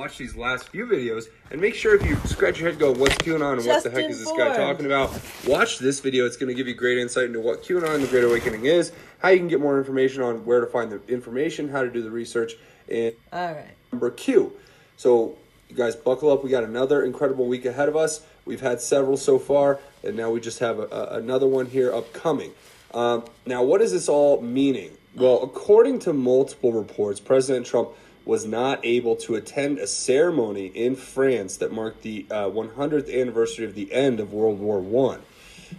watch these last few videos and make sure if you scratch your head, go, what's QAnon and what the heck is this guy talking about? Watch this video. It's going to give you great insight into what QAnon and the Great Awakening is, how you can get more information on where to find the information, how to do the research, and All right. number Q. So, you guys, buckle up. We got another incredible week ahead of us. We've had several so far, and now we just have a, a, another one here upcoming. Um, now, what is this all meaning? Well, according to multiple reports, President Trump was not able to attend a ceremony in France that marked the uh, 100th anniversary of the end of World War One.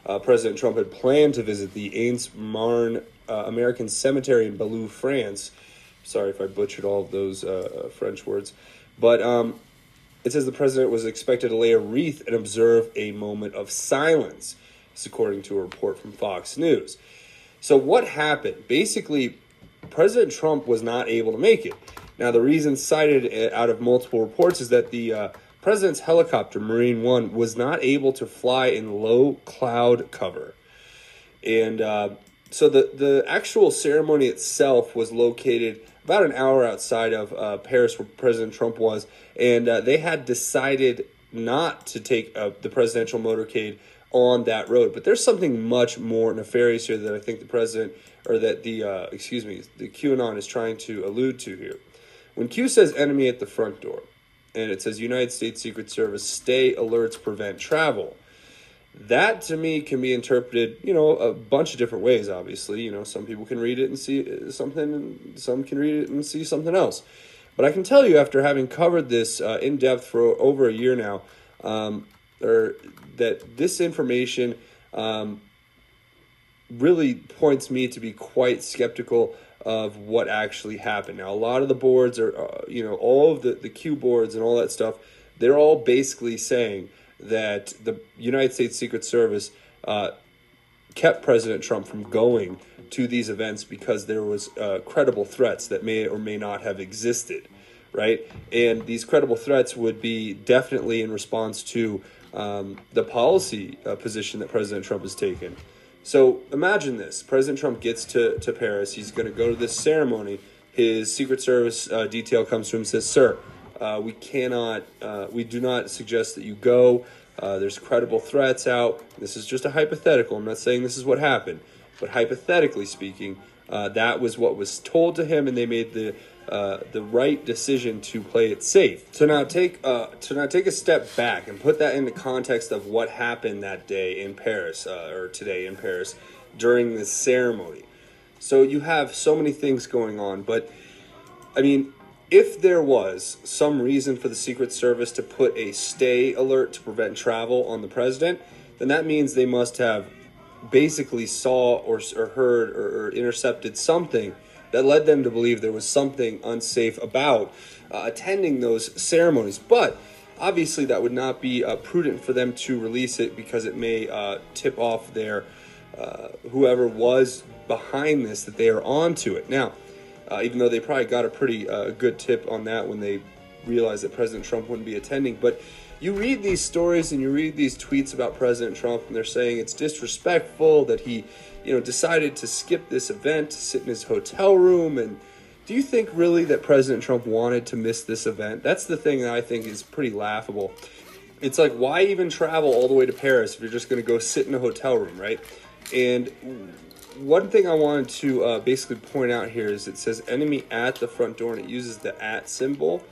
Uh, President Trump had planned to visit the Aisne Marne uh, American Cemetery in Belleau, France. Sorry if I butchered all of those uh, French words. But um, it says the president was expected to lay a wreath and observe a moment of silence. According to a report from Fox News. So, what happened? Basically, President Trump was not able to make it. Now, the reason cited uh, out of multiple reports is that the uh, president's helicopter, Marine One, was not able to fly in low cloud cover. And uh, so the, the actual ceremony itself was located about an hour outside of uh, Paris, where President Trump was. And uh, they had decided not to take the presidential motorcade on that road. But there's something much more nefarious here that I think the president, or that the, uh, excuse me, the QAnon is trying to allude to here. When Q says enemy at the front door, and it says United States Secret Service stay alerts prevent travel that to me can be interpreted you know a bunch of different ways obviously. You know some people can read it and see something and some can read it and see something else. But i can tell you after having covered this uh, in depth for over a year now um, or that this information um, really points me to be quite skeptical of what actually happened. Now, a lot of the boards are, uh, you know, all of the, the Q boards and all that stuff, they're all basically saying that the United States Secret Service uh, kept President Trump from going to these events because there was uh, credible threats that may or may not have existed, right? And these credible threats would be definitely in response to um, the policy uh, position that President Trump has taken. So imagine this: President Trump gets to, to Paris. He's going to go to this ceremony. His Secret Service uh, detail comes to him and says, "Sir, uh, we cannot, uh, we do not suggest that you go. Uh, there's credible threats out. This is just a hypothetical. I'm not saying this is what happened, but hypothetically speaking, uh, that was what was told to him, and they made the uh, the right decision to play it safe. So now take uh, to now take a step back and put that in the context of what happened that day in Paris uh, or today in Paris during this ceremony. So you have so many things going on, but I mean, if there was some reason for the Secret Service to put a stay alert to prevent travel on the president, then that means they must have basically saw or, or heard or, or intercepted something that led them to believe there was something unsafe about uh, attending those ceremonies. But obviously, that would not be uh, prudent for them to release it because it may uh, tip off their uh, whoever was behind this that they are onto it. Now, uh, even though they probably got a pretty uh, good tip on that when they realized that President Trump wouldn't be attending, but you read these stories and you read these tweets about President Trump, and they're saying it's disrespectful that he, you know, decided to skip this event sit in his hotel room. And do you think really that President Trump wanted to miss this event? That's the thing that I think is pretty laughable. It's like, why even travel all the way to Paris if you're just going to go sit in a hotel room, right? And one thing I wanted to uh, basically point out here is it says enemy at the front door and it uses the at symbol.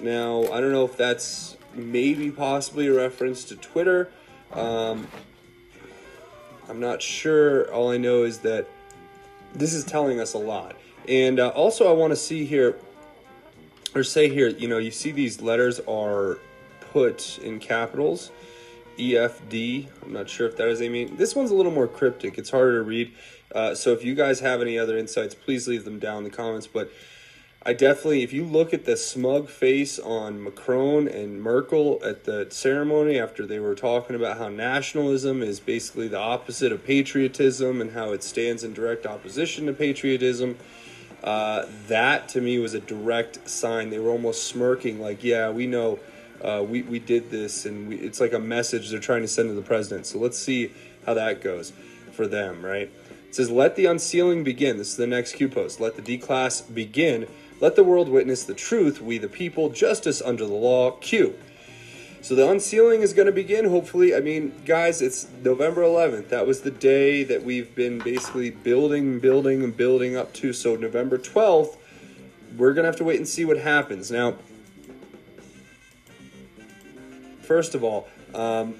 Now, I don't know if that's maybe possibly a reference to Twitter. Um, I'm not sure. All I know is that this is telling us a lot. And uh, also, I want to see here, or say here, you know, you see these letters are put in capitals. EFD. I'm not sure if that is a mean. This one's a little more cryptic. It's harder to read. Uh, so if you guys have any other insights, please leave them down in the comments. But I definitely, if you look at the smug face on Macron and Merkel at the ceremony after they were talking about how nationalism is basically the opposite of patriotism and how it stands in direct opposition to patriotism, uh, that to me was a direct sign. They were almost smirking, like, yeah, we know. Uh, we, we did this, and we, it's like a message they're trying to send to the president. So let's see how that goes for them, right? It says, Let the unsealing begin. This is the next Q post. Let the D class begin Let the world witness the truth, we the people, justice under the law, Q. So the unsealing is going to begin, hopefully. I mean, guys, it's November 11th. That was the day that we've been basically building, building, and building up to. So November 12th, we're going to have to wait and see what happens. Now, first of all, um,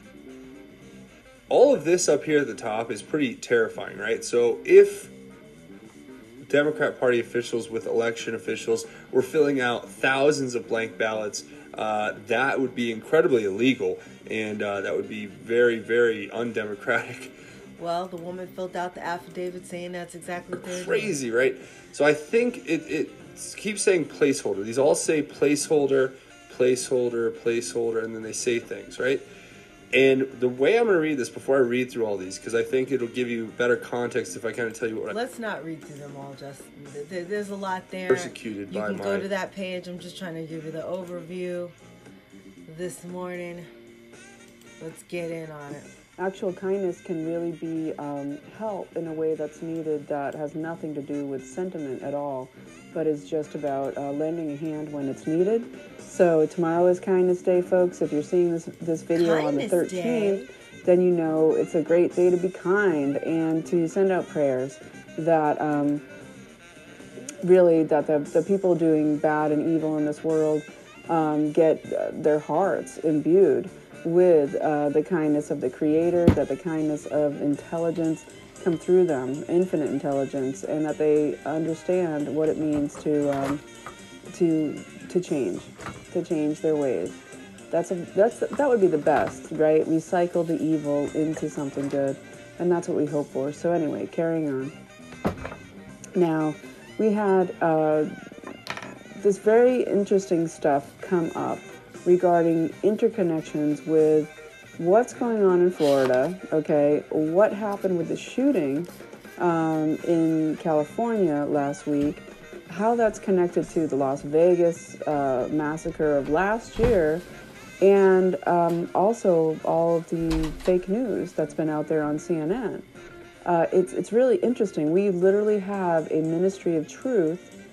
all of this up here at the top is pretty terrifying, right? So if Democrat Party officials with election officials were filling out thousands of blank ballots, uh, that would be incredibly illegal, and uh, that would be very, very undemocratic. Well, the woman filled out the affidavit saying that's exactly what they're Crazy, right? So I think it, it keeps saying placeholder. These all say placeholder, placeholder, placeholder, and then they say things, right? And the way I'm going to read this before I read through all these, because I think it'll give you better context if I kind of tell you what. I Let's not read through them all, Justin. There- There's a lot there. Persecuted You by can my- go to that page. I'm just trying to give you the overview this morning. Let's get in on it. Actual kindness can really be um, help in a way that's needed that has nothing to do with sentiment at all, but is just about uh, lending a hand when it's needed. So tomorrow is Kindness Day, folks. If you're seeing this this video on the 13th, Day. then you know it's a great day to be kind and to send out prayers that um, really that the, the people doing bad and evil in this world um, get uh, their hearts imbued with uh, the kindness of the creator that the kindness of intelligence come through them infinite intelligence and that they understand what it means to um, to to change to change their ways. That's a that's that would be the best right? Recycle the evil into something good and that's what we hope for. So anyway carrying on. Now, we had uh, this very interesting stuff come up regarding interconnections with what's going on in Florida, okay, what happened with the shooting um, in California last week, how that's connected to the Las Vegas uh, massacre of last year, and um, also all of the fake news that's been out there on CNN. Uh, it's it's really interesting. We literally have a ministry of truth,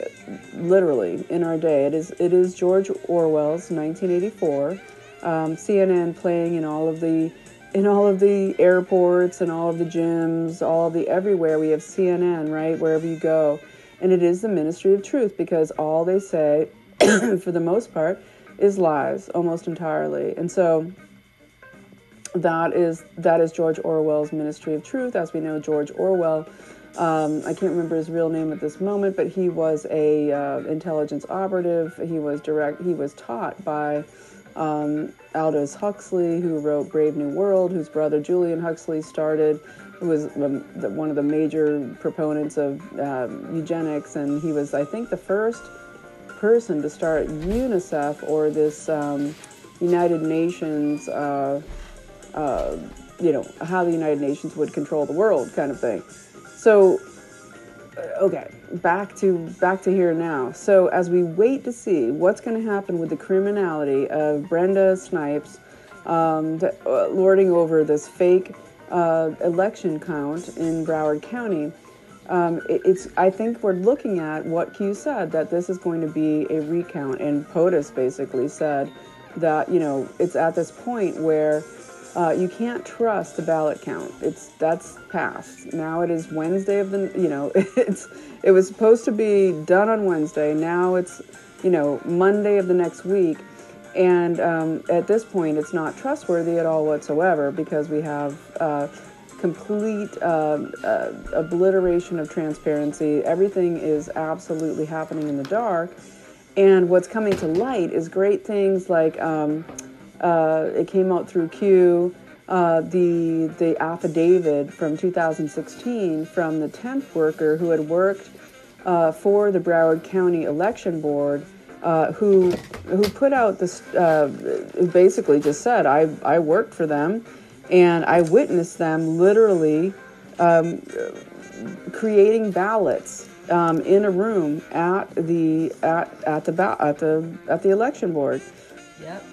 uh, literally in our day. It is it is George Orwell's 1984. Um, CNN playing in all of the in all of the airports and all of the gyms, all of the everywhere. We have CNN right wherever you go, and it is the ministry of truth because all they say, for the most part, is lies almost entirely. And so that is that is George Orwell's Ministry of Truth. As we know, George Orwell, um, I can't remember his real name at this moment, but he was a uh, intelligence operative. He was direct. He was taught by um, Aldous Huxley, who wrote Brave New World, whose brother Julian Huxley started. Who was one of the major proponents of um, eugenics, and he was, I think, the first person to start UNICEF or this um, United Nations. Uh, uh, you know how the United Nations would control the world, kind of thing. So, okay, back to back to here now. So as we wait to see what's going to happen with the criminality of Brenda Snipes um, uh, lording over this fake uh, election count in Broward County. Um, it, it's. I think we're looking at what Q said that this is going to be a recount, and POTUS basically said that you know it's at this point where uh, you can't trust the ballot count. It's that's passed. Now it is Wednesday of the you know it's it was supposed to be done on Wednesday. Now it's you know Monday of the next week, and um, at this point it's not trustworthy at all whatsoever because we have. Uh, complete uh, uh, obliteration of transparency. Everything is absolutely happening in the dark. And what's coming to light is great things like um, uh, it came out through Q, uh, the the affidavit from 2016 from the temp worker who had worked uh, for the Broward County Election Board, uh, who who put out this uh, basically just said I I worked for them, and I witnessed them literally um, creating ballots um, in a room at the at at the ba- at the at the election board Yep.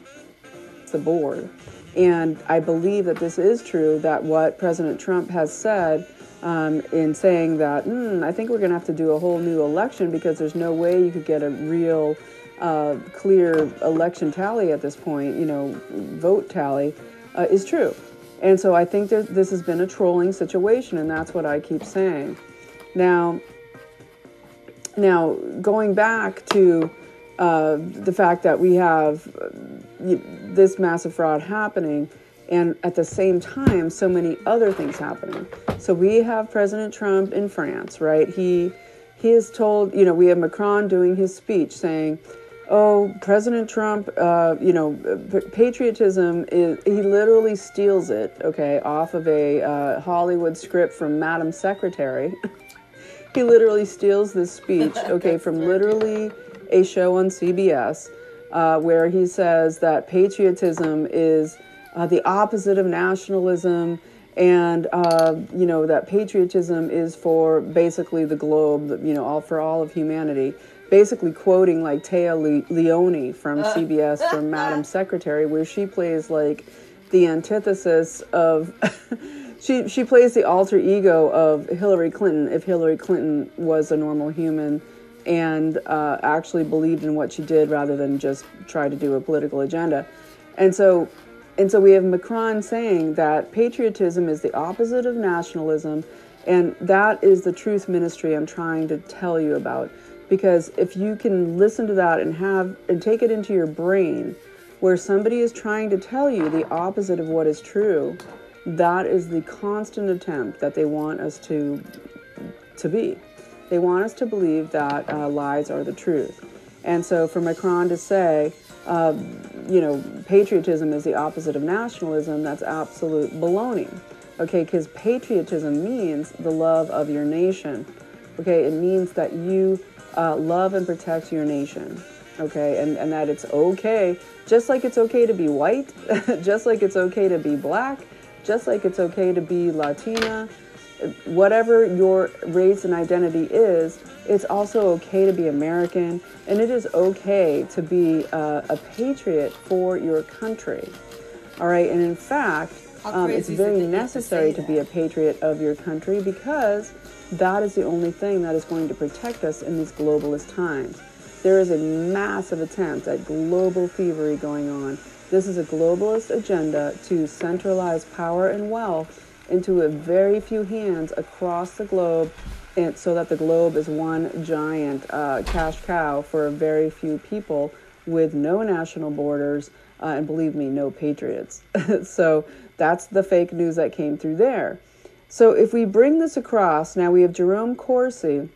The board. And I believe that this is true, that what President Trump has said um, in saying that mm, I think we're going to have to do a whole new election because there's no way you could get a real uh, clear election tally at this point, you know, vote tally, uh, is true. And so I think that this has been a trolling situation, and that's what I keep saying. Now, now going back to uh, the fact that we have this massive fraud happening, and at the same time, so many other things happening. So we have President Trump in France, right? He he is told, you know, we have Macron doing his speech saying, "Oh, President Trump, uh, you know, patriotism is." He literally steals it, okay, off of a uh, Hollywood script from Madam Secretary. he literally steals this speech, okay, from literally a show on CBS, uh, where he says that patriotism is uh, the opposite of nationalism, and uh, you know that patriotism is for basically the globe, you know, all for all of humanity. Basically, quoting like Téa Le- Leoni from CBS from Madam Secretary, where she plays like the antithesis of. she she plays the alter ego of Hillary Clinton if Hillary Clinton was a normal human and uh, actually believed in what she did rather than just try to do a political agenda. And so and so we have Macron saying that patriotism is the opposite of nationalism, and that is the truth ministry I'm trying to tell you about. Because if you can listen to that and have and take it into your brain, where somebody is trying to tell you the opposite of what is true, that is the constant attempt that they want us to to be. They want us to believe that uh, lies are the truth. And so for Macron to say, uh, you know, patriotism is the opposite of nationalism, that's absolute baloney. Okay, because patriotism means the love of your nation. Okay, it means that you uh, love and protect your nation. Okay, and, and that it's okay, just like it's okay to be white, just like it's okay to be black, just like it's okay to be Latina, whatever your race and identity is, it's also okay to be American, and it is okay to be uh, a patriot for your country. All right, and in fact, um, it's very necessary to, to be a patriot of your country because that is the only thing that is going to protect us in these globalist times. There is a massive attempt at global thievery going on. This is a globalist agenda to centralize power and wealth into a very few hands across the globe and so that the globe is one giant uh, cash cow for a very few people with no national borders uh, and believe me no patriots. So that's the fake news that came through there. So if we bring this across now we have jerome corsi.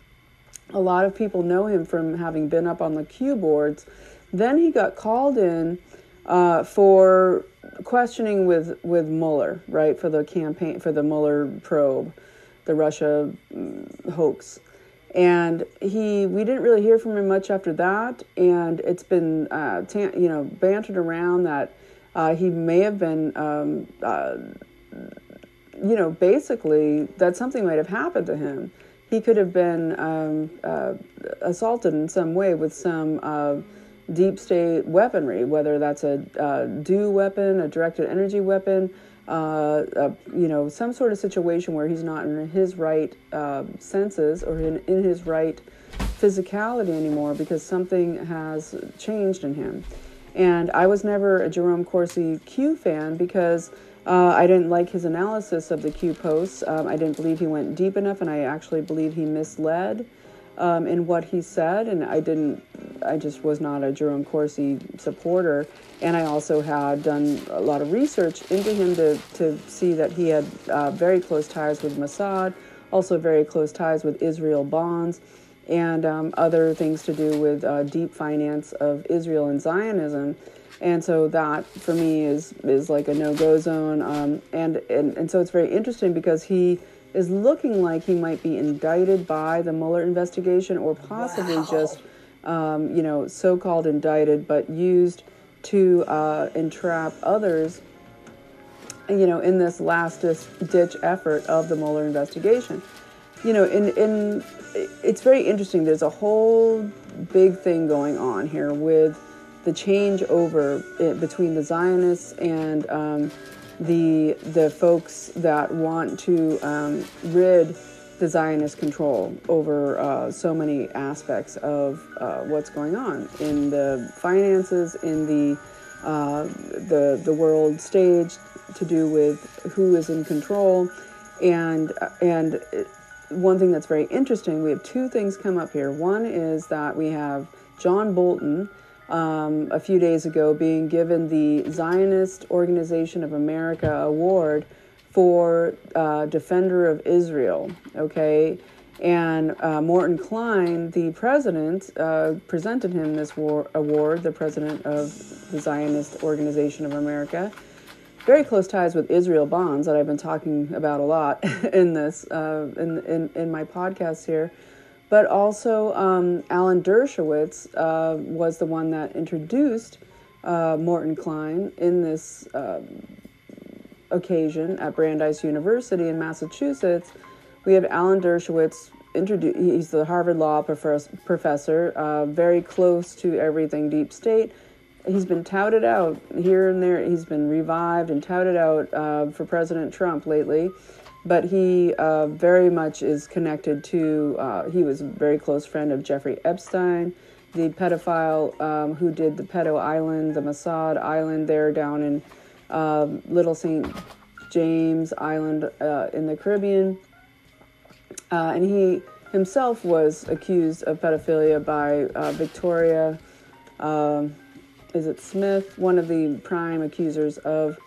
A lot of people know him from having been up on the q boards. Then he got called in uh, for questioning with with Mueller, right, for the campaign for the Mueller probe, the Russia mm, hoax, and he we didn't really hear from him much after that, and it's been uh, you know bantered around that uh, he may have been. Um, uh, you know, basically, that something might have happened to him. He could have been um, uh, assaulted in some way with some uh, deep state weaponry, whether that's a DEW weapon, a directed energy weapon, uh, a, you know, some sort of situation where he's not in his right uh, senses or in, in his right physicality anymore because something has changed in him. And I was never a Jerome Corsi Q fan because uh, I didn't like his analysis of the Q posts. Um, I didn't believe he went deep enough, and I actually believe he misled um, in what he said, and I didn't. I just was not a Jerome Corsi supporter, and I also had done a lot of research into him to to see that he had uh, very close ties with Mossad, also very close ties with Israel bonds, and um, other things to do with uh, deep finance of Israel and Zionism. And so that for me is is like a no go zone, um, and, and and so it's very interesting because he is looking like he might be indicted by the Mueller investigation or possibly wow. just, um, you know, so called indicted, but used to uh, entrap others, you know, in this last ditch effort of the Mueller investigation. You know, in, in it's very interesting. There's a whole big thing going on here with the changeover between the Zionists and um, the the folks that want to um, rid the Zionist control over uh, so many aspects of uh, what's going on in the finances, in the uh, the the world stage, to do with who is in control, and and one thing that's very interesting. We have two things come up here. One is that we have John Bolton. Um, a few days ago, being given the Zionist Organization of America Award for uh, Defender of Israel, okay? And uh, Morton Klein, the president, uh, presented him this war- award, the president of the Zionist Organization of America. Very close ties with Israel Bonds that I've been talking about a lot in this, uh, in, in, in my podcast here. But also, um, Alan Dershowitz uh, was the one that introduced uh, Morton Klein in this um, occasion at Brandeis University in Massachusetts, we have Alan Dershowitz. He's the Harvard Law professor, uh, very close to everything deep state. He's been touted out here and there. He's been revived and touted out uh, for President Trump lately, but he uh, very much is connected to. Uh, he was a very close friend of Jeffrey Epstein, the pedophile um, who did the pedo island, the Mossad island there down in um, Little St. James Island uh, in the Caribbean. Uh, and he himself was accused of pedophilia by uh, Victoria, um, is it Smith, one of the prime accusers of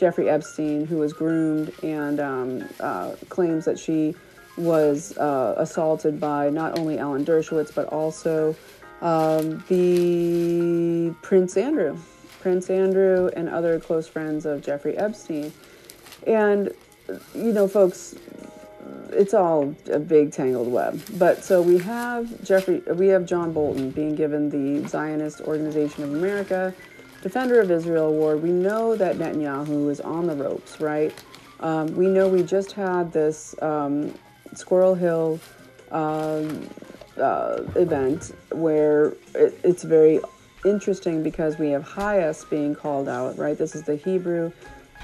Jeffrey Epstein, who was groomed and um, uh, claims that she was uh, assaulted by not only Alan Dershowitz but also um, the Prince Andrew. Prince Andrew, and other close friends of Jeffrey Epstein. And, you know, folks, it's all a big tangled web. But so we have Jeffrey, we have John Bolton being given the Zionist Organization of America Defender of Israel Award. We know that Netanyahu is on the ropes, right? Um, we know we just had this um, Squirrel Hill um, uh, event where it, it's very interesting because we have HIAS being called out, right? This is the Hebrew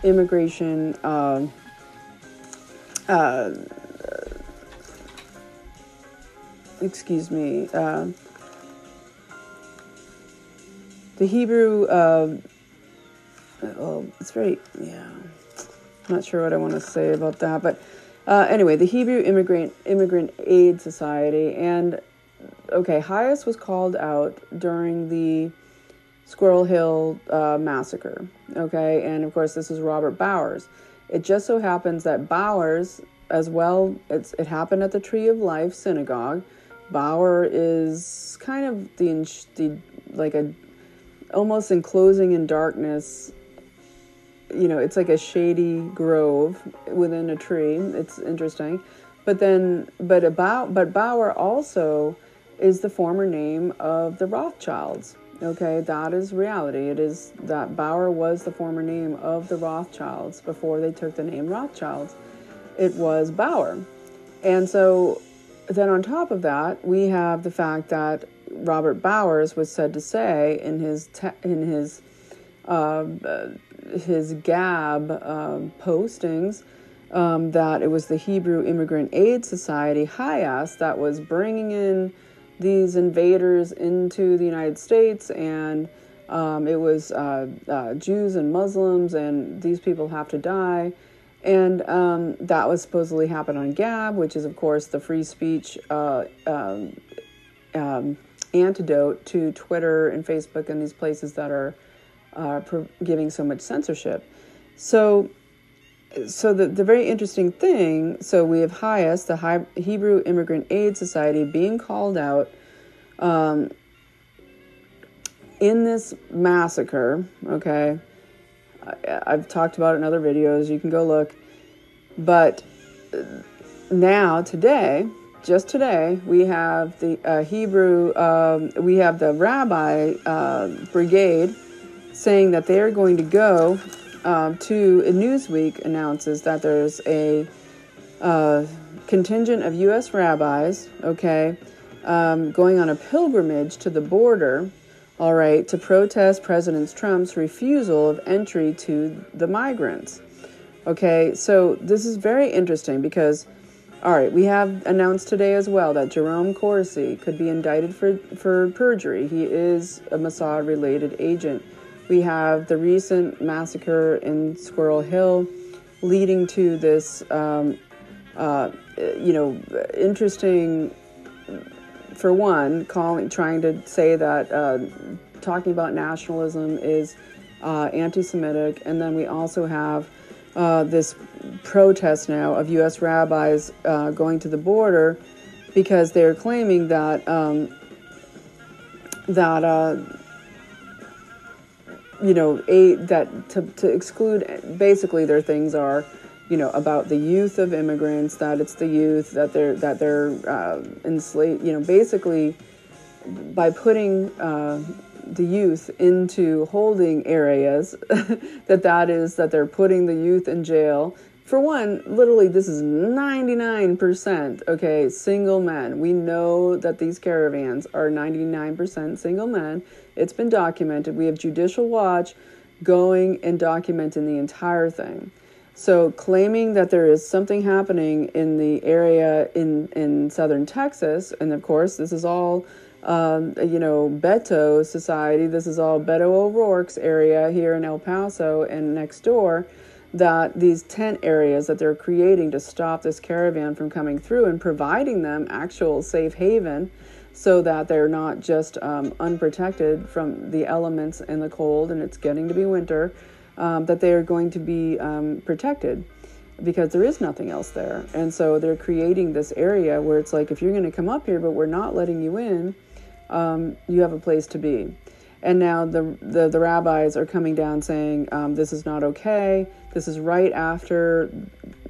immigration. Uh, uh, excuse me. The Hebrew. Uh, well, it's very yeah. I'm not sure what I want to say about that, but uh, anyway, the Hebrew Immigrant Immigrant Aid Society and okay, HIAS was called out during the Squirrel Hill uh, massacre. Okay, and of course, this is Robert Bowers. It just so happens that Bowers, as well, it's it happened at the Tree of Life Synagogue. Bauer is kind of the the like a almost enclosing in darkness. You know, it's like a shady grove within a tree. It's interesting, but then, but about but Bauer also is the former name of the Rothschilds. Okay, that is reality. It is that Bauer was the former name of the Rothschilds before they took the name Rothschilds. It was Bauer. And so then on top of that, we have the fact that Robert Bowers was said to say in his te- in his uh, his Gab uh, postings um, that it was the Hebrew Immigrant Aid Society (HIAS) that was bringing in these invaders into the United States, and um, it was uh, uh, Jews and Muslims, and these people have to die. And um, that was supposedly happened on Gab, which is, of course, the free speech uh, um, um antidote to Twitter and Facebook and these places that are uh, giving so much censorship. So, so the, the very interesting thing so we have HIAS, the Hebrew Immigrant Aid Society, being called out um, in this massacre. Okay, I've talked about it in other videos. You can go look. But now, today, just today, we have the uh, Hebrew, um, we have the rabbi uh, brigade saying that they are going to go um, to Newsweek announces that there's a uh, contingent of U.S. rabbis, okay, um, going on a pilgrimage to the border all right, to protest President Trump's refusal of entry to the migrants. Okay, so this is very interesting because, all right, we have announced today as well that Jerome Corsi could be indicted for, for perjury. He is a Mossad related agent. We have the recent massacre in Squirrel Hill leading to this, um, uh, you know, interesting for one, calling, trying to say that uh, talking about nationalism is uh, anti-Semitic, and then we also have uh, this protest now of U.S. rabbis uh, going to the border because they're claiming that um, that uh, you know a that to, to exclude basically their things are you know about the youth of immigrants that it's the youth that they're that they're uh, enslaved you know basically by putting uh, the youth into holding areas that that is that they're putting the youth in jail. For one literally this is 99% okay single men. We know that these caravans are 99% single men. It's been documented. We have judicial watch going and documenting the entire thing. So claiming that there is something happening in the area in, in southern Texas, and of course this is all, um, you know, Beto society. This is all Beto O'Rourke's area here in El Paso and next door. That these tent areas that they're creating to stop this caravan from coming through and providing them actual safe haven, so that they're not just um, unprotected from the elements and the cold, and it's getting to be winter um, that they are going to be um, protected because there is nothing else there. And so they're creating this area where it's like, if you're going to come up here, but we're not letting you in, um, you have a place to be. And now the, the, the rabbis are coming down saying, um, this is not okay. This is right after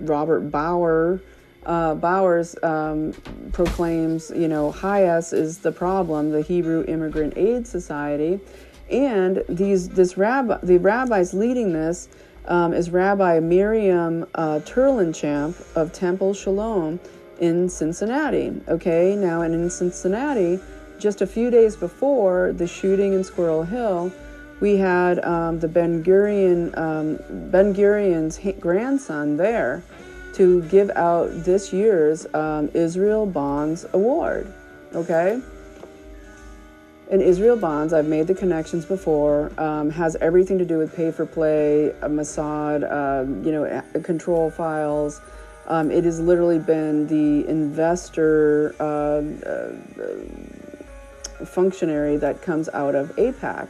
Robert Bauer. Uh, Bowers um, proclaims, you know, HIAS is the problem, the Hebrew Immigrant Aid Society, and these this rabbi, the rabbis leading this um, is Rabbi Miriam uh, Terlinchamp of Temple Shalom in Cincinnati. Okay, now and in Cincinnati, just a few days before the shooting in Squirrel Hill, we had um, the Ben Gurion um, Ben Gurion's grandson there to give out this year's um, Israel Bonds Award. Okay in Israel Bonds, I've made the connections before, um, has everything to do with pay for play, Mossad, um, you know, control files. Um, it has literally been the investor uh, uh, functionary that comes out of AIPAC.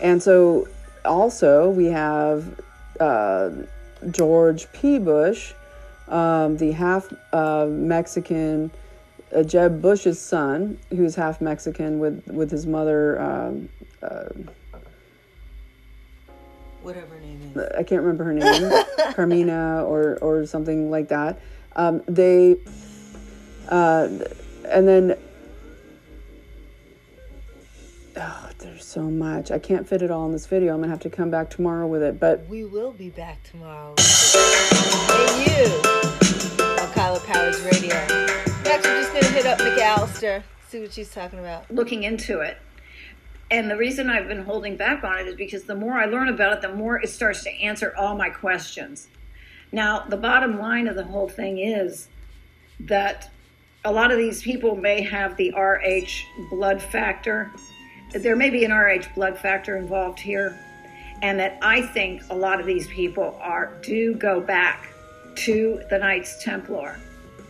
And so also we have uh, George P. Bush, um, the half uh, Mexican uh, Jeb Bush's son, who's half Mexican, with with his mother. Um, uh, Whatever her name is. I can't remember her name, Carmina or or something like that. Um, they, uh, and then, oh, there's so much. I can't fit it all in this video. I'm gonna have to come back tomorrow with it. But we will be back tomorrow. hey, you on Kaila Powerz Radio. Next, we're just going to hit up McAllister, see what she's talking about. Looking into it. And the reason I've been holding back on it is because the more I learn about it, the more it starts to answer all my questions. Now, the bottom line of the whole thing is that a lot of these people may have the RH blood factor. There may be an RH blood factor involved here, and that I think a lot of these people are do go back to the Knights Templar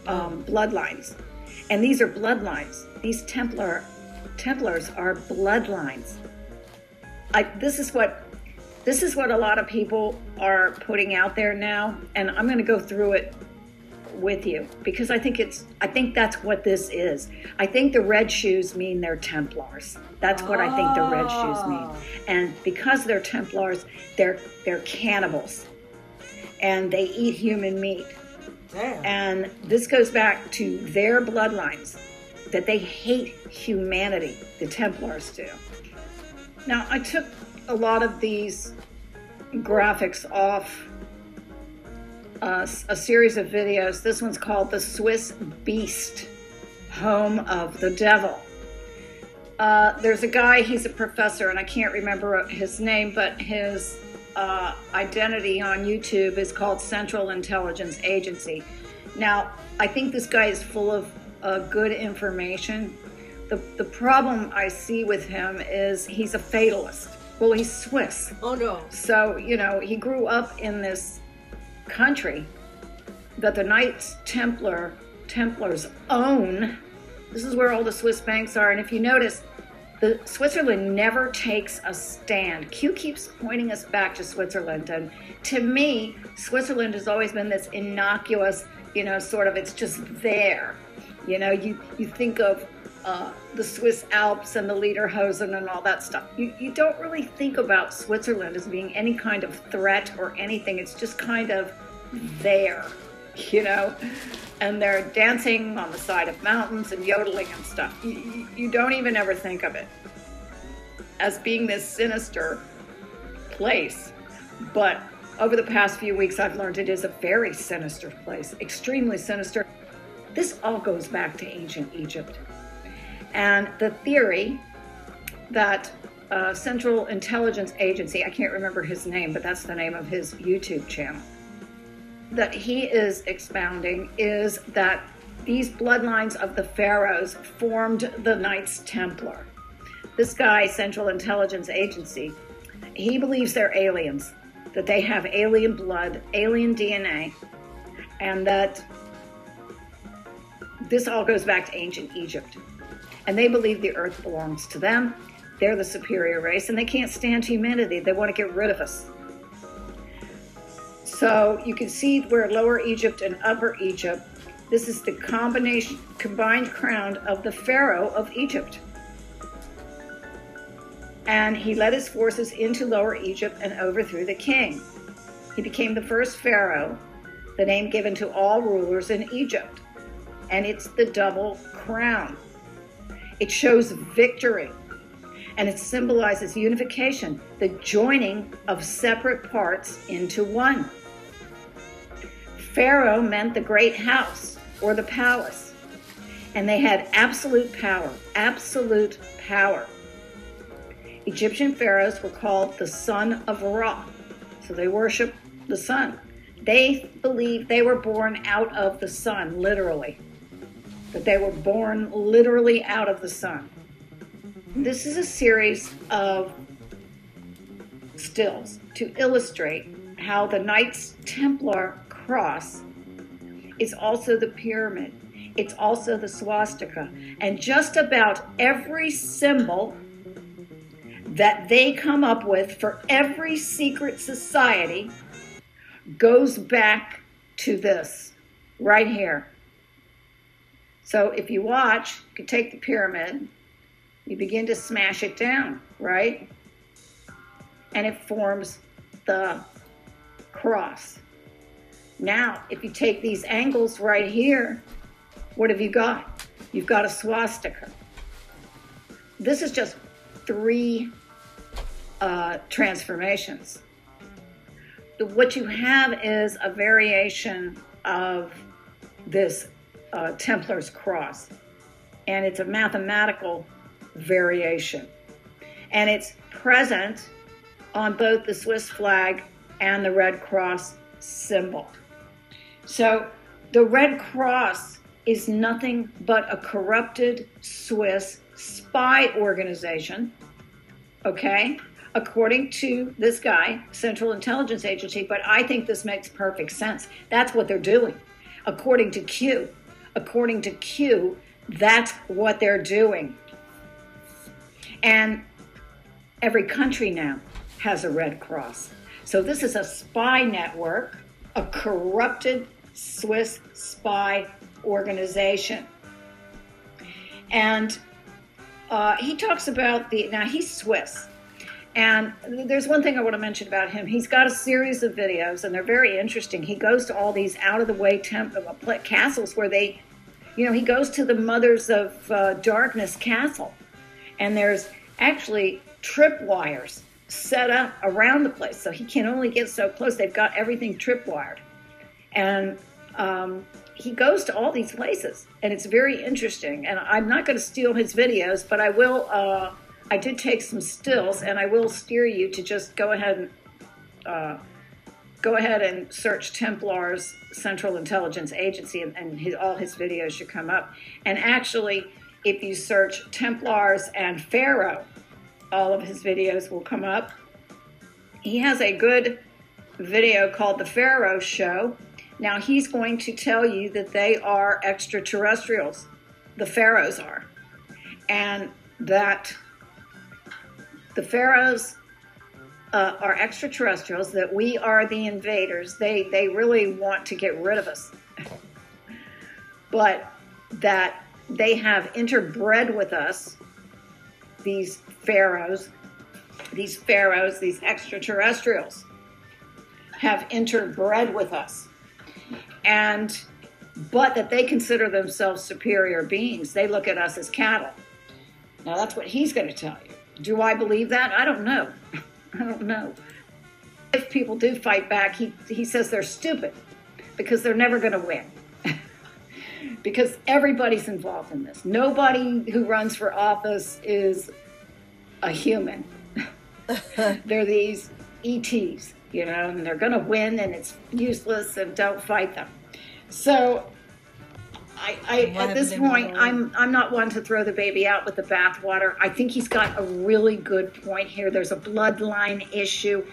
um, bloodlines, and these are bloodlines. These Templar Templars are bloodlines. I, this is what this is what a lot of people are putting out there now, and I'm going to go through it with you because I think it's I think that's what this is. I think the red shoes mean they're Templars. That's what oh. I think the red shoes mean. Ah. And because they're Templars, they're they're cannibals. And they eat human meat. Damn. And this goes back to their bloodlines that they hate humanity, the Templars do. Now, I took a lot of these graphics off uh, a series of videos. This one's called The Swiss Beast, Home of the Devil. Uh, there's a guy, he's a professor, and I can't remember his name, but his uh, identity on YouTube is called Central Intelligence Agency. Now, I think this guy is full of uh, good information. The, the problem I see with him is he's a fatalist. Well, he's Swiss. Oh no. So, you know, he grew up in this country that the Knights Templar Templars own. This is where all the Swiss banks are. And if you notice, the Switzerland never takes a stand. Q keeps pointing us back to Switzerland. And to me, Switzerland has always been this innocuous, you know, sort of it's just there. You know, you, you think of uh, the Swiss Alps and the Lederhosen and all that stuff. You, you don't really think about Switzerland as being any kind of threat or anything. It's just kind of there, you know? And they're dancing on the side of mountains and yodeling and stuff. You, you, don't even ever think of it as being this sinister place. But over the past few weeks, I've learned it is a very sinister place, extremely sinister. This all goes back to ancient Egypt. And the theory that uh, Central Intelligence Agency, I can't remember his name, but that's the name of his YouTube channel, that he is expounding is that these bloodlines of the pharaohs formed the Knights Templar. This guy, Central Intelligence Agency, he believes they're aliens, that they have alien blood, alien DNA, and that this all goes back to ancient Egypt. And they believe the earth belongs to them. They're the superior race, and they can't stand humanity. They want to get rid of us. So you can see where Lower Egypt and Upper Egypt, this is the combination, combined crown of the Pharaoh of Egypt. And he led his forces into Lower Egypt and overthrew the king. He became the first Pharaoh, the name given to all rulers in Egypt. And it's the double crown. It shows victory and it symbolizes unification, the joining of separate parts into one. Pharaoh meant the great house or the palace, and they had absolute power, absolute power. Egyptian pharaohs were called the son of Ra, so they worship the sun. They believed they were born out of the sun, literally that they were born literally out of the sun. This is a series of stills to illustrate how the Knights Templar cross is also the pyramid. It's also the swastika. And just about every symbol that they come up with for every secret society goes back to this right here. So if you watch, you take the pyramid, you begin to smash it down, right? And it forms the cross. Now, if you take these angles right here, what have you got? You've got a swastika. This is just three uh, transformations. What you have is a variation of this uh, Templar's cross. And it's a mathematical variation. And it's present on both the Swiss flag and the Red Cross symbol. So the Red Cross is nothing but a corrupted Swiss spy organization, okay, according to this guy, Central Intelligence Agency. But I think this makes perfect sense. That's what they're doing, according to Q according to Q, that's what they're doing. And every country now has a Red Cross. So this is a spy network, a corrupted Swiss spy organization. And uh, he talks about the, now he's Swiss. And there's one thing I want to mention about him. He's got a series of videos, and they're very interesting. He goes to all these out of the way temp- uh, castles where they, you know, he goes to the Mothers of uh, Darkness castle, and there's actually tripwires set up around the place, so he can only get so close. They've got everything tripwired, and um, he goes to all these places, and it's very interesting. And I'm not going to steal his videos, but I will. Uh, I did take some stills, and I will steer you to just go ahead and uh, go ahead and search Templar's Central Intelligence Agency, and, and his, all his videos should come up. And actually, if you search Templars and Pharaoh, all of his videos will come up. He has a good video called The Pharaoh Show. Now, he's going to tell you that they are extraterrestrials, the pharaohs are, and that the pharaohs uh, are extraterrestrials, that we are the invaders. They, they really want to get rid of us. but that they have interbred with us, these pharaohs, these pharaohs, these extraterrestrials have interbred with us. And but that they consider themselves superior beings. They look at us as cattle. Now that's what he's going to tell you. Do I believe that? I don't know. I don't know. If people do fight back, he, he says they're stupid because they're never going to win. because everybody's involved in this. Nobody who runs for office is a human. they're these ETs, you know, and they're going to win and it's useless and don't fight them. So I, I at this point, I'm I'm not one to throw the baby out with the bathwater. I think he's got a really good point here. There's a bloodline issue.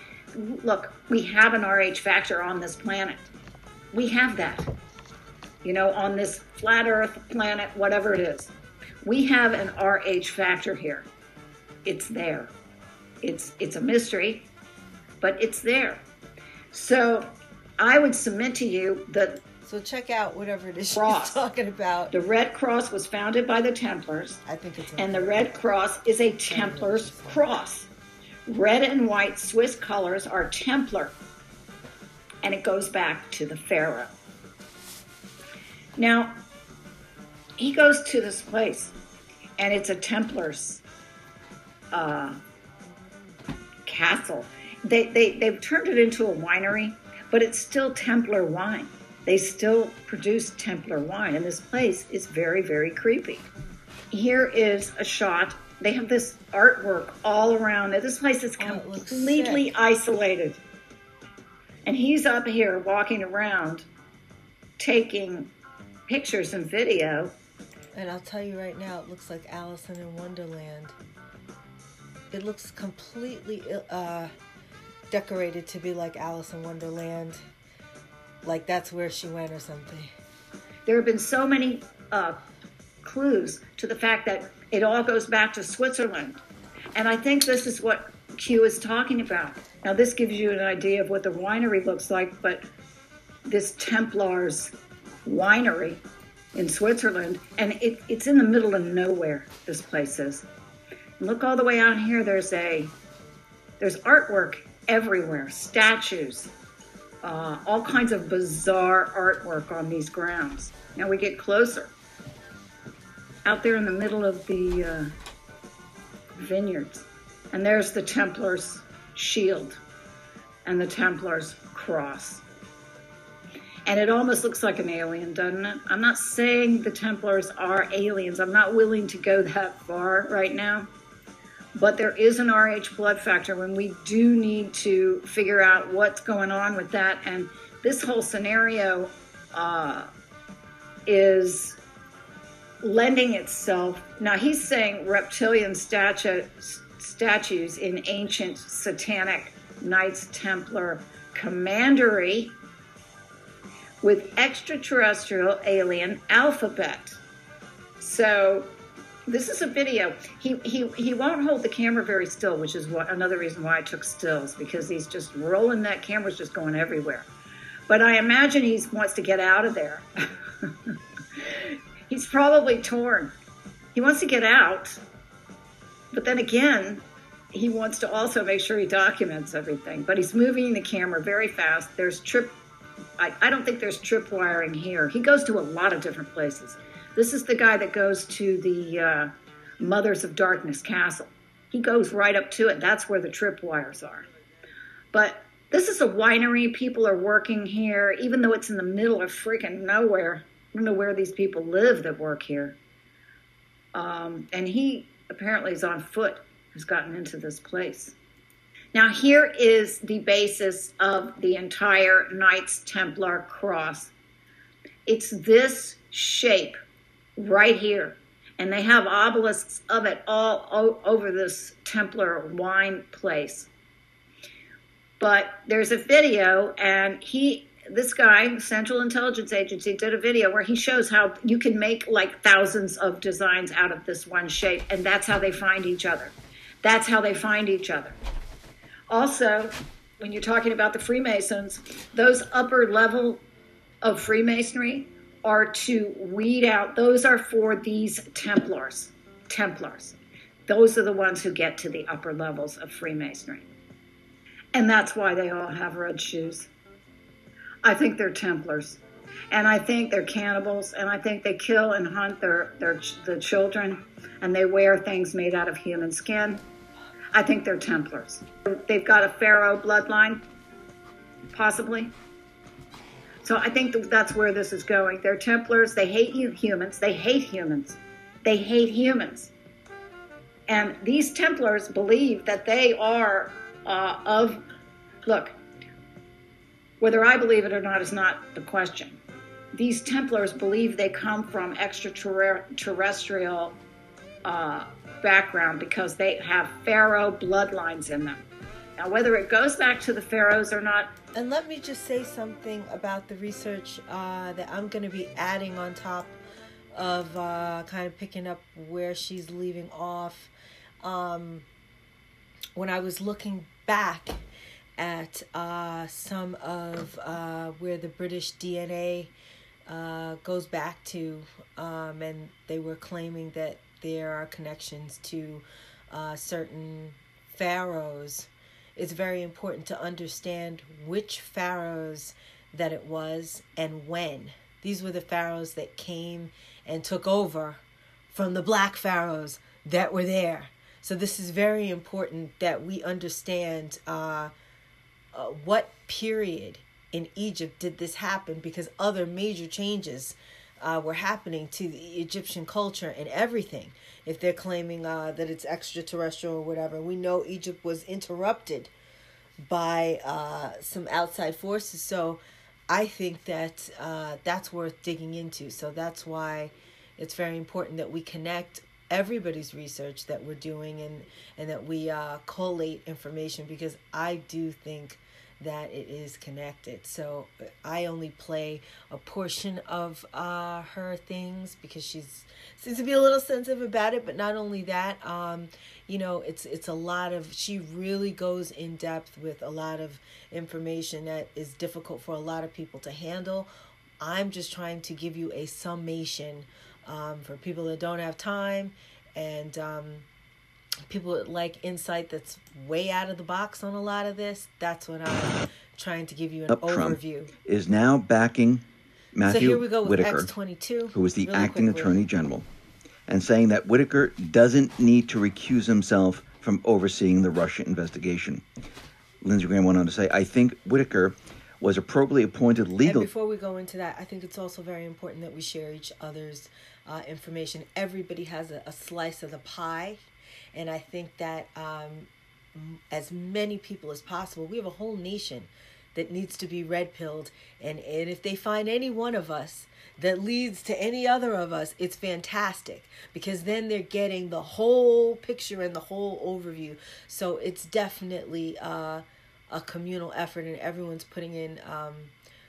Look, we have an RH factor on this planet. We have that. You know, on this flat Earth planet, whatever it is, we have an RH factor here. It's there. It's it's a mystery, but it's there. So I would submit to you that so check out whatever it is Cross. she's talking about. The Red Cross was founded by the Templars. I think it's and the Red Cross is a Templar's cross. Red and white Swiss colors are Templar, and it goes back to the Pharaoh. Now, he goes to this place, and it's a Templar's uh, castle. They, they, they've turned it into a winery, but it's still Templar wine they still produce Templar wine, and this place is very, very creepy. Here is a shot. They have this artwork all around it. This place is Oh, completely isolated. And he's up here walking around taking pictures and video. And I'll tell you right now, it looks like Allison in Wonderland. It looks completely uh, decorated to be like Alice in Wonderland like that's where she went or something. There have been so many uh, clues to the fact that it all goes back to Switzerland. And I think this is what Q is talking about. Now, this gives you an idea of what the winery looks like, but this Templars winery in Switzerland, and it, it's in the middle of nowhere, this place is. Look all the way out here, there's a there's artwork everywhere, statues, uh, all kinds of bizarre artwork on these grounds. Now we get closer. Out there in the middle of the uh, vineyards. And there's the Templars' shield and the Templars' cross. And it almost looks like an alien, doesn't it? I'm not saying the Templars are aliens. I'm not willing to go that far right now. But there is an RH blood factor when we do need to figure out what's going on with that. And this whole scenario uh, is lending itself. Now, he's saying reptilian statu- statues in ancient satanic Knights Templar commandery with extraterrestrial alien alphabet. So this is a video. He, he, he won't hold the camera very still, which is what, another reason why I took stills, because he's just rolling that camera's just going everywhere. But I imagine he wants to get out of there. he's probably torn. He wants to get out, but then again, he wants to also make sure he documents everything. But he's moving the camera very fast. There's trip. I, I don't think there's trip wiring here. He goes to a lot of different places. This is the guy that goes to the uh, Mothers of Darkness castle. He goes right up to it. That's where the tripwires are. But This is a winery. People are working here, even though it's in the middle of freaking nowhere. I don't know where these people live that work here. Um, and he apparently is on foot, has gotten into this place. Now, here is the basis of the entire Knights Templar cross. It's this shape right here. And they have obelisks of it all o- over this Templar wine place. But there's a video, and he, this guy, Central Intelligence Agency, did a video where he shows how you can make like thousands of designs out of this one shape, and that's how they find each other. That's how they find each other. Also, when you're talking about the Freemasons, those upper level of Freemasonry are to weed out, those are for these Templars. Templars. Those are the ones who get to the upper levels of Freemasonry. And that's why they all have red shoes. I think they're Templars. And I think they're cannibals, and I think they kill and hunt their, their the children, and they wear things made out of human skin. I think they're Templars. They've got a Pharaoh bloodline, possibly. So I think that's where this is going. They're Templars. They hate humans. They hate humans. They hate humans. And these Templars believe that they are uh, of, look, whether I believe it or not is not the question. These Templars believe they come from extraterrestrial uh, background because they have Pharaoh bloodlines in them. Now, whether it goes back to the Pharaohs or not. And let me just say something about the research uh, that I'm going to be adding on top of uh, kind of picking up where she's leaving off. Um, when I was looking back at uh, some of uh, where the British DNA uh, goes back to, um, and they were claiming that there are connections to uh, certain pharaohs. It's very important to understand which pharaohs that it was and when. These were the pharaohs that came and took over from the black pharaohs that were there. So this is very important that we understand uh, uh, what period in Egypt did this happen because other major changes uh, were happening to the Egyptian culture and everything. If they're claiming uh, that it's extraterrestrial or whatever, we know Egypt was interrupted by uh, some outside forces. So I think that uh, that's worth digging into. So that's why it's very important that we connect everybody's research that we're doing and and that we uh, collate information because I do think that it is connected. So I only play a portion of uh, her things because she's seems to be a little sensitive about it. But not only that, um, you know, it's it's a lot of. She really goes in depth with a lot of information that is difficult for a lot of people to handle. I'm just trying to give you a summation um, for people that don't have time and. Um, people like insight that's way out of the box on a lot of this, that's what I'm trying to give you an Up overview. Trump is now backing Matthew so here we go with Whitaker, X22, who was the really acting quickly. attorney general, and saying that Whitaker doesn't need to recuse himself from overseeing the Russia investigation. Lindsey Graham went on to say, I think Whitaker was appropriately appointed legal. And before we go into that, I think it's also very important that we share each other's uh, information. Everybody has a, a slice of the pie, and I think that um, as many people as possible, we have a whole nation that needs to be red pilled, and and if they find any one of us that leads to any other of us, it's fantastic because then they're getting the whole picture and the whole overview. So it's definitely uh, a communal effort, and everyone's putting in um,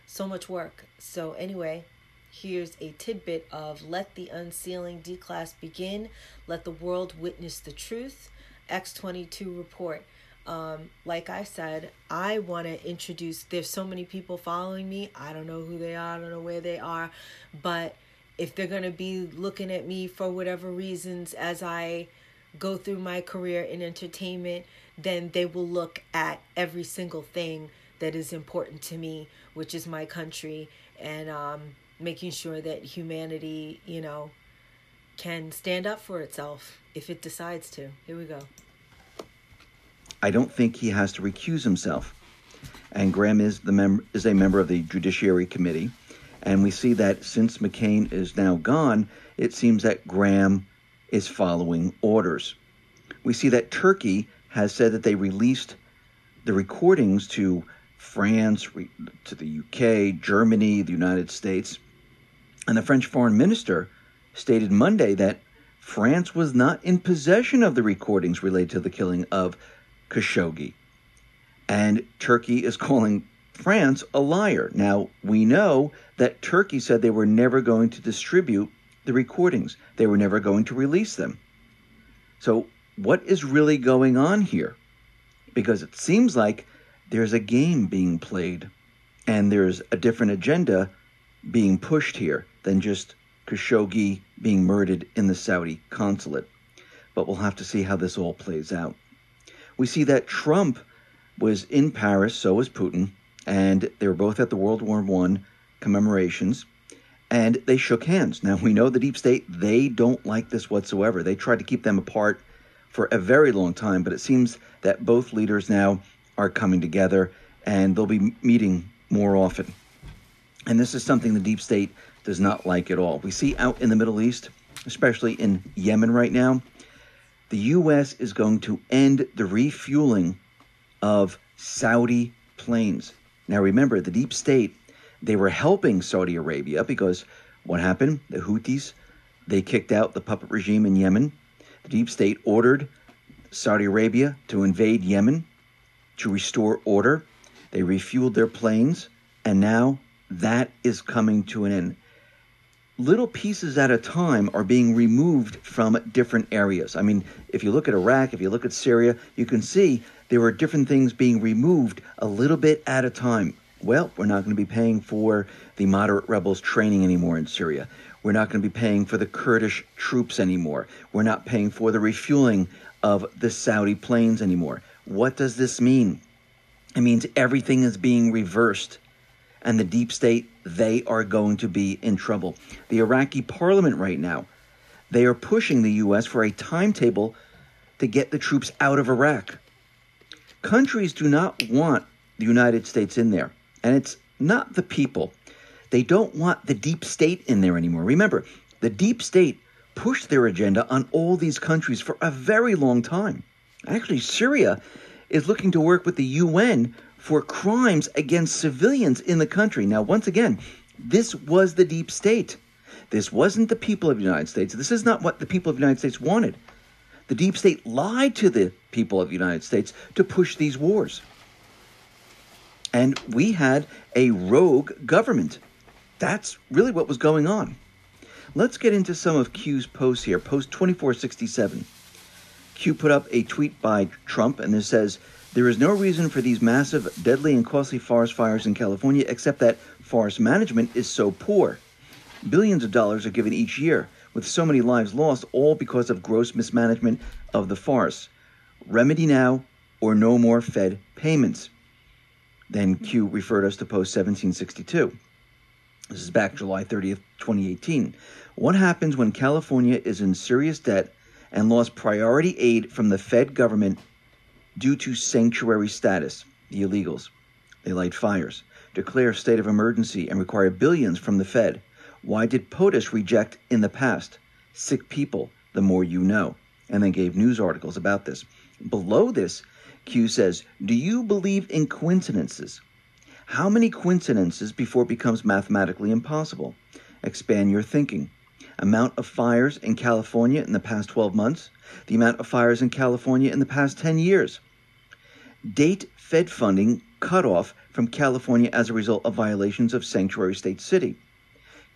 so much work. So, anyway, here's a tidbit of Let the Unsealing DECLAS Begin, Let the World Witness the Truth, X22 Report. Um, like I said, I want to introduce. There's so many people following me. I don't know who they are. I don't know where they are, but if they're gonna be looking at me for whatever reasons as I go through my career in entertainment, then they will look at every single thing that is important to me, which is my country, and um, making sure that humanity, you know, can stand up for itself if it decides to. Here we go. I don't think he has to recuse himself. and Graham is the mem- is a member of the Judiciary Committee. And we see that since McCain is now gone, it seems that Graham is following orders. We see that Turkey has said that they released the recordings to France, to the UK, Germany, the United States. And the French foreign minister stated Monday that France was not in possession of the recordings related to the killing of Khashoggi. And Turkey is calling France a liar. Now, we know that Turkey said they were never going to distribute the recordings, they were never going to release them. So, what is really going on here? Because it seems like there's a game being played and there's a different agenda being pushed here than just Khashoggi being murdered in the Saudi consulate. But we'll have to see how this all plays out. We see that Trump was in Paris, so was Putin, and they were both at the World War I commemorations, and they shook hands. Now, we know the deep state, they don't like this whatsoever. They tried to keep them apart for a very long time, but it seems that both leaders now are coming together and they'll be meeting more often. And this is something the deep state does not like at all. We see out in the Middle East, especially in Yemen right now, the U.S. is going to end the refueling of Saudi planes. Now, remember, the deep state, they were helping Saudi Arabia because what happened? The Houthis, they kicked out the puppet regime in Yemen. The deep state ordered Saudi Arabia to invade Yemen to restore order. They refueled their planes, and now that is coming to an end. Little pieces at a time are being removed from different areas. I mean, if you look at Iraq, if you look at Syria, you can see there are different things being removed a little bit at a time. Well, we're not going to be paying for the moderate rebels training anymore in Syria. We're not going to be paying for the Kurdish troops anymore. We're not paying for the refueling of the Saudi planes anymore. What does this mean? It means everything is being reversed. And the deep state, they are going to be in trouble. The Iraqi parliament right now, they are pushing the U.S. for a timetable to get the troops out of Iraq. Countries do not want the United States in there. And it's not the people. They don't want the deep state in there anymore. Remember, the deep state pushed their agenda on all these countries for a very long time. Actually, Syria is looking to work with the UN for crimes against civilians in the country. Now, once again, this was the deep state. This wasn't the people of the United States. This is not what the people of the United States wanted. The deep state lied to the people of the United States to push these wars. And we had a rogue government. That's really what was going on. Let's get into some of Q's posts here. Post 2467. Q put up a tweet by Trump, and this says, There is no reason for these massive, deadly, and costly forest fires in California except that forest management is so poor. Billions of dollars are given each year, with so many lives lost, all because of gross mismanagement of the forests. Remedy now, or no more Fed payments. Then Q referred us to post 1762. This is back July 30th, 2018. What happens when California is in serious debt and lost priority aid from the Fed government due to sanctuary status? The illegals. They light fires, declare a state of emergency, and require billions from the Fed. Why did POTUS reject in the past? Sick people, the more you know. And then gave news articles about this. Below this, Q says, Do you believe in coincidences? How many coincidences before it becomes mathematically impossible? Expand your thinking. Amount of fires in California in the past 12 months, the amount of fires in California in the past 10 years. Date Fed funding cut off from California as a result of violations of Sanctuary State City.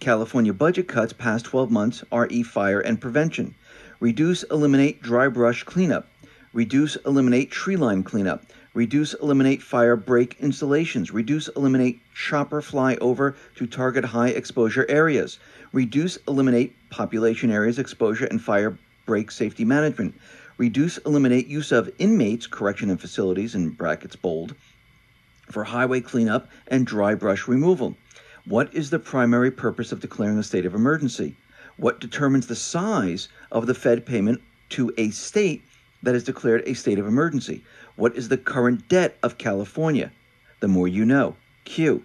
California budget cuts past 12 months, RE fire and prevention. Reduce, eliminate dry brush cleanup. Reduce, eliminate tree line cleanup. Reduce, eliminate fire break installations. Reduce, eliminate chopper flyover to target high exposure areas. Reduce, eliminate population areas exposure and fire break safety management. Reduce, eliminate use of inmates, correction and facilities, in brackets bold, for highway cleanup and dry brush removal. What is the primary purpose of declaring a state of emergency? What determines the size of the Fed payment to a state that has declared a state of emergency? What is the current debt of California? the more you know. Q.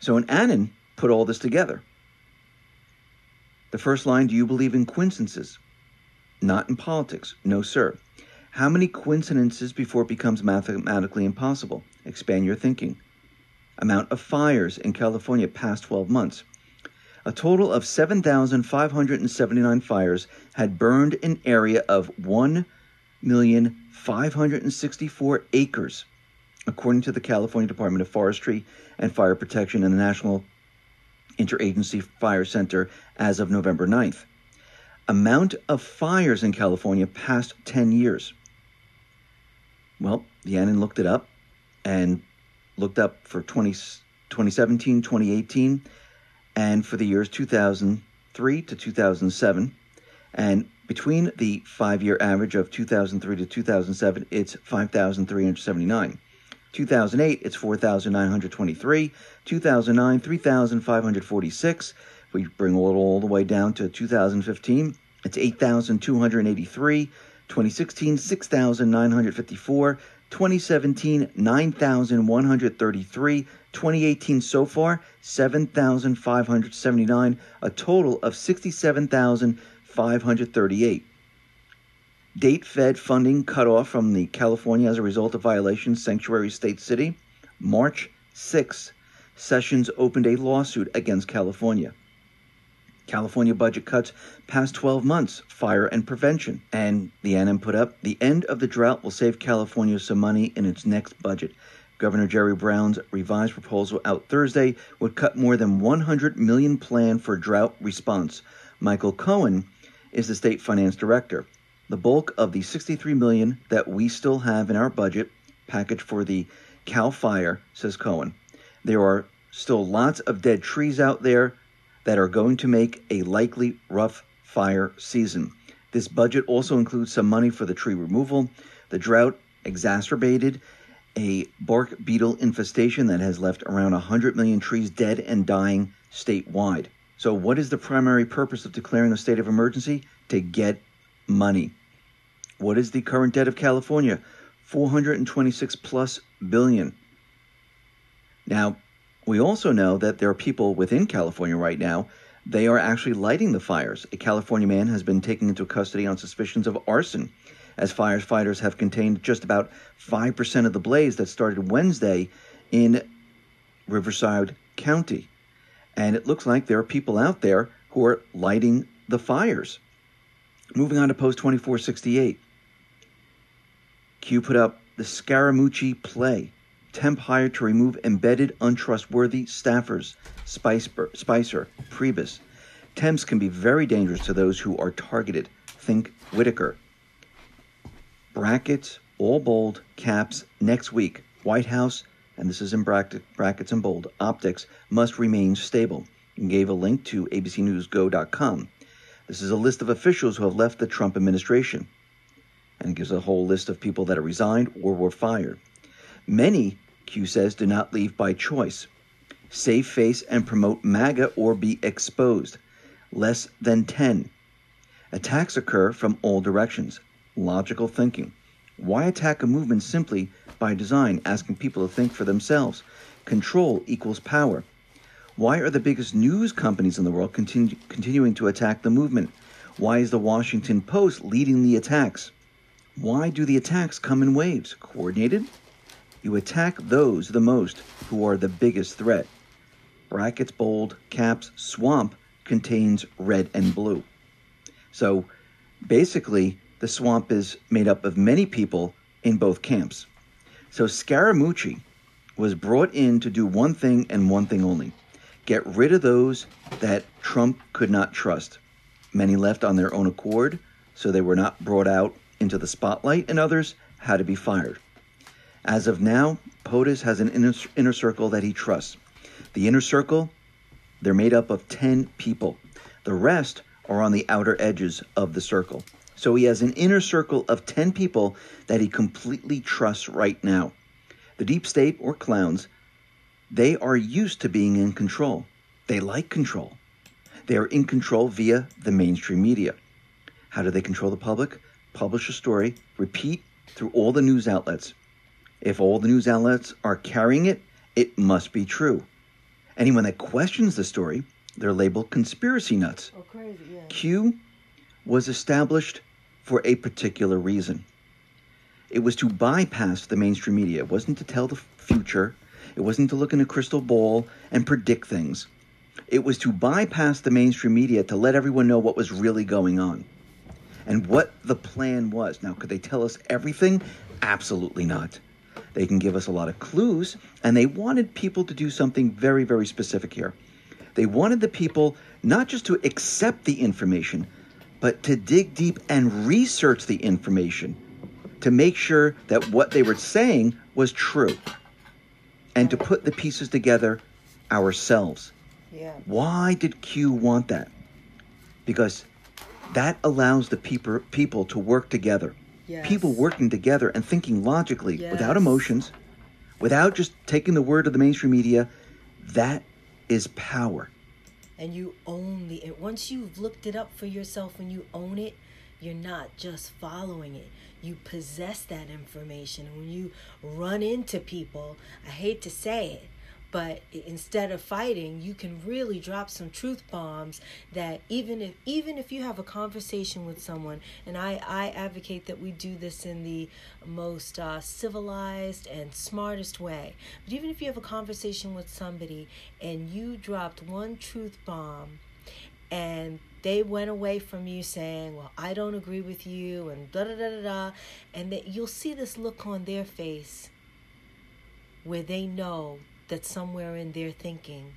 So, an Anon put all this together. The first line Do you believe in coincidences? Not in politics. No, sir. How many coincidences before it becomes mathematically impossible? Expand your thinking. Amount of fires in California past 12 months. A total of 7,579 fires had burned an area of 1,564 acres, according to the California Department of Forestry and Fire Protection and the National Interagency Fire Center as of November 9th. Amount of fires in California past 10 years. Well, the Anon looked it up and looked up for 20, 2017, 2018, and for the years 2003 to 2007. And between the five year average of 2003 to 2007, it's 5,379. 2008, it's 4,923. 2009, 3,546. If we bring it all the way down to 2015, it's 8,283. 2016, 6,954. 2017, 9,133. 2018 so far, 7,579. A total of 67,538. Date Fed funding cut off from the California as a result of violations, Sanctuary State City. March 6. Sessions opened a lawsuit against California. California budget cuts past 12 months, fire and prevention. And the Anon put up the end of the drought will save California some money in its next budget. Governor Jerry Brown's revised proposal out Thursday would cut more than 100 million plan for drought response. Michael Cohen is the state finance director. The bulk of the 63 million that we still have in our budget package for the Cal Fire, says Cohen. There are still lots of dead trees out there that are going to make a likely rough fire season. This budget also includes some money for the tree removal. The drought exacerbated a bark beetle infestation that has left around 100 million trees dead and dying statewide. So, what is the primary purpose of declaring a state of emergency? To get money. What is the current debt of California? 426 plus billion. Now, we also know that there are people within California right now. They are actually lighting the fires. A California man has been taken into custody on suspicions of arson, as firefighters have contained just about 5% of the blaze that started Wednesday in Riverside County. And it looks like there are people out there who are lighting the fires. Moving on to post 2468. Q put up the Scaramucci play temp hired to remove embedded, untrustworthy staffers, Spicer, Spicer, Priebus. Temps can be very dangerous to those who are targeted. Think Whitaker. Brackets, all bold, caps, next week. White House, and this is in bracket, brackets and bold, optics must remain stable. And gave a link to abcnewsgo.com. This is a list of officials who have left the Trump administration. And gives a whole list of people that are resigned or were fired. Many, Q says, do not leave by choice. Save face and promote MAGA or be exposed. Less than 10. Attacks occur from all directions. Logical thinking. Why attack a movement simply by design, asking people to think for themselves? Control equals power. Why are the biggest news companies in the world continu- continuing to attack the movement? Why is the Washington Post leading the attacks? Why do the attacks come in waves? Coordinated? You attack those the most who are the biggest threat. Brackets, bold, caps, swamp contains red and blue. So basically, the swamp is made up of many people in both camps. So Scaramucci was brought in to do one thing and one thing only get rid of those that Trump could not trust. Many left on their own accord, so they were not brought out into the spotlight, and others had to be fired. As of now, POTUS has an inner, inner circle that he trusts. The inner circle, they're made up of 10 people. The rest are on the outer edges of the circle. So he has an inner circle of 10 people that he completely trusts right now. The deep state or clowns, they are used to being in control. They like control. They are in control via the mainstream media. How do they control the public? Publish a story, repeat through all the news outlets. If all the news outlets are carrying it it must be true. Anyone that questions the story, they're labeled conspiracy nuts. Oh, crazy, yeah. Q was established for a particular reason. It was to bypass the mainstream media. It wasn't to tell the future. It wasn't to look in a crystal ball and predict things. It was to bypass the mainstream media to let everyone know what was really going on and what the plan was. Now, could they tell us everything? Absolutely not. They can give us a lot of clues, and they wanted people to do something very, very specific here. They wanted the people not just to accept the information, but to dig deep and research the information to make sure that what they were saying was true and to put the pieces together ourselves. Yeah. Why did Q want that? Because that allows the people people to work together. Yes. People working together and thinking logically without emotions, without just taking the word of the mainstream media. That is power. and you own the once you've looked it up for yourself and you own it you're not just following it you possess that information and when you run into people i hate to say it but instead of fighting you can really drop some truth bombs that even if even if you have a conversation with someone and i i advocate that we do this in the most uh, civilized and smartest way but even if you have a conversation with somebody and you dropped one truth bomb and they went away from you saying, Well, I don't agree with you, and da da da da da, and that you'll see this look on their face where they know that somewhere in their thinking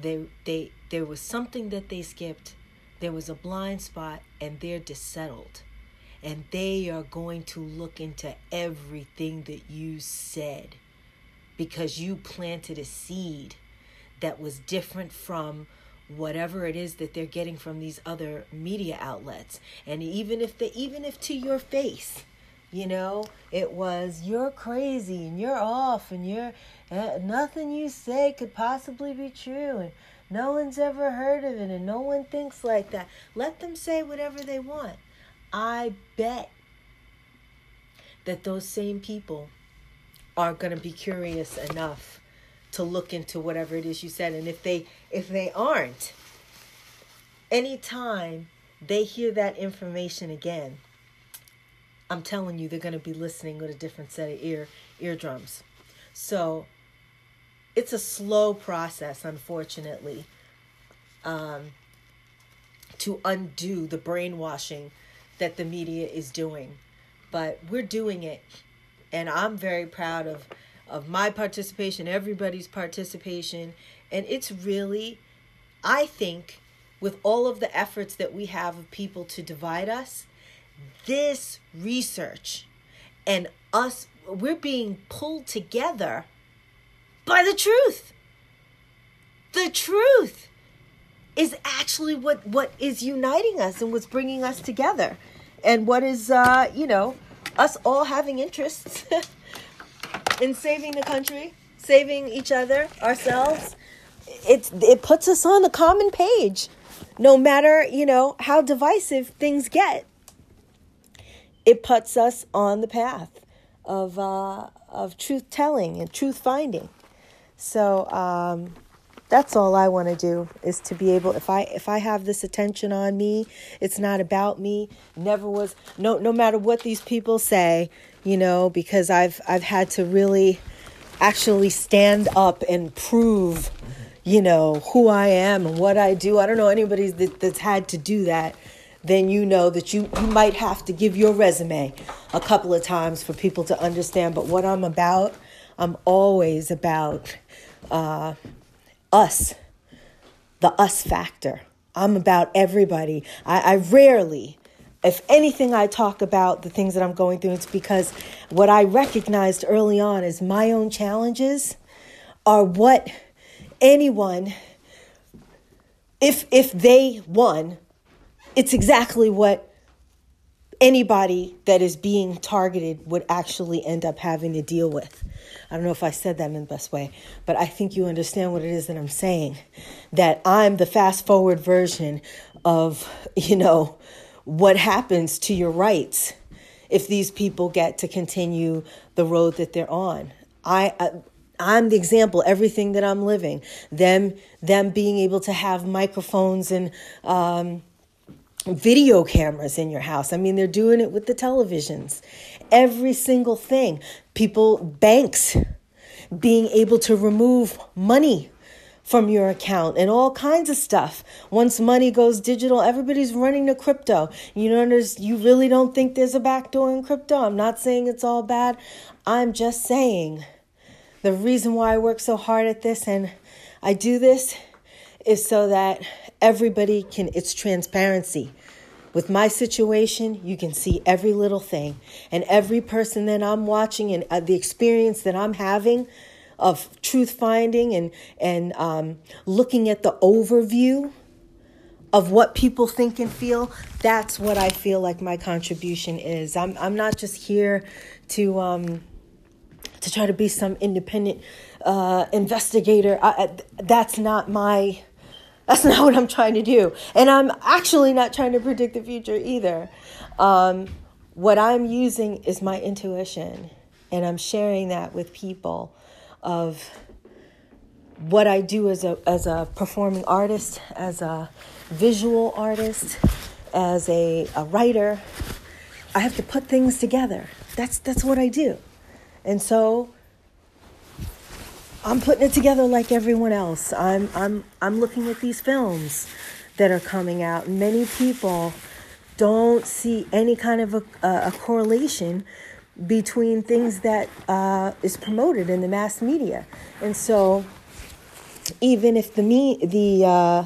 they they there was something that they skipped, there was a blind spot, and they're dissettled. And they are going to look into everything that you said because you planted a seed that was different from whatever it is that they're getting from these other media outlets and even if they even if to your face you know it was you're crazy and you're off and you're Eh, nothing you say could possibly be true and no one's ever heard of it and no one thinks like that. Let them say whatever they want. I bet that those same people are going to be curious enough to look into whatever it is you said and if they if they aren't anytime they hear that information again i'm telling you they're going to be listening with a different set of ear eardrums. So it's a slow process unfortunately um, to undo the brainwashing that the media is doing. But we're doing it and i'm very proud of of my participation everybody's participation. And it's really i think with all of the efforts that we have of people to divide us this research and us we're being pulled together by the truth. The truth is actually what what is uniting us and what's bringing us together. And what is uh you know us all having interests in saving the country saving each other ourselves. It's it puts us on the common page no matter you know how divisive things get. It puts us on the path of uh of truth telling and truth finding so um that's all I want to do is to be able if I if I have this attention on me, it's not about me. Never was no no matter what these people say, you know, because I've I've had to really actually stand up and prove, you know, who I am and what I do. I don't know anybody that, that's had to do that. Then you know that you, you might have to give your resume a couple of times for people to understand. But what I'm about, I'm always about uh, us, the us factor. I'm about everybody. I, I rarely, if anything, I talk about the things that I'm going through. It's because what I recognized early on is my own challenges are what anyone, if if they won, it's exactly what anybody that is being targeted would actually end up having to deal with. I don't know if I said that in the best way, but I think you understand what it is that I'm saying. That I'm the fast forward version of, you know, what happens to your rights if these people get to continue the road that they're on. I, I I'm the example, everything that I'm living. Them them being able to have microphones and um, video cameras in your house. I mean, they're doing it with the televisions. Every single thing. People, banks being able to remove money from your account and all kinds of stuff. Once money goes digital, everybody's running to crypto. You know, you really don't think there's a backdoor in crypto. I'm not saying it's all bad. I'm just saying the reason why I work so hard at this and I do this is so that everybody can, it's transparency. With my situation, you can see every little thing. And every person that I'm watching and uh, the experience that I'm having of truth finding and, and um, looking at the overview of what people think and feel, that's what I feel like my contribution is. I'm, I'm not just here to, um, to try to be some independent uh, investigator. I, that's not my that's not what I'm trying to do. And I'm actually not trying to predict the future either. Um, what I'm using is my intuition, and I'm sharing that with people of what I do as a as a performing artist, as a visual artist, as a, a writer. I have to put things together. That's that's what I do. And so I'm putting it together like everyone else. I'm I'm I'm looking at these films that are coming out. Many people don't see any kind of a, a correlation between things that uh, is promoted in the mass media, and so even if the me the uh,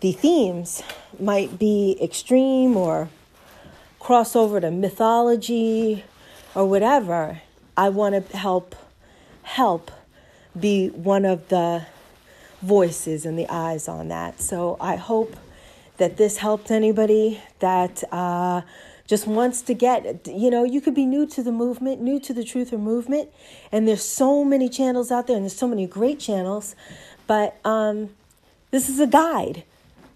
the themes might be extreme or cross over to mythology or whatever, I want to help help be one of the voices and the eyes on that. So I hope that this helped anybody that uh, just wants to get, you know, you could be new to the movement, new to the truth or movement, and there's so many channels out there, and there's so many great channels, but um, this is a guide.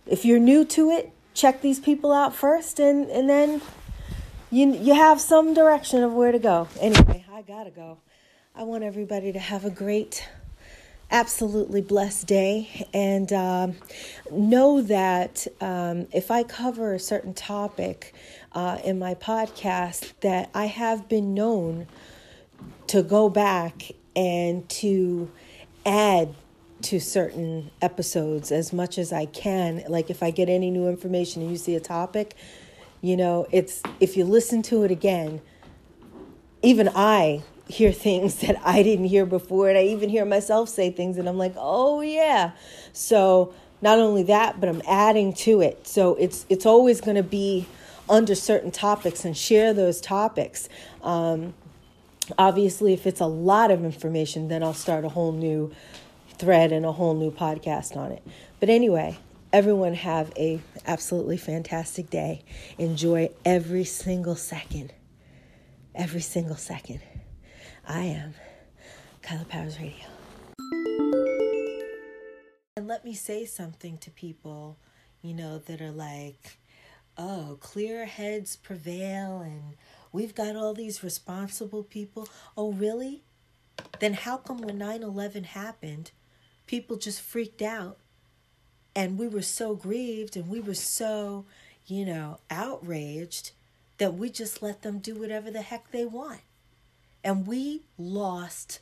If you're new to it, check these people out first, and, and then you, you have some direction of where to go. Anyway, I gotta go. I want everybody to have a great, absolutely blessed day. And um, know that um, if I cover a certain topic uh, in my podcast, that I have been known to go back and to add to certain episodes as much as I can. Like if I get any new information and you see a topic, you know, it's if you listen to it again, even I hear things that I didn't hear before. And I even hear myself say things, and I'm like, oh, yeah. So not only that, but I'm adding to it. So it's, it's always going to be under certain topics and share those topics. Um, obviously, if it's a lot of information, then I'll start a whole new thread and a whole new podcast on it. But anyway, everyone have a absolutely fantastic day. Enjoy every single second. Every single second. I am Kaila Powerz Radio. And let me say something to people, you know, that are like, oh, clear heads prevail and we've got all these responsible people. Oh, really? Then how come when 9 11 happened, people just freaked out and we were so grieved and we were so, you know, outraged that we just let them do whatever the heck they want? And we lost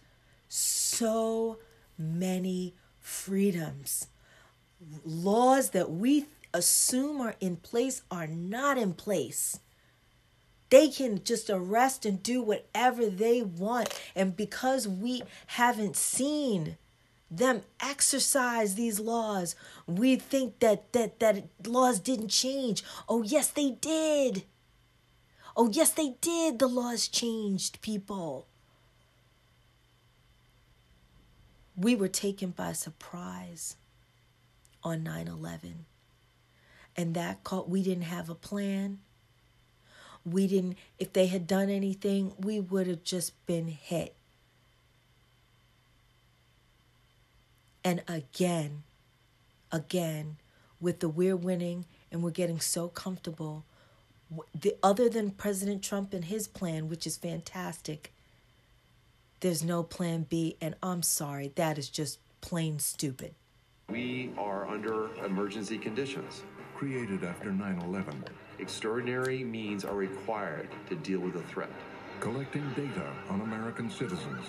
so many freedoms. Laws that we assume are in place are not in place. They can just arrest and do whatever they want. And because we haven't seen them exercise these laws, we think that, that, that laws didn't change. Oh, yes, they did. Oh, yes, they did. The laws changed, people. We were taken by surprise on 9 11. And that caught, we didn't have a plan. We didn't, if they had done anything, we would have just been hit. And again, again, with the we're winning and we're getting so comfortable the other than President Trump and his plan, which is fantastic, There's no plan B, and I'm sorry, that is just plain stupid. We are under emergency conditions. Created after 9 11. Extraordinary means are required to deal with the threat. Collecting data on American citizens.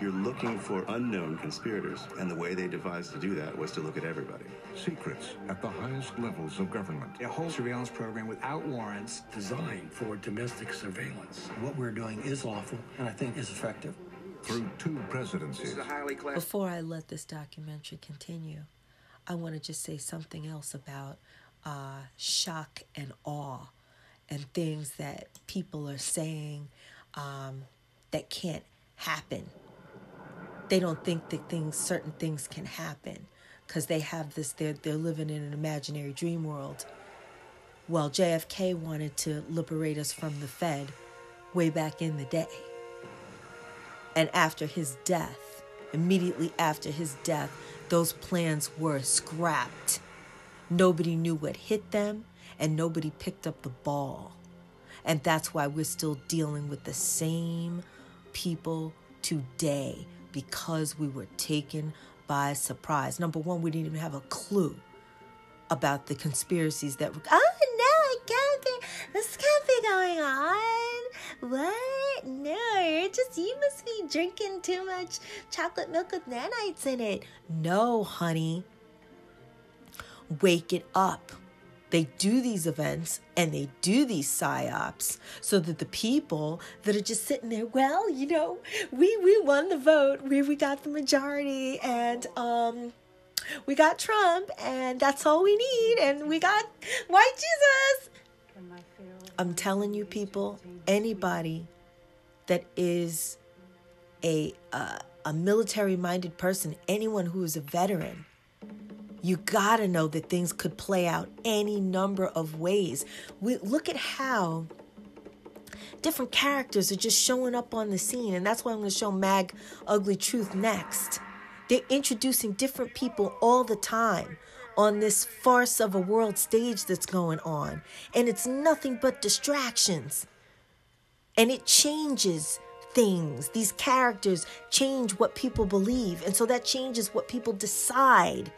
You're looking for unknown conspirators, and the way they devised to do that was to look at everybody. Secrets at the highest levels of government. A whole surveillance program without warrants designed for domestic surveillance. What we're doing is lawful and I think is effective. Through two presidencies. Before I let this documentary continue, I want to just say something else about uh, shock and awe and things that people are saying um, that can't happen. They don't think that things, certain things can happen because they have this, they're, they're living in an imaginary dream world. Well, JFK wanted to liberate us from the Fed way back in the day. And after his death, immediately after his death, those plans were scrapped. Nobody knew what hit them, and nobody picked up the ball. And that's why we're still dealing with the same people today because we were taken by surprise. Number one, we didn't even have a clue about the conspiracies that were. Oh no, it can't be. This can't be going on. What? No, you're just you must be drinking too much chocolate milk with nanites in it. No, honey. Wake it up. They do these events and they do these psyops so that the people that are just sitting there, well, you know, we we won the vote, we we got the majority, and um, we got Trump, and that's all we need, and we got white Jesus. I'm telling you, people, anybody that is a uh, a military minded person, anyone who is a veteran, you gotta know that things could play out any number of ways. We look at how different characters are just showing up on the scene, and that's why I'm gonna show Mag Ugly Truth next. They're introducing different people all the time on this farce of a world stage that's going on, and it's nothing but distractions. And it changes things. These characters change what people believe, and so that changes what people decide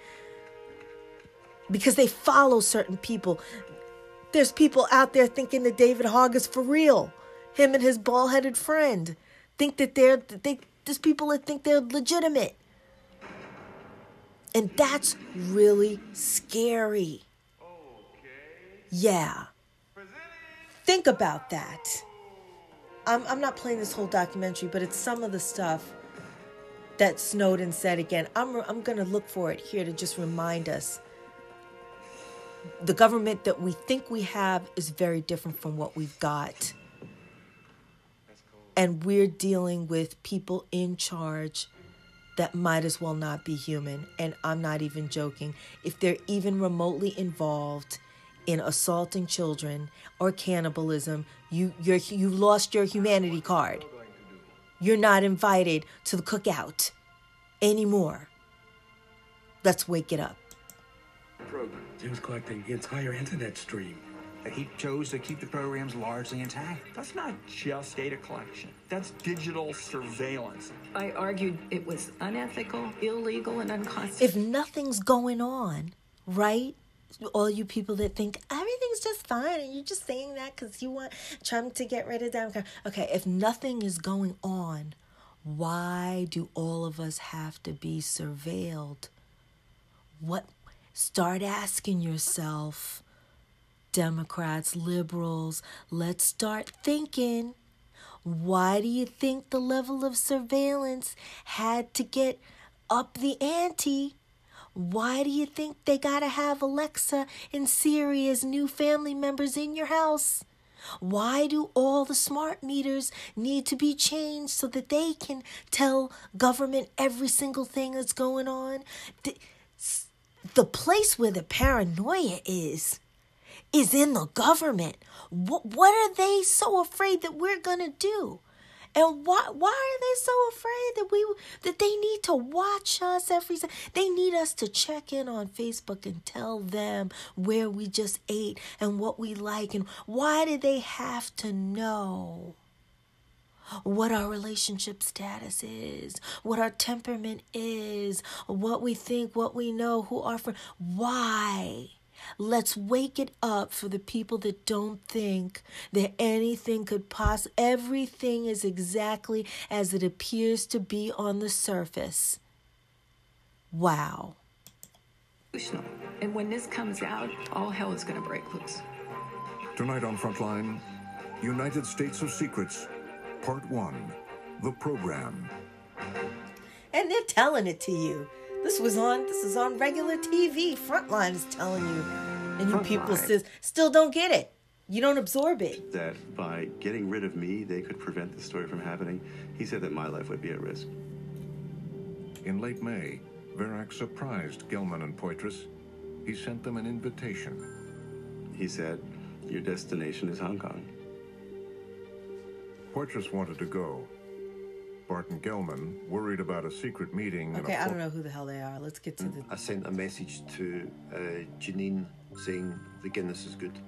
because they follow certain people. There's people out there thinking that David Hogg is for real. Him and his bald headed friend think that they're, they, there's people that think they're legitimate. And that's really scary. Yeah. Think about that. I'm, I'm not playing this whole documentary, but it's some of the stuff that Snowden said again. I'm, I'm going to look for it here to just remind us the government that we think we have is very different from what we've got. And we're dealing with people in charge that might as well not be human. And I'm not even joking. If they're even remotely involved in assaulting children or cannibalism, you you're you lost your humanity card. You're not invited to the cookout anymore. Let's wake it up. He was collecting the entire internet stream. He chose to keep the programs largely intact. That's not just data collection. That's digital surveillance. I argued it was unethical, illegal, and unconstitutional. If nothing's going on, right? All you people that think everything's just fine and you're just saying that because you want Trump to get rid of Democrats. Okay, if nothing is going on, why do all of us have to be surveilled? What? Start asking yourself Democrats, liberals, let's start thinking. Why do you think the level of surveillance had to get up the ante? Why do you think they got to have Alexa and Siri as new family members in your house? Why do all the smart meters need to be changed so that they can tell government every single thing that's going on? The, the place where the paranoia is is in the government. What, what are they so afraid that we're going to do? And why why are they so afraid that we that they need to watch us every they need us to check in on Facebook and tell them where we just ate and what we like and why do they have to know? What our relationship status is, what our temperament is, what we think, what we know, who our friends. Why? Let's wake it up for the people that don't think that anything could possibly, everything is exactly as it appears to be on the surface. Wow. And when this comes out, all hell is going to break loose. Tonight on Frontline, United States of Secrets, Part 1 The Program. And they're telling it to you. This was on this is on regular TV. Frontline is telling you. And you people says still don't get it. You don't absorb it. That by getting rid of me, they could prevent the story from happening. He said that my life would be at risk. In late May, Verax surprised Gellman and Poitras. He sent them an invitation. He said, Your destination is Hong Kong. Poitras wanted to go. Barton Gellman, worried about a secret meeting Okay, a I fo- don't know who the hell they are. Let's get to the I sent a message to uh, Janine saying the Guinness is good.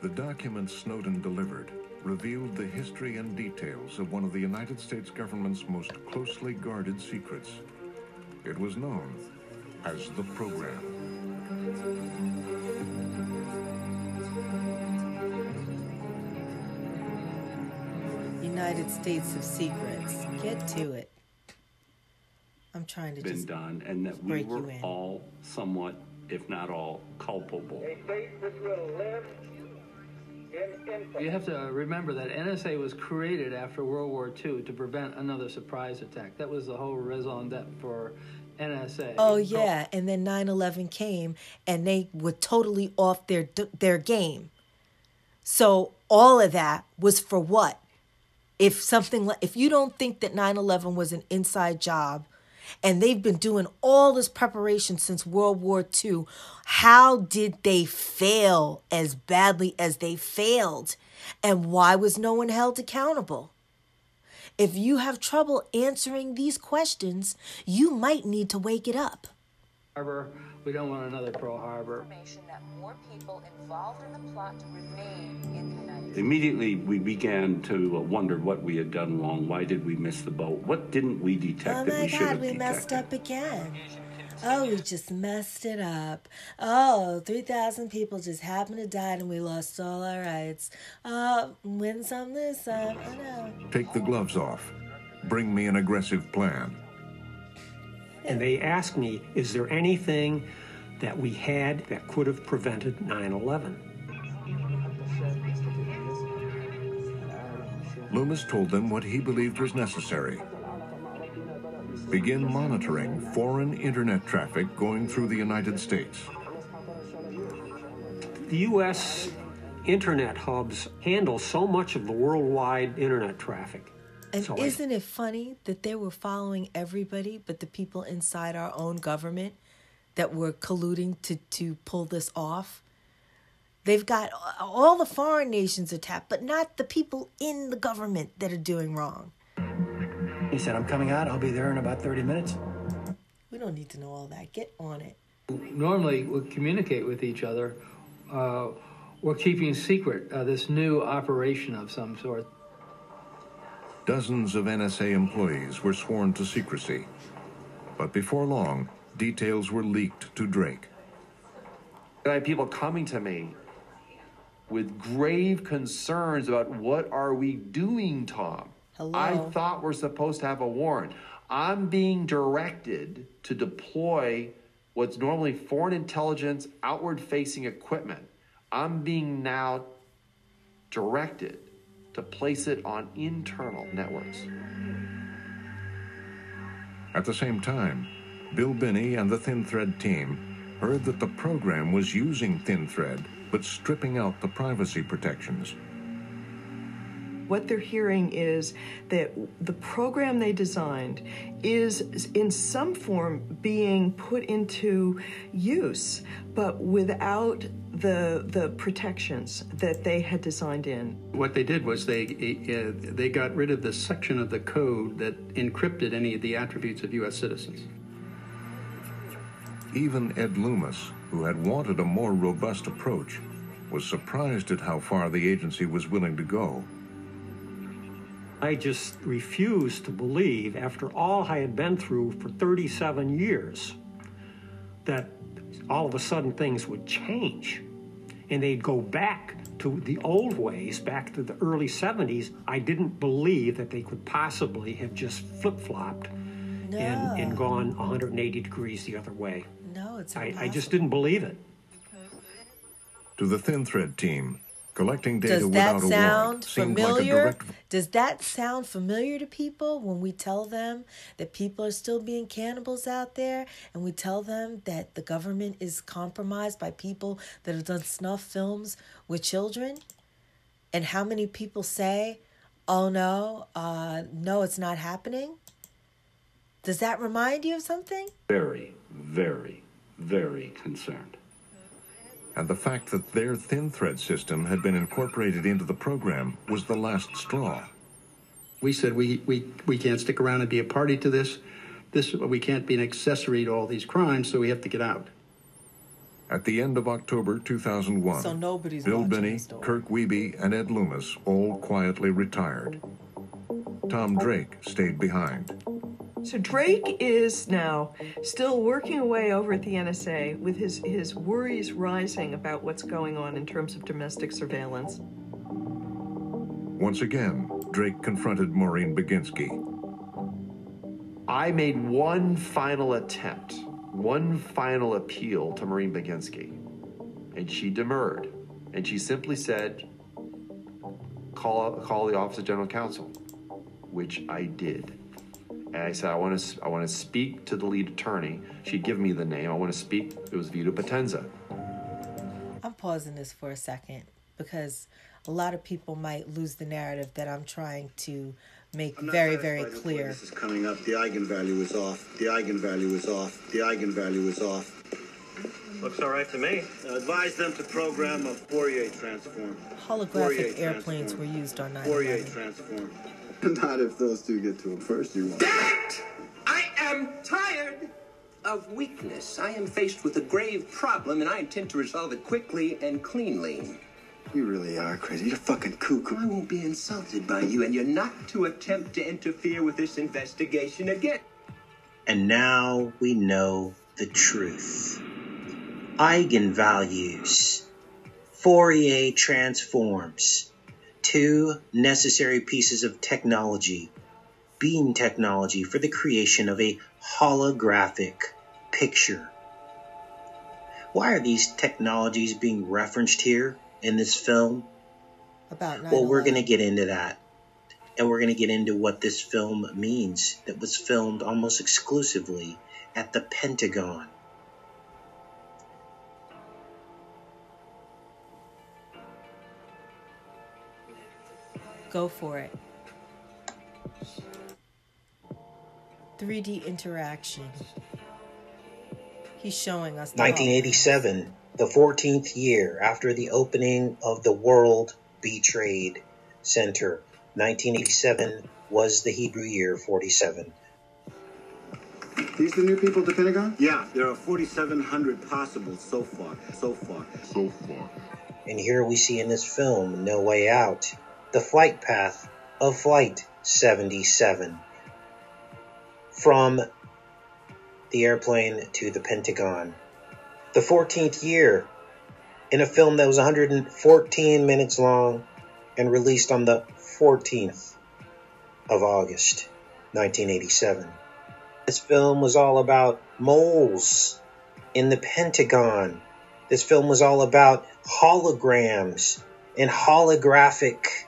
The documents Snowden delivered revealed the history and details of one of the United States government's most closely guarded secrets. It was known as the program. United States of Secrets. Get to it. I'm trying to been just done and that we were you all somewhat, if not all, culpable. You have to uh, remember that NSA was created after World War II to prevent another surprise attack. That was the whole raison d'etre for NSA. Oh yeah, and then 9/11 came and they were totally off their their game. So all of that was for what? If something like if you don't think that 9/11 was an inside job and they've been doing all this preparation since World War II, how did they fail as badly as they failed? And why was no one held accountable? If you have trouble answering these questions, you might need to wake it up. Harbor. We don't want another Pearl Harbor. that more people involved in the plot remain in the United Immediately, we began to uh, wonder what we had done wrong. Why did we miss the boat? What didn't we detect Oh that we should God, have we detected? messed up again. Oh, we just messed it up. Oh, 3,000 people just happened to die and we lost all our rights. Oh, win some, lose some. Oh no. Take the gloves off. Bring me an aggressive plan. And they asked me, is there anything that we had that could have prevented 9 11? Loomis told them what he believed was necessary. Begin monitoring foreign internet traffic going through the United States. The U.S. internet hubs handle so much of the worldwide internet traffic. And So isn't it funny that they were following everybody but the people inside our own government that were colluding to, to pull this off? They've got all the foreign nations attacked, but not the people in the government that are doing wrong. He said, I'm coming out. I'll be there in about 30 minutes. We don't need to know all that. Get on it. Normally, we communicate with each other. Uh, we're keeping secret uh, this new operation of some sort. Dozens of NSA employees were sworn to secrecy. But before long, details were leaked to Drake. I had people coming to me with grave concerns about what are we doing, Tom? Hello? I thought we're supposed to have a warrant. I'm being directed to deploy what's normally foreign intelligence outward facing equipment. I'm being now directed to place it on internal networks. At the same time, Bill Binney and the Thin Thread team heard that the program was using Thin Thread, but stripping out the privacy protections. What they're hearing is that the program they designed is in some form being put into use, but without the the protections that they had designed in. What they did was they uh, they got rid of the section of the code that encrypted any of the attributes of U.S. citizens. Even Ed Loomis, who had wanted a more robust approach, was surprised at how far the agency was willing to go. I just refused to believe, after all I had been through for 37 years, that all of a sudden things would change and they'd go back to the old ways, back to the early 70s. I didn't believe that they could possibly have just flip flopped No. and, and gone 180 degrees the other way. No, it's I, I just didn't believe it. To the Thin Thread team, collecting data Does that without a sound warrant seemed like a familiar? direct Does that sound familiar to people when we tell them that people are still being cannibals out there and we tell them that the government is compromised by people that have done snuff films with children? And how many people say, oh no, uh, no, it's not happening? Does that remind you of something? Very, very, very concerned. And the fact that their thin thread system had been incorporated into the program was the last straw. We said we, we, we can't stick around and be a party to this. This we can't be an accessory to all these crimes, so we have to get out. At the end of October 2001, So nobody's Bill watching Binney. Kirk Wiebe, and Ed Loomis all quietly retired. Tom Drake stayed behind. So Drake is now still working away over at the NSA with his, his worries rising about what's going on in terms of domestic surveillance. Once again, Drake confronted Maureen Baginski. I made one final attempt, one final appeal to Maureen Baginski, and she demurred, and she simply said, "Call call the Office of General Counsel," which I did. And I said, "I want to I want to speak to the lead attorney." She'd give me the name. I want to speak. It was Vito Potenza. I'm pausing this for a second because a lot of people might lose the narrative that I'm trying to make very, very with the way clear. This is coming up. The eigenvalue is off. The eigenvalue is off. The eigenvalue is off. Looks all right to me. Uh, advise them to program a Fourier transform. Fourier Holographic airplanes transform. were used on 9 Fourier transform. Not if those two get to him first, you won't. I am tired of weakness. I am faced with a grave problem, and I intend to resolve it quickly and cleanly. You really are crazy. You're fucking cuckoo. I won't be insulted by you, and you're not to attempt to interfere with this investigation again. And now we know the truth. Eigenvalues. Fourier transforms. Two necessary pieces of technology. Beam technology for the creation of a holographic picture. Why are these technologies being referenced here in this film? About Well, we're going to get into that. And we're going to get into what this film means that was filmed almost exclusively at the Pentagon. Go for it. 3D interaction. He's showing us the 1987, the 14th year after the opening of the World B Trade Center. 1987 was the Hebrew year 47. These the new people at the Pentagon? Yeah, there are 4,700 possible so far. So far. So far. And here we see in this film, No Way Out, the flight path of Flight 77 from the airplane to the Pentagon. The 14th year in a film that was 114 minutes long and released on the 14th of August 1987. This film was all about moles in the Pentagon. This film was all about holograms and holographic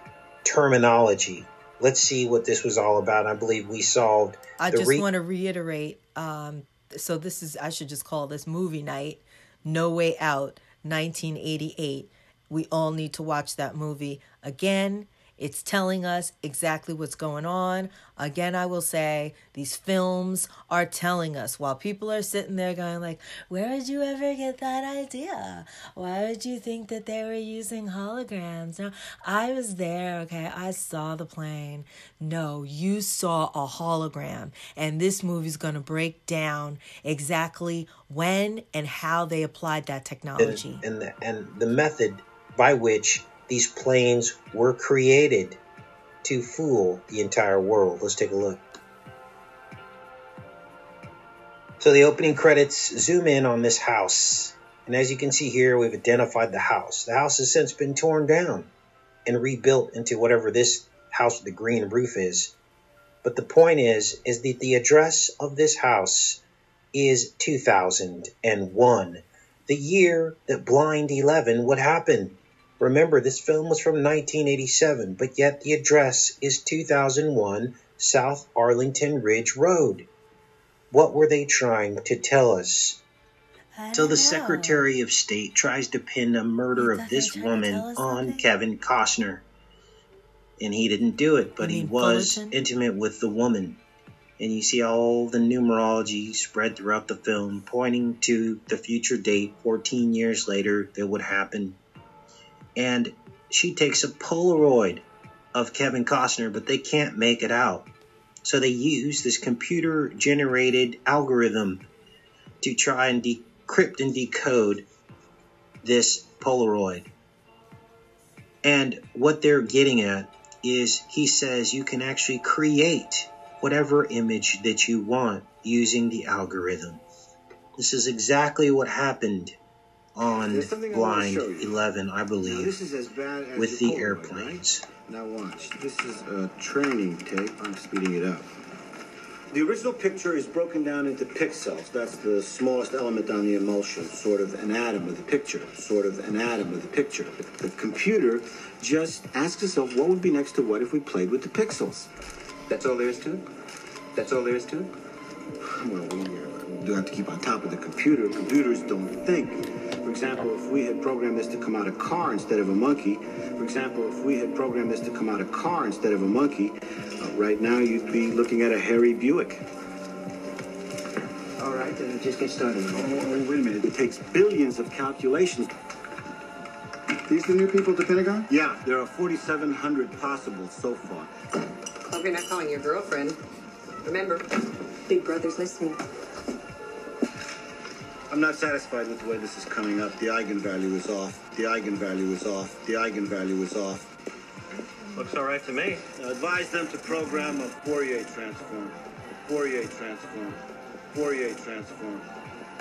terminology. Let's see what this was all about. I believe we solved I just re- want to reiterate. Um, so this is I should just call this movie night. No Way Out, 1988. We all need to watch that movie again. It's telling us exactly what's going on. Again, I will say these films are telling us while people are sitting there going like, "Where did you ever get that idea? Why would you think that they were using holograms?" No, I was there, okay? I saw the plane. No, you saw a hologram. And this movie's going to break down exactly when and how they applied that technology. and the, and the method by which these planes were created to fool the entire world. Let's take a look. So the opening credits zoom in on this house. And as you can see here, we've identified the house. The house has since been torn down and rebuilt into whatever this house with the green roof is. But the point is, is that the address of this house is 2001, the year that Blind 11 would happen. Remember, this film was from 1987, but yet the address is 2001 South Arlington Ridge Road. What were they trying to tell us? So the Secretary of State tries to pin a murder of this woman on Kevin Costner. And he didn't do it, but he was intimate with the woman. And you see all the numerology spread throughout the film, pointing to the future date 14 years later that would happen. And she takes a Polaroid of Kevin Costner, but they can't make it out. So they use this computer generated algorithm to try and decrypt and decode this Polaroid. And what they're getting at is he says you can actually create whatever image that you want using the algorithm. This is exactly what happened on Blind 11, I believe, Now, this is as bad as with the airplanes. right? Now watch. This is a training tape. I'm speeding it up. The original picture is broken down into pixels. That's the smallest element on the emulsion, sort of an atom of the picture, sort of an atom of the picture. The computer just asks itself, what would be next to what if we played with the pixels? That's all there is to it? That's all there is to it? Well, we uh, do have to keep on top of the computer. Computers don't think. For example, if we had programmed this to come out a car instead of a monkey, for example, if we had programmed this to come out a car instead of a monkey, uh, right now you'd be looking at a hairy Buick. All right, then just get started. Oh, wait a minute. It takes billions of calculations. These the new people at the Pentagon? Yeah, there are 4,700 possible so far. Hope you're not calling your girlfriend. Remember, Big Brother's listening. I'm not satisfied with the way this is coming up. The eigenvalue is off. The eigenvalue is off. The eigenvalue is off. Looks all right to me. Uh, advise them to program a Fourier transform. A Fourier transform. A Fourier transform.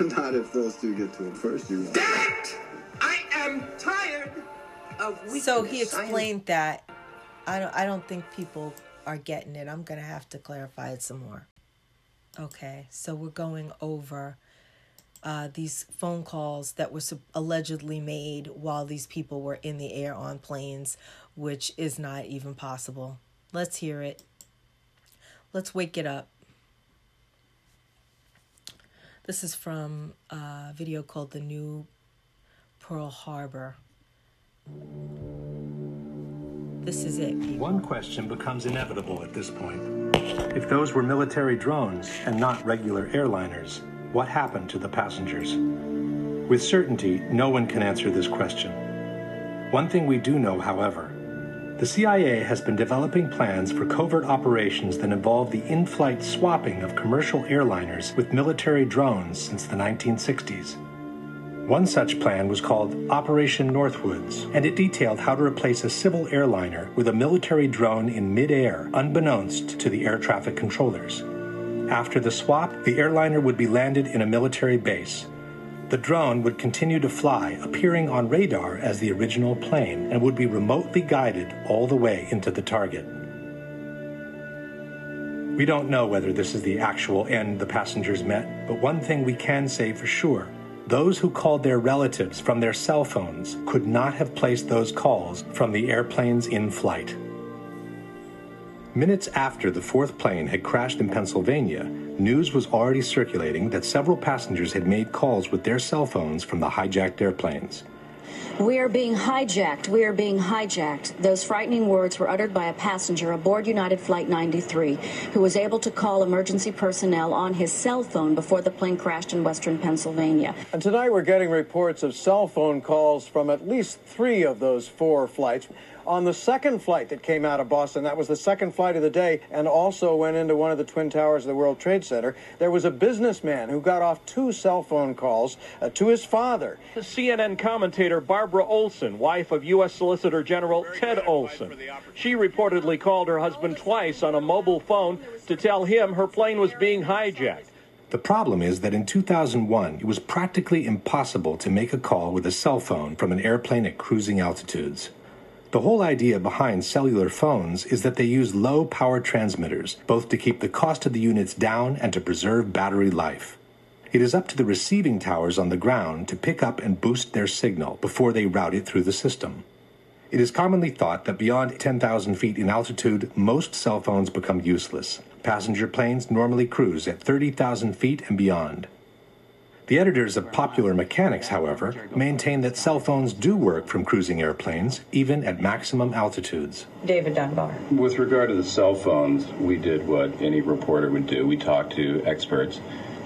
Not if those two get to it first, you won't. I am tired of weakness. So he I am- explained that. I don't. I don't think people are getting it. I'm gonna have to clarify it some more. Okay, so we're going over uh, these phone calls that were sup- allegedly made while these people were in the air on planes, which is not even possible. Let's hear it. Let's wake it up. This is from a video called The New Pearl Harbor. This is it. One question becomes inevitable at this point. If those were military drones and not regular airliners, what happened to the passengers? With certainty, no one can answer this question. One thing we do know, however the CIA has been developing plans for covert operations that involve the in flight swapping of commercial airliners with military drones since the 1960s. One such plan was called Operation Northwoods, and it detailed how to replace a civil airliner with a military drone in midair, unbeknownst to the air traffic controllers. After the swap, the airliner would be landed in a military base. The drone would continue to fly, appearing on radar as the original plane, and would be remotely guided all the way into the target. We don't know whether this is the actual end the passengers met, but one thing we can say for sure those who called their relatives from their cell phones could not have placed those calls from the airplanes in flight. Minutes after the fourth plane had crashed in Pennsylvania, news was already circulating that several passengers had made calls with their cell phones from the hijacked airplanes. We are being hijacked. We are being hijacked. Those frightening words were uttered by a passenger aboard United Flight 93 who was able to call emergency personnel on his cell phone before the plane crashed in western Pennsylvania. And tonight we're getting reports of cell phone calls from at least three of those four flights. On the second flight that came out of Boston. That was the second flight of the day and also went into one of the Twin Towers of the World Trade Center. There was a businessman who got off two cell phone calls uh, to his father. The CNN commentator Barbara Olson, wife of U.S. Solicitor General Ted Olson. She reportedly called her husband twice on a mobile phone to tell him her plane was being hijacked. The problem is that in 2001, it was practically impossible to make a call with a cell phone from an airplane at cruising altitudes. The whole idea behind cellular phones is that they use low power transmitters, both to keep the cost of the units down and to preserve battery life. It is up to the receiving towers on the ground to pick up and boost their signal before they route it through the system. It is commonly thought that beyond 10,000 feet in altitude, most cell phones become useless. Passenger planes normally cruise at 30,000 feet and beyond. The editors of Popular Mechanics, however, maintain that cell phones do work from cruising airplanes, even at maximum altitudes. David Dunbar. With regard to the cell phones, we did what any reporter would do. We talked to experts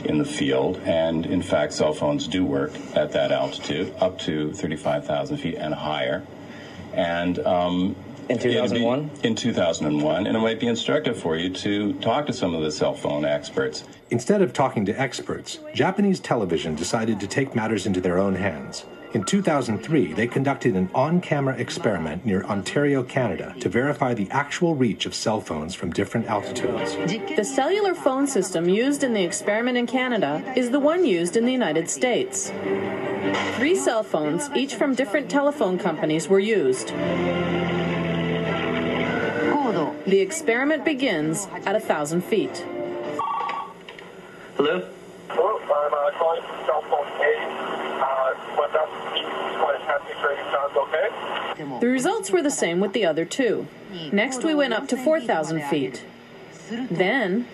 in the field, and in fact, cell phones do work at that altitude, up to 35,000 feet and higher. And um, in 2001? In 2001, and it might be instructive for you to talk to some of the cell phone experts. Instead of talking to experts, Japanese television decided to take matters into their own hands. In 2003, they conducted an on camera experiment near Ontario, Canada, to verify the actual reach of cell phones from different altitudes. The cellular phone system used in the experiment in Canada is the one used in the United States. Three cell phones, each from different telephone companies, were used. The experiment begins at a thousand feet. Hello? Hello, I'm uh, calling from cell phone A. Uh, went up to testing trading sounds okay? The results were the same with the other two. Next, we went up to 4,000 feet. Then.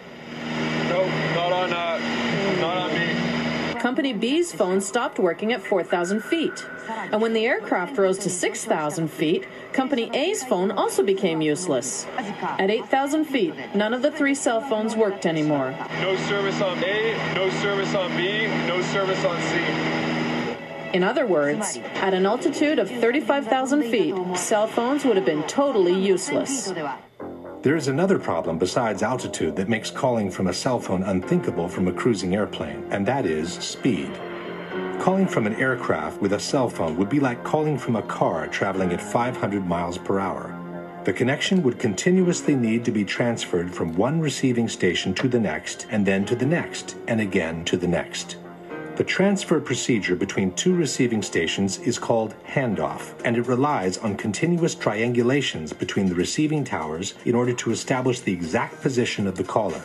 No, not on, uh, not on me. Company B's phone stopped working at 4,000 feet. And when the aircraft rose to 6,000 feet, Company A's phone also became useless. At 8,000 feet, none of the three cell phones worked anymore. No service on A, no service on B, no service on C. In other words, at an altitude of 35,000 feet, cell phones would have been totally useless. There is another problem besides altitude that makes calling from a cell phone unthinkable from a cruising airplane, and that is speed. Calling from an aircraft with a cell phone would be like calling from a car traveling at 500 miles per hour. The connection would continuously need to be transferred from one receiving station to the next, and then to the next, and again to the next. The transfer procedure between two receiving stations is called handoff, and it relies on continuous triangulations between the receiving towers in order to establish the exact position of the caller.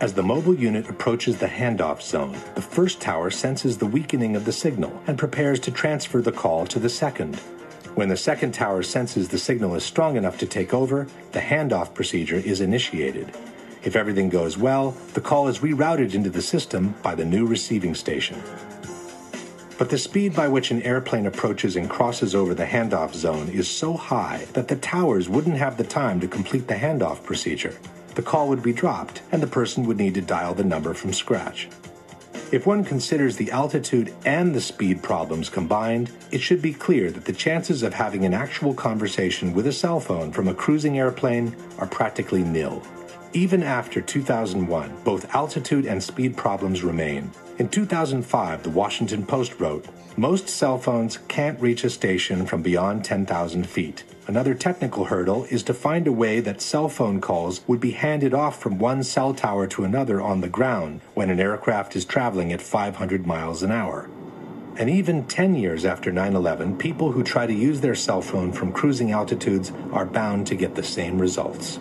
As the mobile unit approaches the handoff zone, the first tower senses the weakening of the signal and prepares to transfer the call to the second. When the second tower senses the signal is strong enough to take over, the handoff procedure is initiated. If everything goes well, the call is rerouted into the system by the new receiving station. But the speed by which an airplane approaches and crosses over the handoff zone is so high that the towers wouldn't have the time to complete the handoff procedure. The call would be dropped, and the person would need to dial the number from scratch. If one considers the altitude and the speed problems combined, it should be clear that the chances of having an actual conversation with a cell phone from a cruising airplane are practically nil. Even after 2001, both altitude and speed problems remain. In 2005, the Washington Post wrote, Most cell phones can't reach a station from beyond 10,000 feet. Another technical hurdle is to find a way that cell phone calls would be handed off from one cell tower to another on the ground when an aircraft is traveling at 500 miles an hour. And even 10 years after 9 11, people who try to use their cell phone from cruising altitudes are bound to get the same results.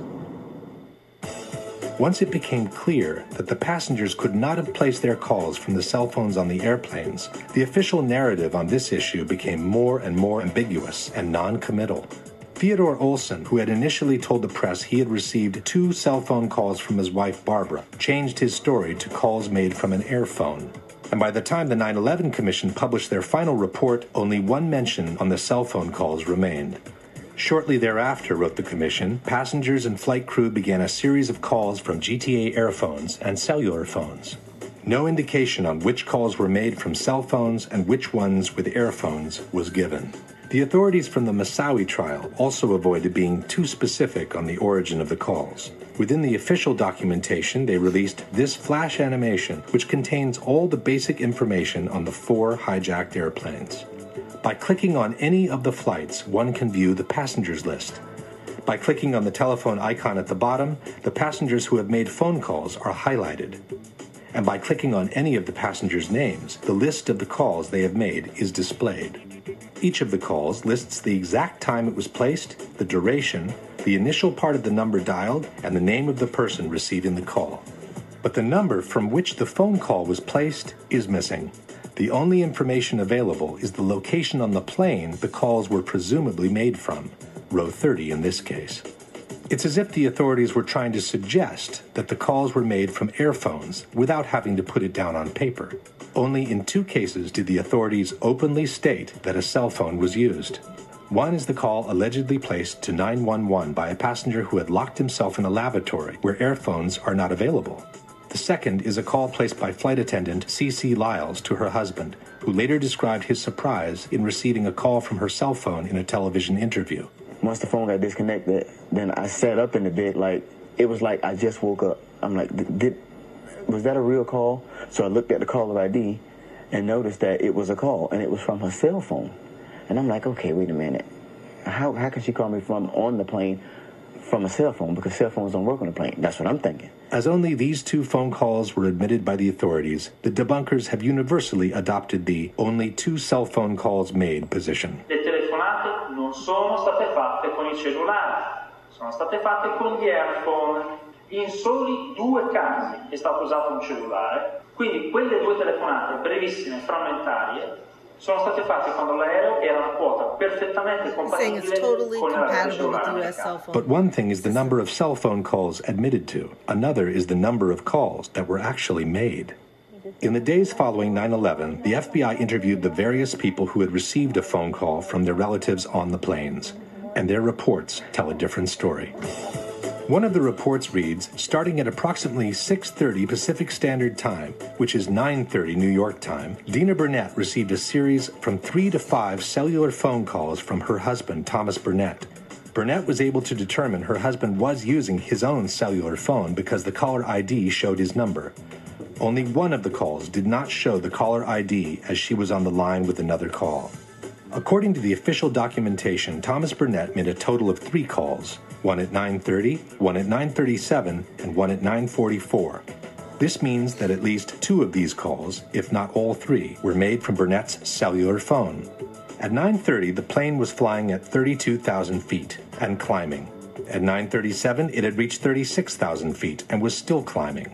Once it became clear that the passengers could not have placed their calls from the cell phones on the airplanes, the official narrative on this issue became more and more ambiguous and non committal. Theodore Olson, who had initially told the press he had received two cell phone calls from his wife Barbara, changed his story to calls made from an airphone. And by the time the 9 11 Commission published their final report, only one mention on the cell phone calls remained. Shortly thereafter, wrote the Commission, passengers and flight crew began a series of calls from GTE airphones and cellular phones. No indication on which calls were made from cell phones and which ones with airphones was given. The authorities from the Moussaoui trial also avoided being too specific on the origin of the calls. Within the official documentation, they released this flash animation, which contains all the basic information on the four hijacked airplanes. By clicking on any of the flights, one can view the passengers list. By clicking on the telephone icon at the bottom, the passengers who have made phone calls are highlighted. And by clicking on any of the passengers' names, the list of the calls they have made is displayed. Each of the calls lists the exact time it was placed, the duration, the initial part of the number dialed, and the name of the person receiving the call. But the number from which the phone call was placed is missing. The only information available is the location on the plane the calls were presumably made from, row 30 in this case. It's as if the authorities were trying to suggest that the calls were made from airphones without having to put it down on paper. Only in two cases did the authorities openly state that a cell phone was used. One is the call allegedly placed to 911 by a passenger who had locked himself in a lavatory where airphones are not available. The second is a call placed by flight attendant CeeCee Lyles to her husband, who later described his surprise in receiving a call from her cell phone in a television interview. Once the phone got disconnected, then I sat up in the bed like it was like I just woke up. I'm like, did was that a real call? So I looked at the caller ID and noticed that it was a call and it was from her cell phone. And I'm like, okay, wait a minute. How, how can she call me from on the plane from a cell phone? Because cell phones don't work on a plane. That's what I'm thinking. As only these two phone calls were admitted by the authorities, the debunkers have universally adopted the only two cell phone calls made position. Le telefonate non sono state fatte con i cellulari, sono state fatte con gli. In soli due casi è stato usato un cellulare, quindi quelle due telefonate brevissime, frammentarie, sono state fatte quando l'aereo era una quota perfettamente compatibile totally con la rete compatible with US cell phone. But one thing is the number of cell phone calls admitted to, another is the number of calls that were actually made. In the days following 9 11, the FBI interviewed the various people who had received a phone call from their relatives on the planes, and their reports tell a different story. One of the reports reads, starting at approximately 6:30 Pacific Standard Time, which is 9:30 New York time, Deena Burnett received a series from 3 to 5 cellular phone calls from her husband Thomas Burnett. Burnett was able to determine her husband was using his own cellular phone because the caller ID showed his number. Only one of the calls did not show the caller ID as she was on the line with another call. According to the official documentation, Thomas Burnett made a total of 3 calls, one at 9:30, one at 9:37, and one at 9:44. This means that at least two of these calls, if not all three, were made from Burnett's cellular phone. At 9:30, the plane was flying at 32,000 feet and climbing. At 9:37, it had reached 36,000 feet and was still climbing.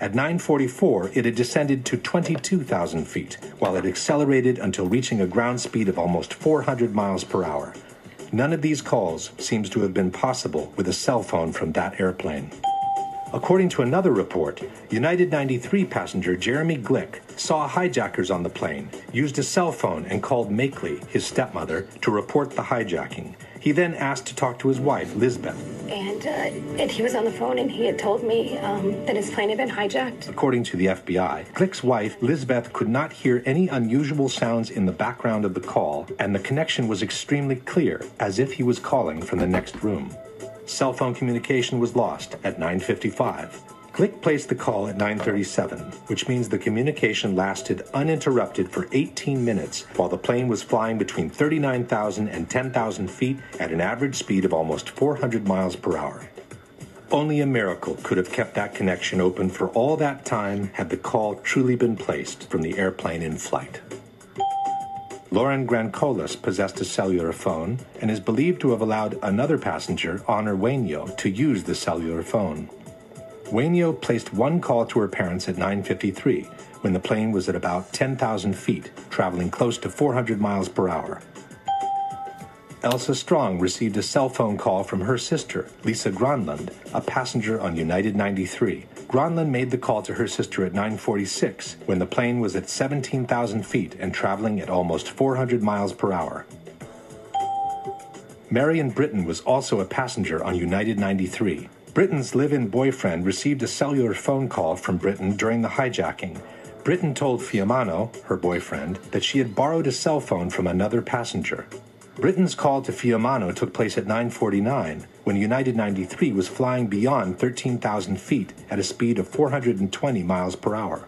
At 9:44, it had descended to 22,000 feet, while it accelerated until reaching a ground speed of almost 400 miles per hour. None of these calls seems to have been possible with a cell phone from that airplane. According to another report, United 93 passenger Jeremy Glick saw hijackers on the plane, used a cell phone, and called Makeley, his stepmother, to report the hijacking. He then asked to talk to his wife, Lyzbeth. And, uh, and he was on the phone and he had told me um, that his plane had been hijacked. According to the FBI, Glick's wife, Lyzbeth, could not hear any unusual sounds in the background of the call, and the connection was extremely clear, as if he was calling from the next room. Cell phone communication was lost at 9:55. Glick placed the call at 9:37, which means the communication lasted uninterrupted for 18 minutes while the plane was flying between 39,000 and 10,000 feet at an average speed of almost 400 miles per hour. Only a miracle could have kept that connection open for all that time had the call truly been placed from the airplane in flight. Lauren Grandcolas possessed a cellular phone and is believed to have allowed another passenger, Honor Wainio, to use the cellular phone. Wainio placed one call to her parents at 9:53 when the plane was at about 10,000 feet, traveling close to 400 miles per hour. Elsa Strong received a cell phone call from her sister, Lisa Gronlund, a passenger on United 93. Gronlund made the call to her sister at 9:46 when the plane was at 17,000 feet and traveling at almost 400 miles per hour. Marion Britton was also a passenger on United 93. Britton's live-in boyfriend received a cellular phone call from Britton during the hijacking. Britton told Fiumano, her boyfriend, that she had borrowed a cell phone from another passenger. Britton's call to Fiumano took place at 9:49 when United 93 was flying beyond 13,000 feet at a speed of 420 miles per hour.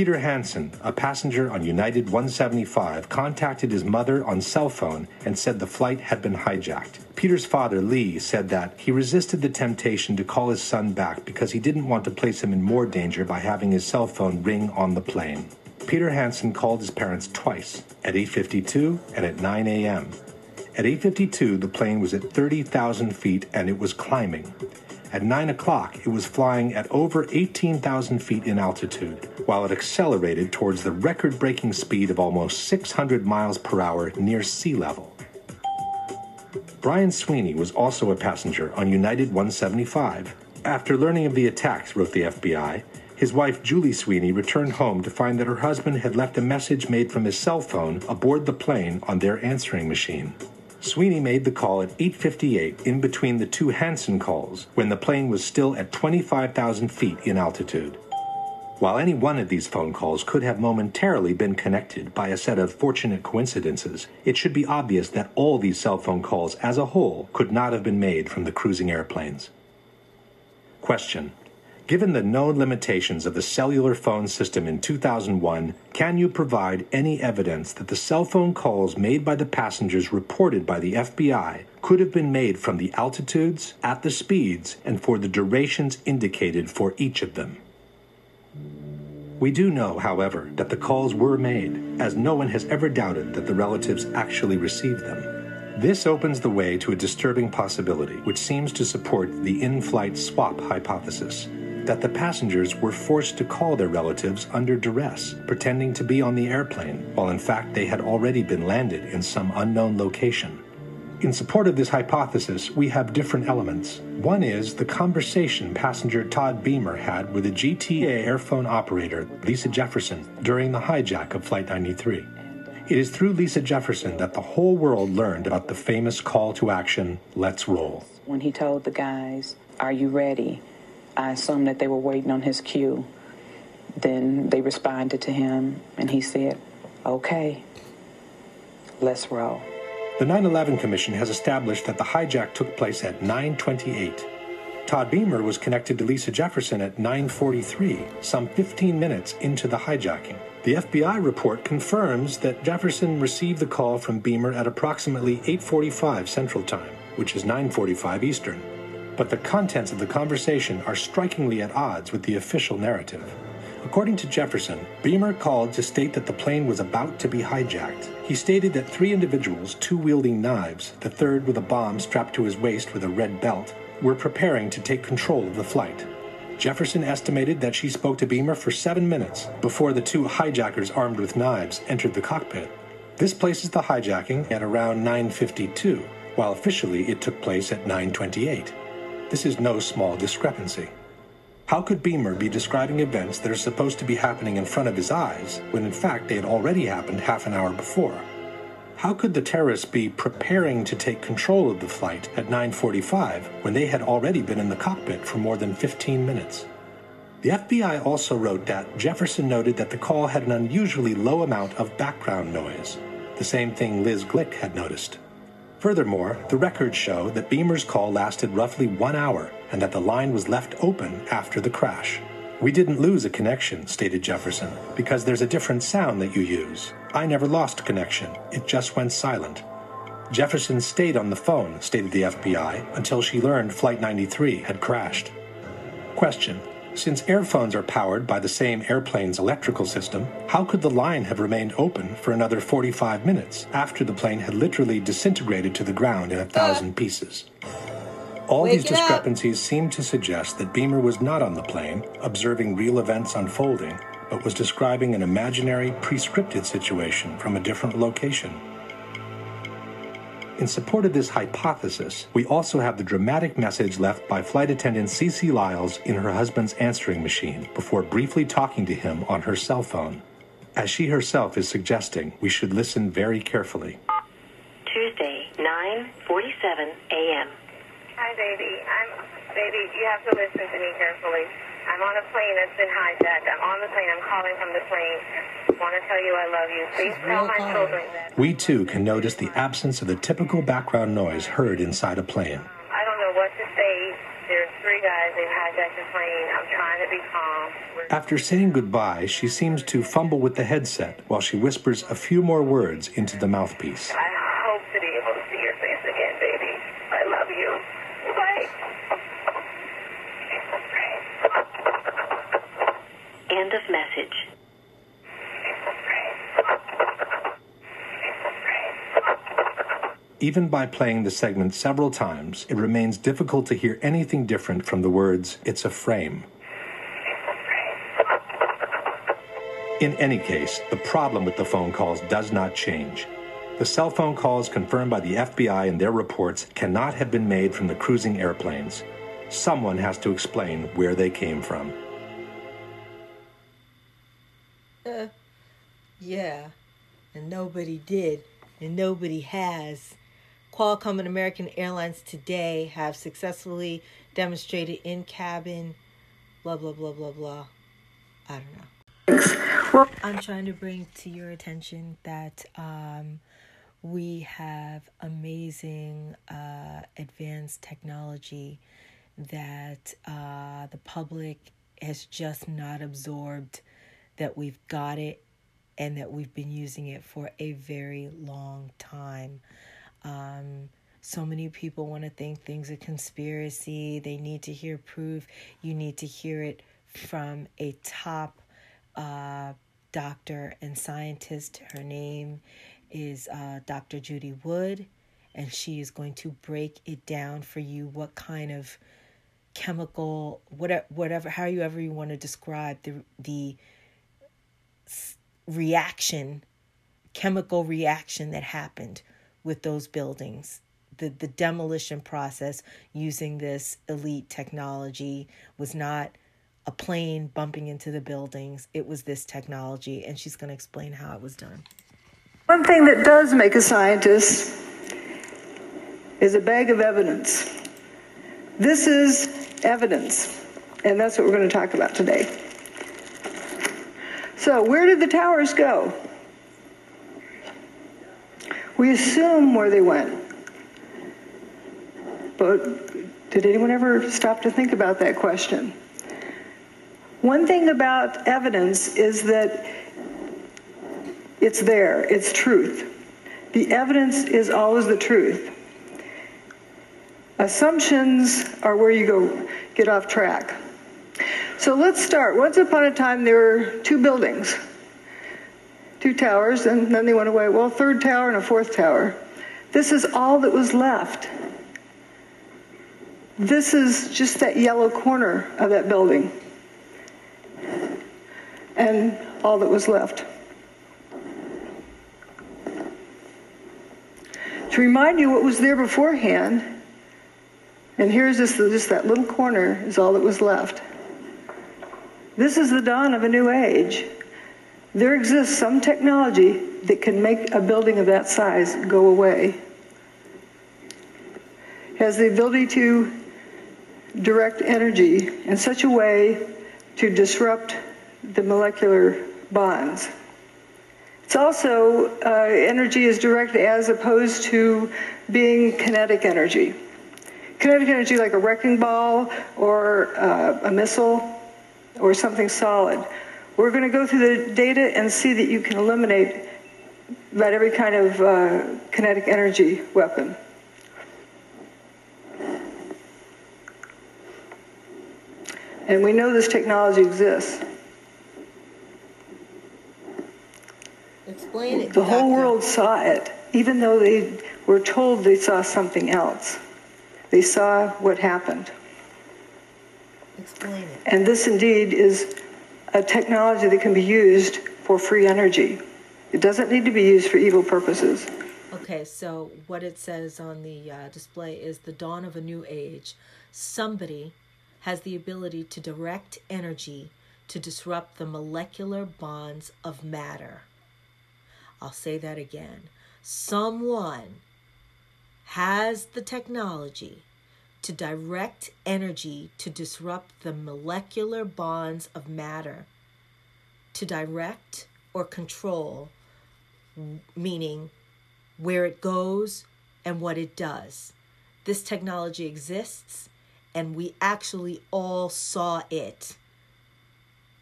Peter Hanson, a passenger on United 175, contacted his mother on cell phone and said the flight had been hijacked. Peter's father, Lee, said that he resisted the temptation to call his son back because he didn't want to place him in more danger by having his cell phone ring on the plane. Peter Hanson called his parents twice, at 8:52 and at 9 a.m. At 8:52, the plane was at 30,000 feet and it was climbing. At 9 o'clock, it was flying at over 18,000 feet in altitude, while it accelerated towards the record breaking speed of almost 600 miles per hour near sea level. Brian Sweeney was also a passenger on United 175. After learning of the attacks, wrote the FBI, his wife Julie Sweeney returned home to find that her husband had left a message made from his cell phone aboard the plane on their answering machine. Sweeney made the call at 8:58 in between the two Hanson calls when the plane was still at 25,000 feet in altitude. While any one of these phone calls could have momentarily been connected by a set of fortunate coincidences, it should be obvious that all these cell phone calls as a whole could not have been made from the cruising airplanes. Question Given the known limitations of the cellular phone system in 2001, can you provide any evidence that the cell phone calls made by the passengers reported by the FBI could have been made from the altitudes, at the speeds, and for the durations indicated for each of them? We do know, however, that the calls were made, as no one has ever doubted that the relatives actually received them. This opens the way to a disturbing possibility, which seems to support the in flight swap hypothesis that the passengers were forced to call their relatives under duress, pretending to be on the airplane, while in fact they had already been landed in some unknown location. In support of this hypothesis, we have different elements. One is the conversation passenger Todd Beamer had with a GTE airphone operator, Lisa Jefferson, during the hijack of Flight 93. It is through Lisa Jefferson that the whole world learned about the famous call to action, Let's Roll. When he told the guys, Are you ready? I assumed that they were waiting on his cue. Then they responded to him, and he said, Okay, let's roll. The 9/11 Commission has established that the hijack took place at 9:28. Todd Beamer was connected to Lisa Jefferson at 9:43, some 15 minutes into the hijacking. The FBI report confirms that Jefferson received the call from Beamer at approximately 8:45 Central Time, which is 9:45 Eastern. But the contents of the conversation are strikingly at odds with the official narrative. According to Jefferson, Beamer called to state that the plane was about to be hijacked. He stated that three individuals, two wielding knives, the third with a bomb strapped to his waist with a red belt, were preparing to take control of the flight. Jefferson estimated that she spoke to Beamer for seven minutes before the two hijackers armed with knives entered the cockpit. This places the hijacking at around 9:52, while officially it took place at 9:28. This is no small discrepancy. How could Beamer be describing events that are supposed to be happening in front of his eyes when in fact they had already happened half an hour before? How could the terrorists be preparing to take control of the flight at 9:45 when they had already been in the cockpit for more than 15 minutes? The FBI also wrote that Jefferson noted that the call had an unusually low amount of background noise, the same thing Lyz Glick had noticed. Furthermore, the records show that Beamer's call lasted roughly one hour and that the line was left open after the crash. We didn't lose a connection, stated Jefferson, because there's a different sound that you use. I never lost connection, it just went silent. Jefferson stayed on the phone, stated the FBI, until she learned Flight 93 had crashed. Question Since airphones are powered by the same airplane's electrical system, how could the line have remained open for another 45 minutes after the plane had literally disintegrated to the ground in a thousand pieces? All Wake these up. discrepancies seem to suggest that Beamer was not on the plane, observing real events unfolding, but was describing an imaginary, pre-scripted situation from a different location. In support of this hypothesis, we also have the dramatic message left by flight attendant CeeCee Lyles in her husband's answering machine before briefly talking to him on her cell phone. As she herself is suggesting, we should listen very carefully. Tuesday, 9:47 a.m. Hi, baby. I'm baby. You have to listen to me carefully. I'm on a plane that's been hijacked. I'm on the plane. I'm calling from the plane. Want to tell you I love you. Please tell my children that. We too can notice the absence of the typical background noise heard inside a plane. I don't know what to say. There's three guys. They've hijacked the plane. I'm trying to be calm. After saying goodbye, she seems to fumble with the headset while she whispers a few more words into the mouthpiece. I hope to be able to see your face again, baby. I love you. Bye. End of message. Even by playing the segment several times, it remains difficult to hear anything different from the words, it's a frame. In any case, the problem with the phone calls does not change. The cell phone calls confirmed by the FBI in their reports cannot have been made from the cruising airplanes. Someone has to explain where they came from. Uh, yeah, and nobody did, and nobody has. Qualcomm and American Airlines today have successfully demonstrated in cabin, blah, blah, blah, blah, blah. I don't know. I'm trying to bring to your attention that um, we have amazing uh, advanced technology that uh, the public has just not absorbed, that we've got it, and that we've been using it for a very long time. Um, so many people want to think things are conspiracy. They need to hear proof. You need to hear it from a top uh, doctor and scientist. Her name is uh, Dr. Judy Wood, and she is going to break it down for you what kind of chemical, whatever, whatever, however you want to describe the the reaction, chemical reaction that happened with those buildings. The, the demolition process using this elite technology was not a plane bumping into the buildings. It was this technology, and she's going to explain how it was done. One thing that does make a scientist is a bag of evidence. This is evidence, and that's what we're going to talk about today. So, where did the towers go? We assume where they went. But did anyone ever stop to think about that question? One thing about evidence is that it's there, it's truth. The evidence is always the truth. Assumptions are where you go get off track. So let's start. Once upon a time, there were two buildings, two towers, and then they went away. Well, third tower and a fourth tower. This is all that was left. This is just that yellow corner of that building. And all that was left. To remind you what was there beforehand, and here's just, just that little corner is all that was left. This is the dawn of a new age. There exists some technology that can make a building of that size go away. Has the ability to direct energy in such a way to disrupt the molecular bonds. It's also uh, energy is direct as opposed to being kinetic energy. Kinetic energy, like a wrecking ball or uh, a missile or something solid. We're going to go through the data and see that you can eliminate about every kind of uh, kinetic energy weapon. And we know this technology exists. Explain it. The whole world saw it, even though they were told they saw something else. They saw what happened. Explain it. And this indeed is a technology that can be used for free energy. It doesn't need to be used for evil purposes. Okay, so what it says on the uh, display is the dawn of a new age. Somebody has the ability to direct energy to disrupt the molecular bonds of matter. I'll say that again. Someone has the technology to direct energy to disrupt the molecular bonds of matter, to direct or control, meaning where it goes and what it does. This technology exists, and we actually all saw it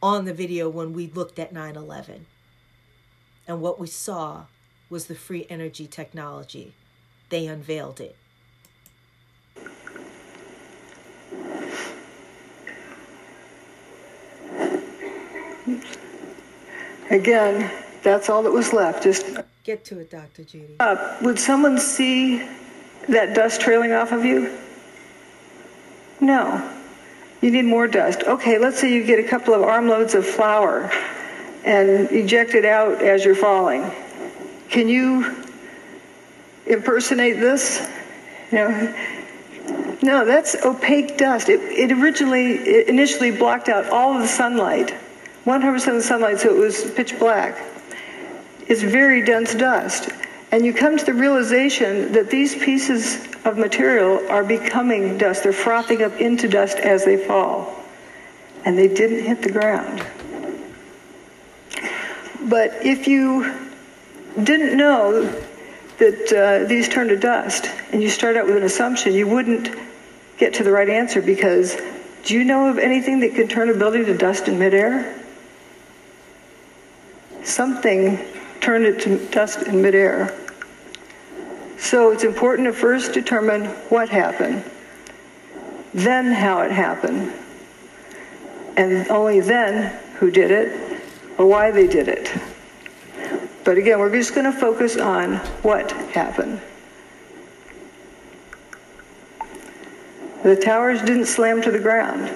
on the video when we looked at 9 11. And what we saw was the free energy technology. They unveiled it. Again, that's all that was left. Just get to it, Dr. Judy. Uh, would someone see that dust trailing off of you? No. You need more dust. Okay, let's say you get a couple of armloads of flour and eject it out as you're falling. Can you impersonate this? You know, no, that's opaque dust. It, it originally, it initially blocked out all of the sunlight, 100% of the sunlight, so it was pitch black. It's very dense dust. And you come to the realization that these pieces of material are becoming dust. They're frothing up into dust as they fall. And they didn't hit the ground. But if you didn't know that uh, these turn to dust and you start out with an assumption, you wouldn't get to the right answer because do you know of anything that can turn a building to dust in midair? Something turned it to dust in midair. So it's important to first determine what happened, then how it happened, and only then who did it or why they did it. But again, we're just going to focus on what happened. The towers didn't slam to the ground.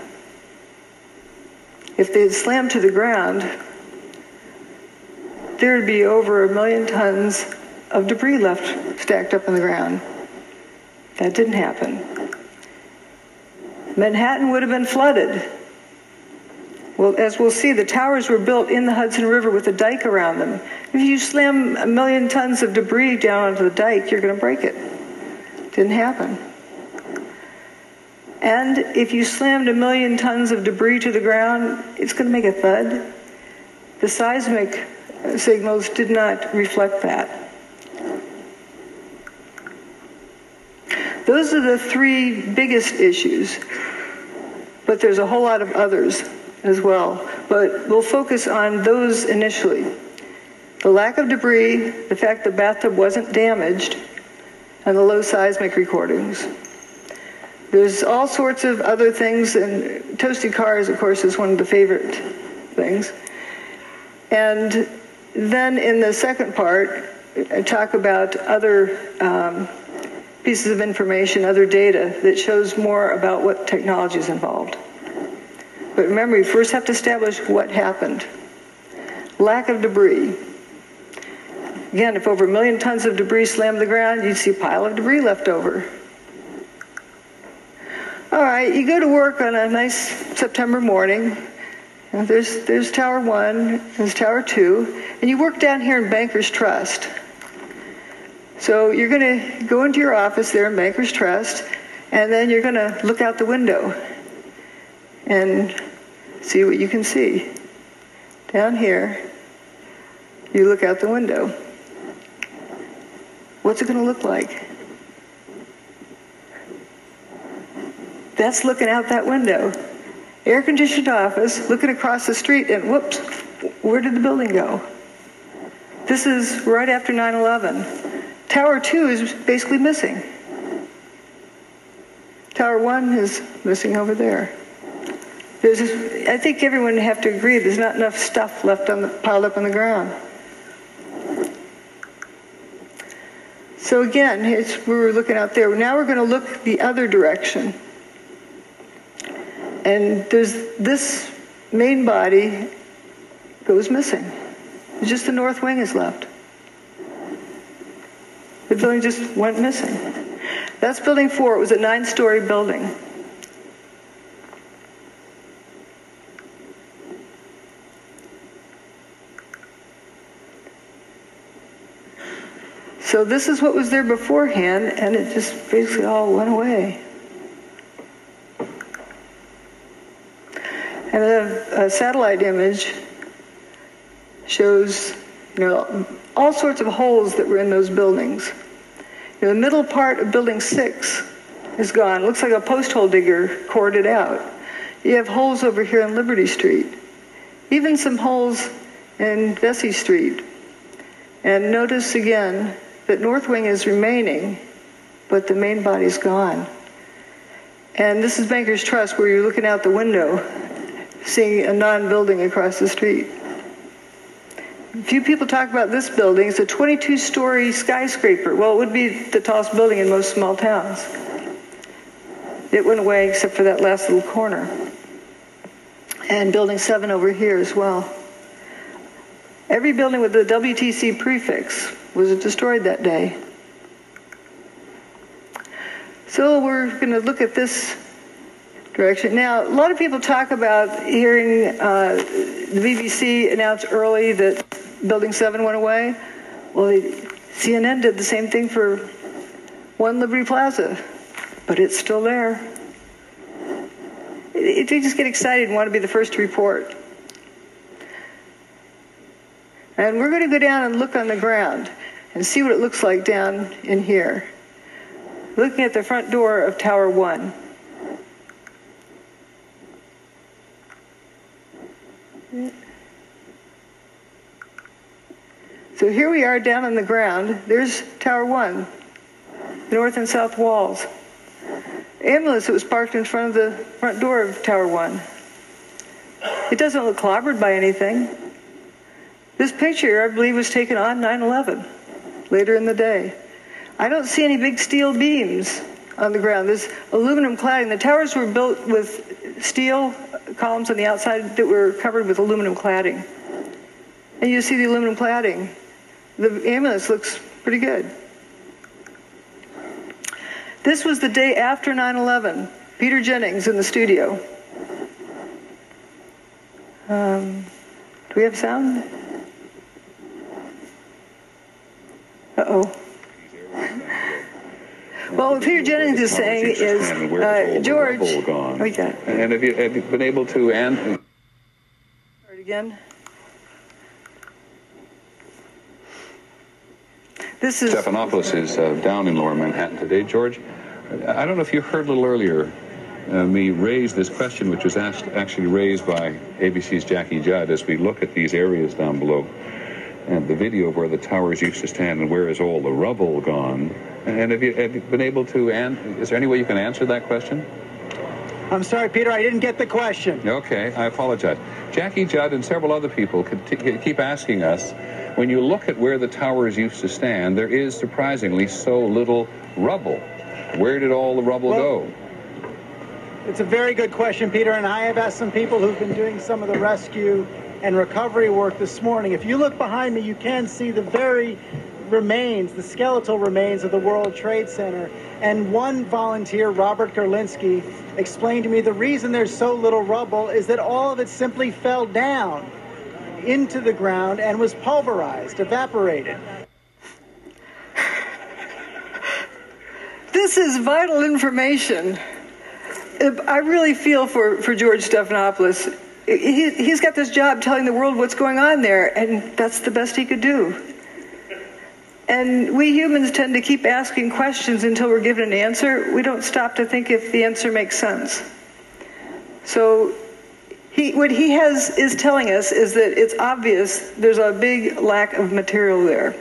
If they had slammed to the ground, there would be over a million tons of debris left stacked up in the ground. That didn't happen. Manhattan would have been flooded. Well, as we'll see, the towers were built in the Hudson River with a dike around them. If you slam a million tons of debris down onto the dike, you're going to break it. Didn't happen. And if you slammed a million tons of debris to the ground, it's going to make a thud. The seismic signals did not reflect that. Those are the three biggest issues, but there's a whole lot of others as well. But we'll focus on those initially. The lack of debris, the fact the bathtub wasn't damaged, and the low seismic recordings. There's all sorts of other things, and toasted cars, of course, is one of the favorite things. And then in the second part, I talk about other um, pieces of information, other data that shows more about what technology is involved. But remember, you first have to establish what happened. Lack of debris. Again, if over a million tons of debris slammed the ground, you'd see a pile of debris left over. All right, you go to work on a nice September morning. And there's, there's Tower 1, there's Tower 2, and you work down here in Bankers Trust. So you're going to go into your office there in Bankers Trust, and then you're going to look out the window and see what you can see. Down here, you look out the window. What's it going to look like? That's looking out that window. Air conditioned office, looking across the street, and whoops, where did the building go? This is right after 9 11. Tower 2 is basically missing. Tower 1 is missing over there. There's, I think everyone would have to agree there's not enough stuff left on the, piled up on the ground. So again, it's, we were looking out there. Now we're going to look the other direction. And there's this main body goes missing. Just the north wing is left. The building just went missing. That's building four. It was a nine story building. So this is what was there beforehand, and it just basically all went away. A satellite image shows, you know, all sorts of holes that were in those buildings. You know, the middle part of Building 6 is gone. It looks like a post hole digger cored it out. You have holes over here on Liberty Street. Even some holes in Vesey Street. And notice again that North Wing is remaining, but the main body's gone. And this is Bankers Trust, where you're looking out the window, seeing a non-building across the street. Few people talk about this building. It's a 22-story skyscraper. Well, it would be the tallest building in most small towns. It went away except for that last little corner. And Building 7 over here as well. Every building with the WTC prefix was destroyed that day. So we're going to look at this direction. Now, a lot of people talk about hearing uh, the BBC announce early that Building 7 went away. Well, CNN did the same thing for One Liberty Plaza, but it's still there. They just get excited and want to be the first to report. And we're going to go down and look on the ground and see what it looks like down in here. Looking at the front door of Tower 1. So here we are down on the ground. There's Tower 1, the north and south walls. Ambulance that was parked in front of the front door of Tower 1. It doesn't look clobbered by anything. This picture, I believe, was taken on 9 11, later in the day. I don't see any big steel beams on the ground. This aluminum cladding. The towers were built with steel columns on the outside that were covered with aluminum cladding. And you see the aluminum cladding. The ambulance looks pretty good. This was the day after 9 11. Peter Jennings in the studio. Um, do we have sound? Uh oh. Well, what Peter Jennings is saying is, uh, George. And have you, have you been able to and Start again. This is Stephanopoulos is uh, down in Lower Manhattan today. George, I don't know if you heard a little earlier uh, me raise this question, which was asked, actually raised by ABC's Jackie Judd as we look at these areas down below and the video of where the towers used to stand and where is all the rubble gone. And have you, have you been able to, and is there any way you can answer that question? I'm sorry, Peter, I didn't get the question. Okay, I apologize. Jackie Judd and several other people keep asking us when you look at where the towers used to stand, there is surprisingly so little rubble. Where did all the rubble Well- go? It's a very good question, Peter, and I have asked some people who've been doing some of the rescue and recovery work this morning. If you look behind me, you can see the very remains, the skeletal remains of the World Trade Center. And one volunteer, Robert Gerlinsky, explained to me the reason there's so little rubble is that all of it simply fell down into the ground and was pulverized, evaporated. This is vital information. I really feel for, for George Stephanopoulos. He, he's got this job telling the world what's going on there, and that's the best he could do. And we humans tend to keep asking questions until we're given an answer. We don't stop to think if the answer makes sense. So he, what he has is telling us is that it's obvious there's a big lack of material there.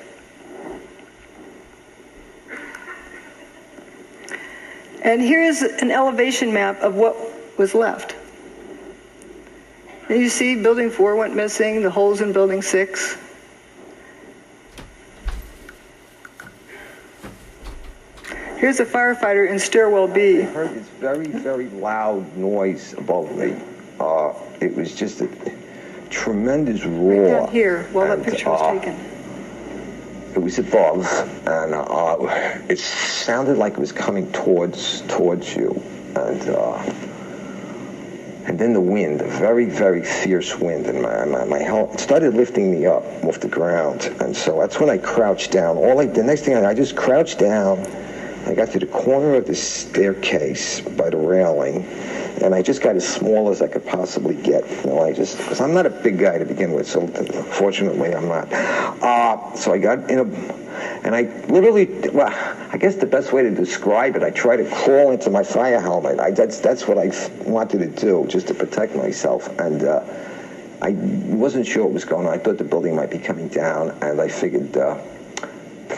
And here's an elevation map of what was left. And you see building four went missing, the holes in building six. Here's a firefighter in stairwell B. I heard this very, very loud noise above me. Uh, it was just a tremendous roar. Down here, while that And, picture was uh, taken. It was above, and uh, it sounded like it was coming towards towards you, and uh, and then the wind, a very very fierce wind, and my my, my helmet started lifting me up off the ground, and so that's when I crouched down. All I, the next thing I, I just crouched down. I got to the corner of the staircase by the railing, and I just got as small as I could possibly get. You know, I just because I'm not a big guy to begin with, so fortunately I'm not. Uh, so I got in a, and I literally, well, I guess the best way to describe it, I tried to crawl into my fire helmet. I, that's that's what I wanted to do, just to protect myself, and. Uh, I wasn't sure what was going on. I thought the building might be coming down, and I figured, uh,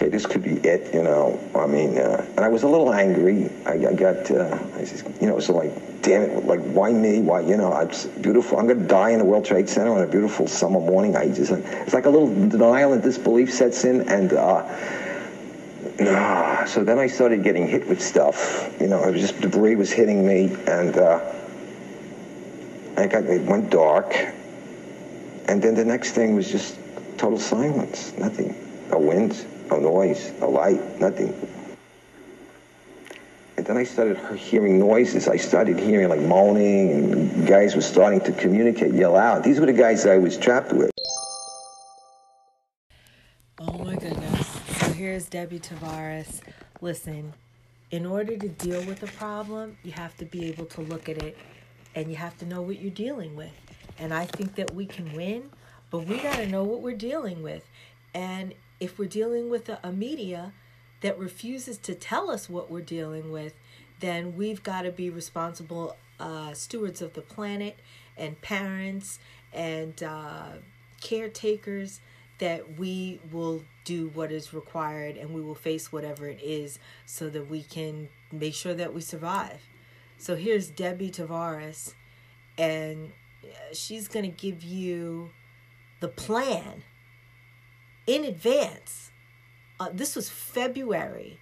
okay, this could be it, you know. I mean, uh, and I was a little angry. I, I got, uh, I just, you know, so like, damn it, like, why me? Why, you know, I'm beautiful. I'm going to die in the World Trade Center on a beautiful summer morning. I just, it's like a little denial and disbelief sets in, and, uh, so then I started getting hit with stuff. You know, it was just debris was hitting me, and uh, I got it went dark. And then the next thing was just total silence. Nothing. No wind, no noise, no light, nothing. And then I started hearing noises. I started hearing like moaning, and guys were starting to communicate, yell out. These were the guys I was trapped with. Oh my goodness. So here's Debbie Tavares. Listen, in order to deal with a problem, you have to be able to look at it and you have to know what you're dealing with. And I think that we can win, but we got to know what we're dealing with. And if we're dealing with a, a media that refuses to tell us what we're dealing with, then we've got to be responsible uh, stewards of the planet and parents and uh, caretakers that we will do what is required and we will face whatever it is so that we can make sure that we survive. So here's Debbie Tavares, and she's going to give you the plan in advance. Uh, this was February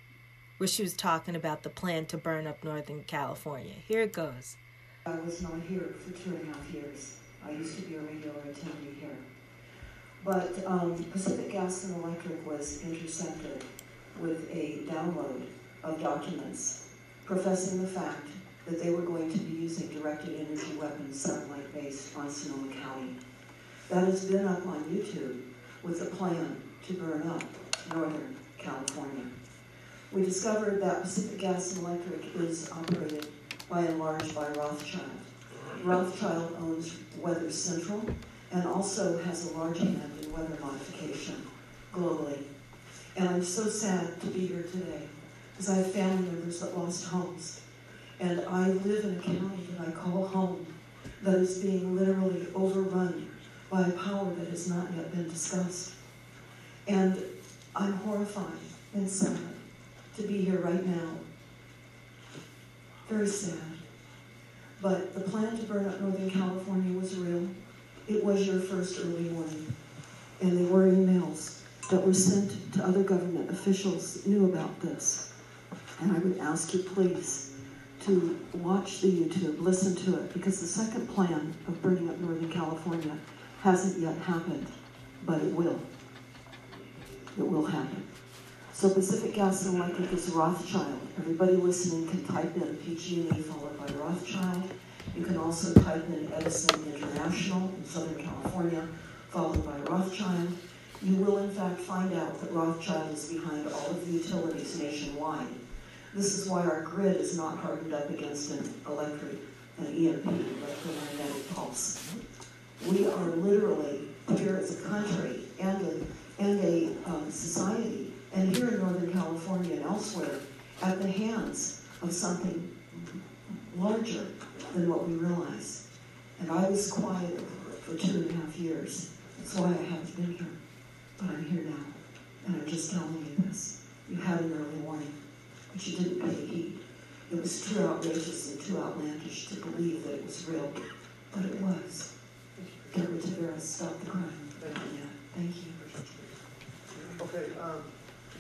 where she was talking about the plan to burn up Northern California. Here it goes. I was not here for two and a half years. I used to be a regular attendee here. But um, Pacific Gas and Electric was intercepted with a download of documents professing the fact that they were going to be using directed energy weapons satellite based on Sonoma County. That has been up on YouTube with a plan to burn up Northern California. We discovered that Pacific Gas and Electric is operated by and large by Rothschild. Rothschild owns Weather Central and also has a large hand in weather modification globally. And I'm so sad to be here today because I have family members that lost homes. And I live in a county that I call home that is being literally overrun by a power that has not yet been discussed. And I'm horrified and sad to be here right now. Very sad. But the plan to burn up Northern California was real. It was your first early warning. And they were emails that were sent to other government officials that knew about this. And I would ask you please to watch the YouTube, listen to it, because the second plan of burning up Northern California hasn't yet happened, but it will. It will happen. So Pacific Gas and Electric is Rothschild. Everybody listening can type in PG&E followed by Rothschild. You can also type in Edison International in Southern California, followed by Rothschild. You will in fact find out that Rothschild is behind all of the utilities nationwide. This is why our grid is not hardened up against an electric, an EMP, electromagnetic pulse. We are literally here as a country and a, and a um, society, and here in Northern California and elsewhere, at the hands of something larger than what we realize. And I was quiet for two and a half years. That's why I haven't been here. But I'm here now. And I'm just telling you this. You had an early warning, but you didn't pay heed. It was too outrageous and too outlandish to believe that it was real. But it was. Deborah Tavares, stop the crime. Thank you. Okay, um,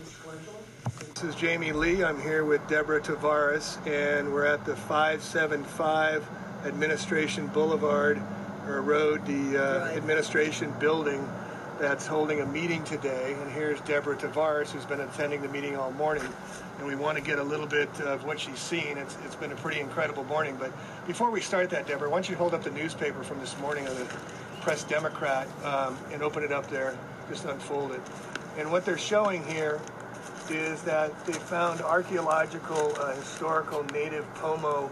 Mr. Colangelo? This is Jamie Lee. I'm here with Deborah Tavares, and we're at the 575 Administration Boulevard, or Road, the uh, administration building that's holding a meeting today. And here's Deborah Tavares, who's been attending the meeting all morning. And we want to get a little bit of what she's seen. It's, it's been a pretty incredible morning. But before we start that, Deborah, why don't you hold up the newspaper from this morning of the Press Democrat um, and open it up there, just unfold it. And what they're showing here is that they found archaeological, uh, historical native Pomo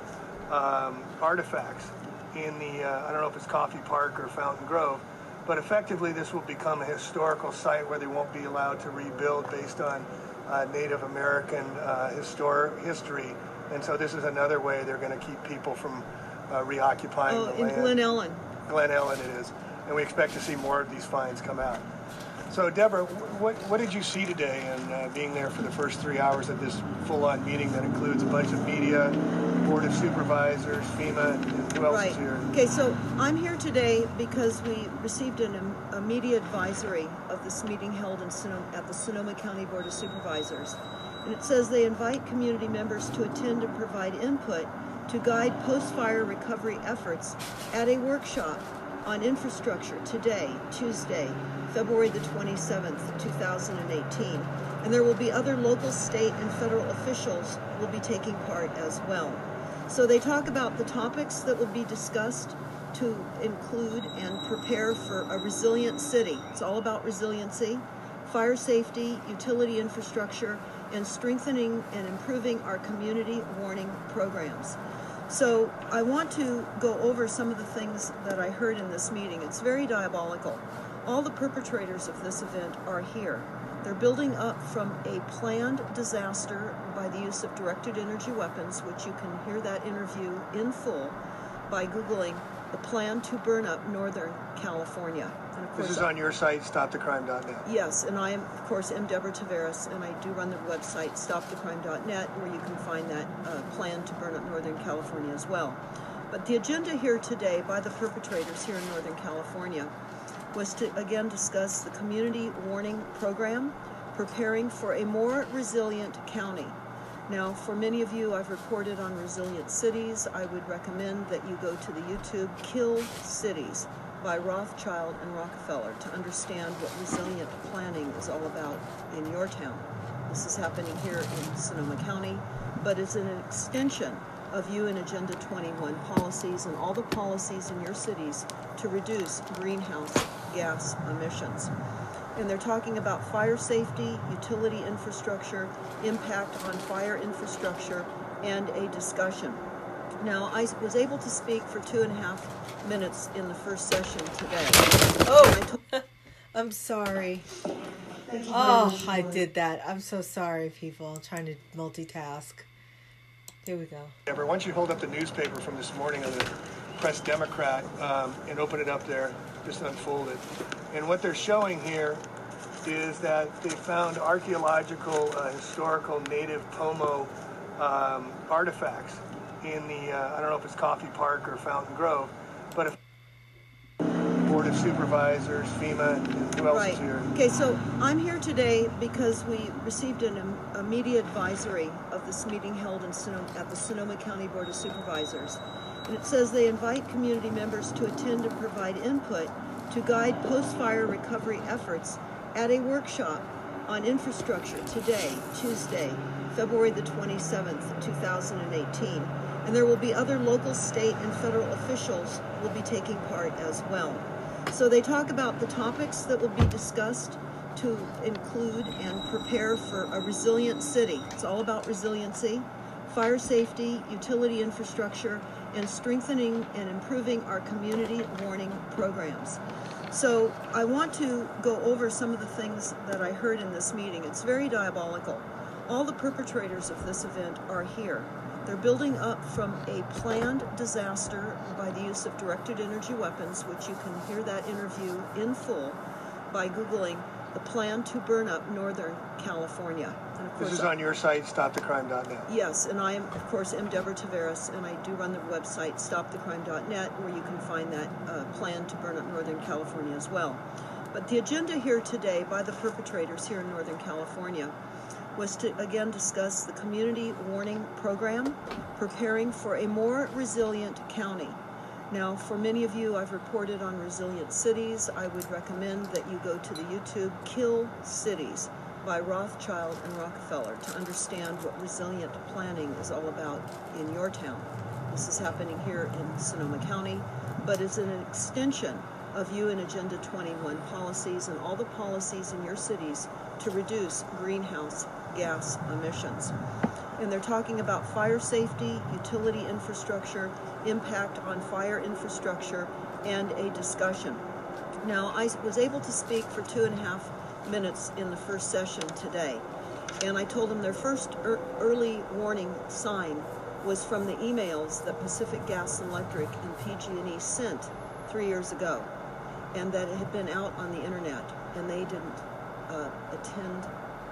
um, artifacts in the, uh, I don't know if it's Coffey Park or Fountain Grove, but effectively this will become a historical site where they won't be allowed to rebuild based on uh, Native American uh, histor- history. And so this is another way they're going to keep people from uh, reoccupying Oh, the in land. Glen Ellen. Glen Ellen it is. And we expect to see more of these finds come out. So, Deborah, what, what did you see today in uh, being there for the first three hours of this full on meeting that includes a bunch of media, Board of Supervisors, FEMA, and who else Right. is here? Okay, so I'm here today because we received an, a media advisory of this meeting held in Sonoma, at the Sonoma County Board of Supervisors. And it says they invite community members to attend and provide input to guide post-fire recovery efforts at a workshop on infrastructure today, Tuesday, February the 27th, 2018. And there will be other local, state, and federal officials will be taking part as well. So they talk about the topics that will be discussed to include and prepare for a resilient city. It's all about resiliency, fire safety, utility infrastructure, and strengthening and improving our community warning programs. So I want to go over some of the things that I heard in this meeting. It's very diabolical. All the perpetrators of this event are here. They're building up from a planned disaster by the use of directed energy weapons, which you can hear that interview in full by Googling the plan to burn up Northern California. And of course, This is on your site, stopthecrime.net. Yes, and I am, of course, am Deborah Tavares, and I do run the website stopthecrime.net, where you can find that uh, plan to burn up Northern California as well. But the agenda here today by the perpetrators here in Northern California was to again discuss the community warning program, preparing for a more resilient county. Now, for many of you, I've reported on resilient cities. I would recommend that you go to the YouTube Kill Cities by Rothschild and Rockefeller to understand what resilient planning is all about in your town. This is happening here in Sonoma County, but it's an extension of UN Agenda 21 policies and all the policies in your cities to reduce greenhouse gas emissions. And they're talking about fire safety, utility infrastructure, impact on fire infrastructure, and a discussion. Now, I was able to speak for two and a half minutes in the first session today. Oh, I'm sorry. Thank you very Oh, much, I did that. I'm so sorry, people. trying to multitask. Here we go. Deborah, why don't you hold up the newspaper from this morning on the Press Democrat um, and open it up there, just unfold it. And what they're showing here is that they found archaeological, uh, historical native Pomo um, artifacts in the, uh, I don't know if it's Coffey Park or Fountain Grove, but if Board of Supervisors, FEMA, and who else Right. is here? Okay, so I'm here today because we received an, a media advisory of this meeting held in Sonoma, at the Sonoma County Board of Supervisors. And it says they invite community members to attend and provide input to guide post-fire recovery efforts at a workshop on infrastructure today, Tuesday, February the 27th, 2018. And there will be other local, state, and federal officials will be taking part as well. So they talk about the topics that will be discussed to include and prepare for a resilient city. It's all about resiliency, fire safety, utility infrastructure, and strengthening and improving our community warning programs. So I want to go over some of the things that I heard in this meeting. It's very diabolical. All the perpetrators of this event are here. They're building up from a planned disaster by the use of directed energy weapons, which you can hear that interview in full by Googling the plan to burn up Northern California. And of course, This is on your site, stopthecrime.net. Yes, and I am, of course, am Deborah Tavares, and I do run the website stopthecrime.net, where you can find that uh, plan to burn up Northern California as well. But the agenda here today by the perpetrators here in Northern California was to again discuss the community warning program, preparing for a more resilient county. Now, for many of you, I've reported on resilient cities. I would recommend that you go to the YouTube Kill Cities by Rothschild and Rockefeller to understand what resilient planning is all about in your town. This is happening here in Sonoma County, but it's an extension of UN Agenda 21 policies and all the policies in your cities to reduce greenhouse gas emissions. And they're talking about fire safety, utility infrastructure, impact on fire infrastructure, and a discussion. Now, I was able to speak for two and a half minutes in the first session today, and I told them their first er- early warning sign was from the emails that Pacific Gas and Electric and PG&E sent three years ago, and that it had been out on the internet, and they didn't uh, attend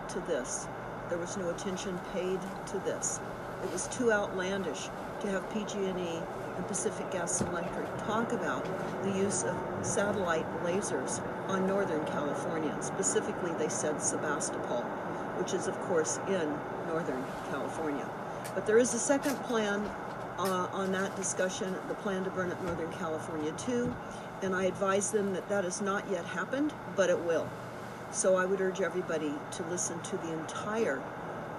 to this. There was no attention paid to this. It was too outlandish to have PG&E and Pacific Gas and Electric talk about the use of satellite lasers on Northern California. Specifically, they said Sebastopol, which is, of course, in Northern California. But there is a second plan uh, on that discussion, the plan to burn up Northern California too, and I advise them that that has not yet happened, but it will. So I would urge everybody to listen to the entire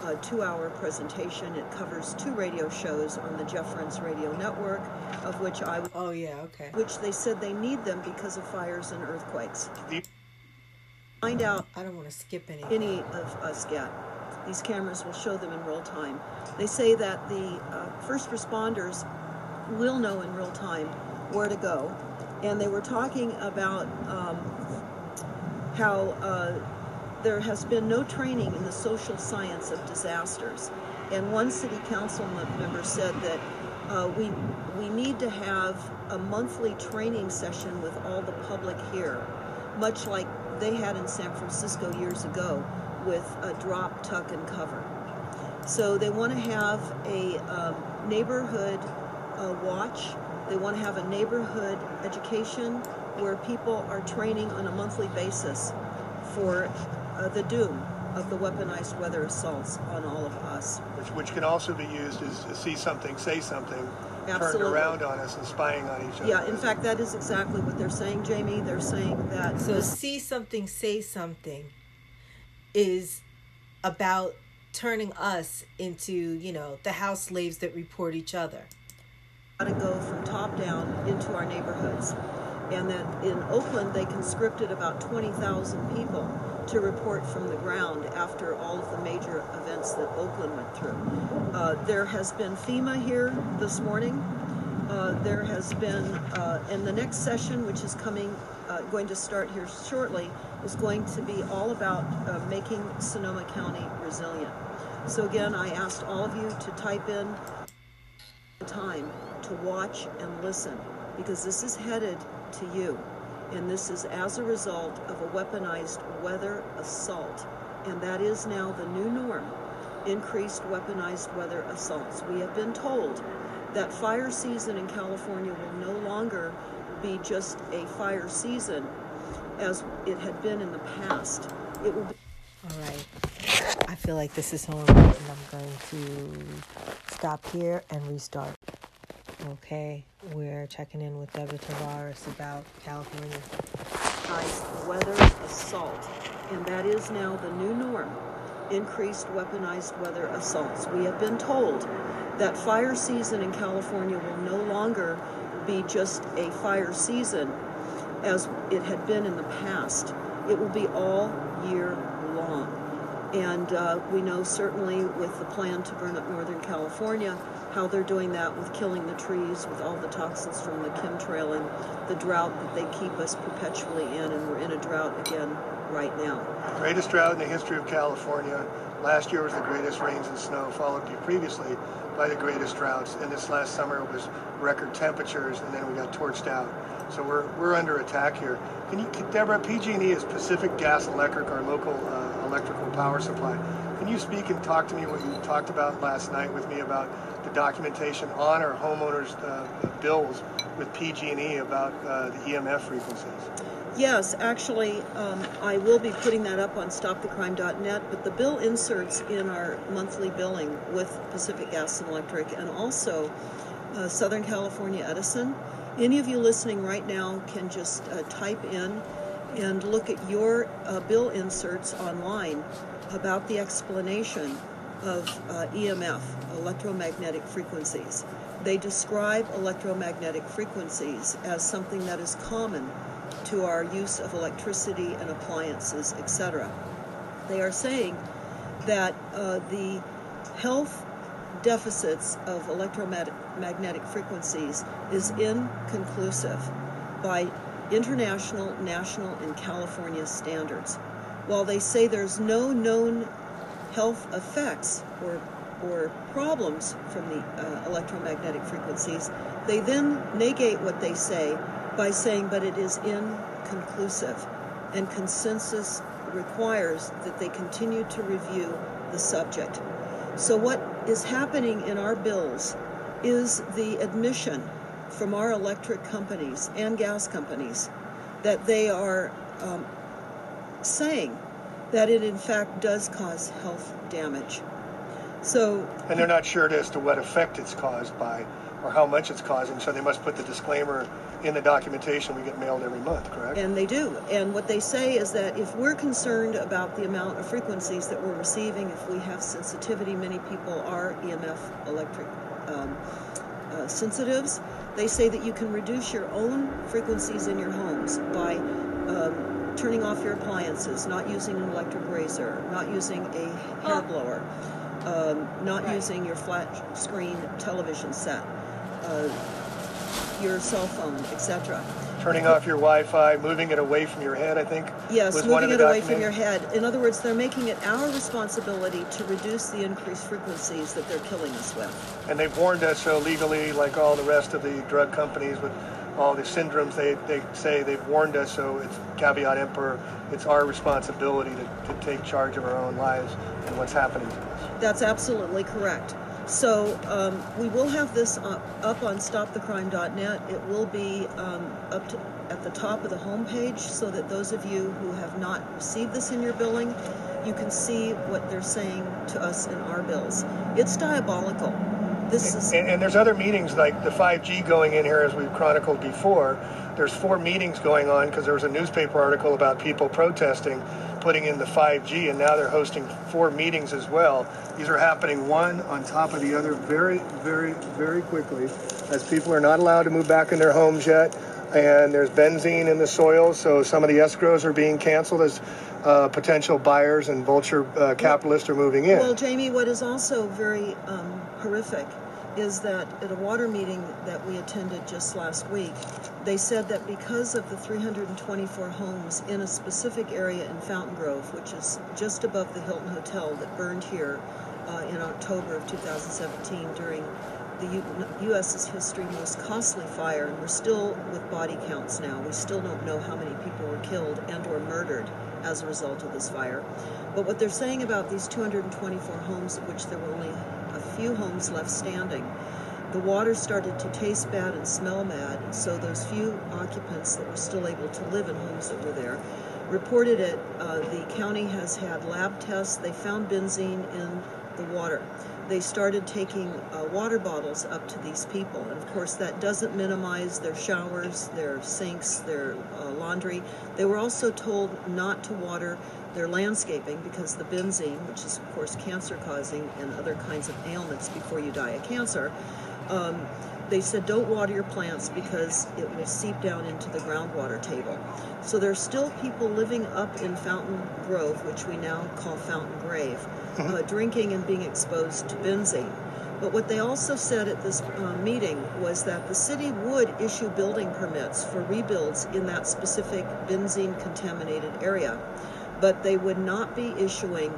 uh, two-hour presentation. It covers two radio shows on the Jeff Rense Radio Network, of which I oh yeah okay which they said they need them because of fires and earthquakes. Find out. I don't want to skip any. Any of us yet. These cameras will show them in real time. They say that the uh, first responders will know in real time where to go, and they were talking about um, how uh, there has been no training in the social science of disasters. And one city council member said that uh, we we need to have a monthly training session with all the public here, much like they had in San Francisco years ago with a drop, tuck, and cover. So they want to have a um, neighborhood uh, watch. They want to have a neighborhood education where people are training on a monthly basis for uh, the doom of the weaponized weather assaults on all of us. Which, which can also be used as to see something, say something, turned around on us and spying on each other. Yeah, in fact, that is exactly what they're saying, Jamie. They're saying that. So see something, say something is about turning us into, you know, the house slaves that report each other. Got to go from top down into our neighborhoods. And that in Oakland, they conscripted about 20,000 people to report from the ground after all of the major events that Oakland went through. Uh, there has been FEMA here this morning. Uh, there has been, uh, and the next session, which is coming, uh, going to start here shortly, is going to be all about uh, making Sonoma County resilient. So again, I asked all of you to type in the time to watch and listen because this is headed to you. And this is as a result of a weaponized weather assault. And that is now the new norm increased weaponized weather assaults. We have been told that fire season in California will no longer be just a fire season as it had been in the past. It will be. All right. I feel like this is so important. I'm going to stop here and restart. Okay, we're checking in with Deborah Tavares about California. weaponized weather assault, and that is now the new norm. Increased weaponized weather assaults. We have been told that fire season in California will no longer be just a fire season as it had been in the past. It will be all year long. And uh, we know certainly with the plan to burn up Northern California, how they're doing that with killing the trees, with all the toxins from the chemtrail and the drought that they keep us perpetually in, and we're in a drought again right now. Greatest drought in the history of California. Last year was the greatest rains and snow, followed previously by the greatest droughts. And this last summer was record temperatures, and then we got torched out. So we're, we're under attack here. Can you, Deborah, PG&E is Pacific Gas Electric, our local uh, electrical power supply. Can you speak and talk to me what you talked about last night with me about the documentation on our homeowners' uh, bills with PG&E about uh, the EMF frequencies? Yes, actually, um, I will be putting that up on stopthecrime.net, but the bill inserts in our monthly billing with Pacific Gas and Electric and also uh, Southern California Edison. Any of you listening right now can just uh, type in and look at your uh, bill inserts online about the explanation of uh, EMF, electromagnetic frequencies. They describe electromagnetic frequencies as something that is common to our use of electricity and appliances, etc. They are saying that uh, the health deficits of electromagnetic frequencies is inconclusive by international, national, and California standards. While they say there's no known health effects or or problems from the uh, electromagnetic frequencies, they then negate what they say by saying, but it is inconclusive, and consensus requires that they continue to review the subject. So, what is happening in our bills is the admission from our electric companies and gas companies that they are um, saying that it in fact does cause health damage. So, and they're not sure as to what effect it's caused by or how much it's causing, so they must put the disclaimer in the documentation we get mailed every month, correct? And they do. And what they say is that if we're concerned about the amount of frequencies that we're receiving, if we have sensitivity, many people are EMF electric um, uh, sensitives. They say that you can reduce your own frequencies in your homes by um, turning off your appliances, not using an electric razor, not using a hair blower, um, not right. using your flat screen television set. Uh, your cell phone, etc. Turning off your Wi-Fi, moving it away from your head, I think. Yes, was moving it away from your head. In other words, they're making it our responsibility to reduce the increased frequencies that they're killing us with. And they've warned us so legally, like all the rest of the drug companies with all the syndromes they, they say they've warned us so it's caveat emptor it's our responsibility to, to take charge of our own lives and what's happening to us that's absolutely correct so um, we will have this up, up on stopthecrime.net. It will be um, up to, at the top of the homepage so that those of you who have not received this in your billing, you can see what they're saying to us in our bills. It's diabolical. This is and, and there's other meetings like the 5G going in here as we've chronicled before. There's four meetings going on because there was a newspaper article about people protesting putting in the 5G, and now they're hosting four meetings as well. These are happening one on top of the other very, very, very quickly as people are not allowed to move back in their homes yet. And there's benzene in the soil, so some of the escrows are being canceled as uh, potential buyers and vulture uh, capitalists are moving in. Well, Jamie, what is also very um, horrific is that at a water meeting that we attended just last week, they said that because of the 324 homes in a specific area in Fountain Grove, which is just above the Hilton Hotel that burned here uh, in October of 2017 during the U- U.S.'s history most costly fire, and we're still with body counts now. We still don't know how many people were killed and or murdered as a result of this fire. But what they're saying about these 224 homes, of which there were only a few homes left standing, the water started to taste bad and smell bad, so those few occupants that were still able to live in homes that were there reported it. Uh, the county has had lab tests. They found benzene in the water. They started taking uh, water bottles up to these people, and of course, that doesn't minimize their showers, their sinks, their uh, laundry. They were also told not to water their landscaping because the benzene, which is of course cancer causing and other kinds of ailments before you die of cancer, um, they said don't water your plants because it will seep down into the groundwater table. So there are still people living up in Fountain Grove, which we now call Fountain Grave, mm-hmm. uh, drinking and being exposed to benzene. But what they also said at this uh, meeting was that the city would issue building permits for rebuilds in that specific benzene contaminated area but they would not be issuing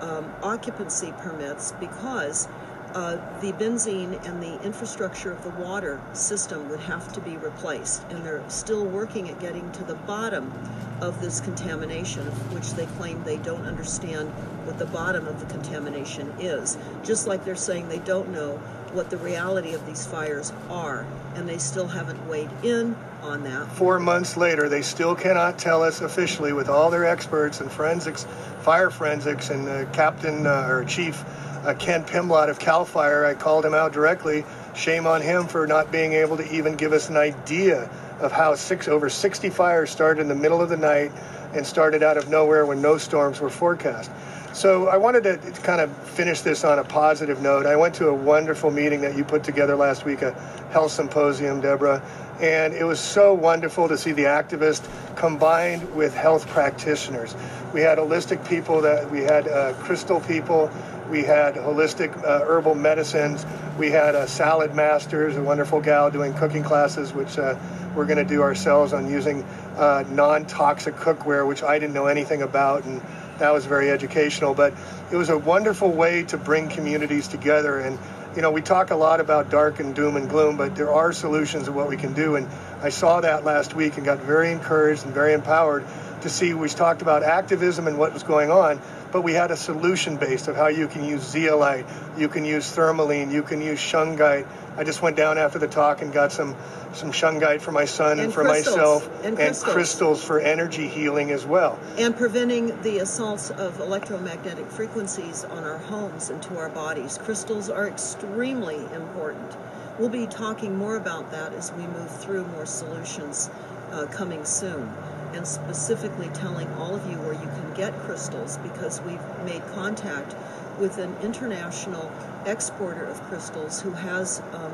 um, occupancy permits because uh, the benzene and the infrastructure of the water system would have to be replaced. And they're still working at getting to the bottom of this contamination, which they claim they don't understand what the bottom of the contamination is. Just like they're saying they don't know what the reality of these fires are, and they still haven't weighed in on that. Four months later, they still cannot tell us officially, with all their experts and forensics, fire forensics, and uh, Captain uh, or Chief uh, Ken Pimlott of Cal Fire. I called him out directly. Shame on him for not being able to even give us an idea of how six over 60 fires started in the middle of the night and started out of nowhere when no storms were forecast. So I wanted to kind of finish this on a positive note. I went to a wonderful meeting that you put together last week, a health symposium, Deborah, and it was so wonderful to see the activists combined with health practitioners. We had holistic people, that we had uh, crystal people, we had holistic uh, herbal medicines, we had uh, Saladmasters, a wonderful gal doing cooking classes, which uh, we're going to do ourselves on using uh, non-toxic cookware, which I didn't know anything about, and that was very educational. But it was a wonderful way to bring communities together. And you know, we talk a lot about dark and doom and gloom, but there are solutions of what we can do. And I saw that last week and got very encouraged and very empowered to see. We talked about activism and what was going on, but we had a solution based of how you can use zeolite, you can use tourmaline, you can use shungite. I just went down after the talk and got some some shungite for my son and, And for crystals. myself, And crystals. crystals for energy healing as well. and preventing the assaults of electromagnetic frequencies on our homes and to our bodies. Crystals are extremely important. We'll be talking more about that as we move through more solutions uh, coming soon, and specifically telling all of you where you can get crystals because we've made contact with an international exporter of crystals who has um,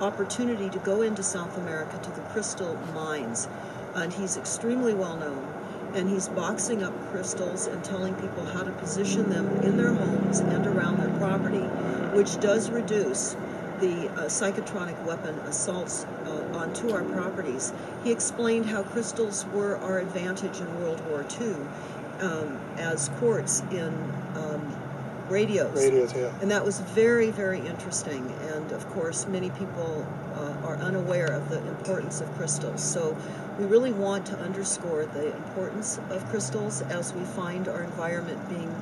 opportunity to go into South America to the crystal mines. And he's extremely well known. And he's boxing up crystals and telling people how to position them in their homes and around their property, which does reduce the uh, psychotronic weapon assaults uh, onto our properties. He explained how crystals were our advantage in World War II um, as quartz in um, radios. Radios, yeah. And that was very, very interesting. And of course, many people uh, are unaware of the importance of crystals. So we really want to underscore the importance of crystals as we find our environment being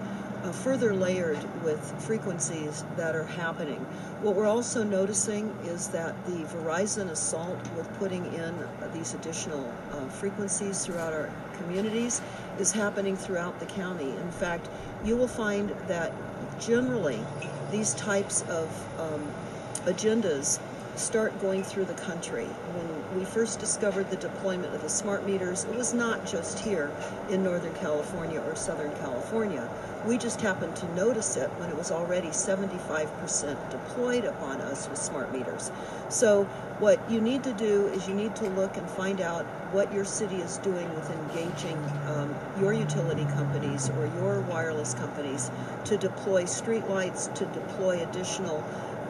uh, further layered with frequencies that are happening. What we're also noticing is that the Verizon assault with putting in these additional frequencies throughout our communities is happening throughout the county. In fact, you will find that generally these types of um, agendas start going through the country. When we first discovered the deployment of the smart meters, it was not just here in Northern California or Southern California. We just happened to notice it when it was already 75% deployed upon us with smart meters. So, what you need to do is you need to look and find out what your city is doing with engaging um, your utility companies or your wireless companies to deploy streetlights, to deploy additional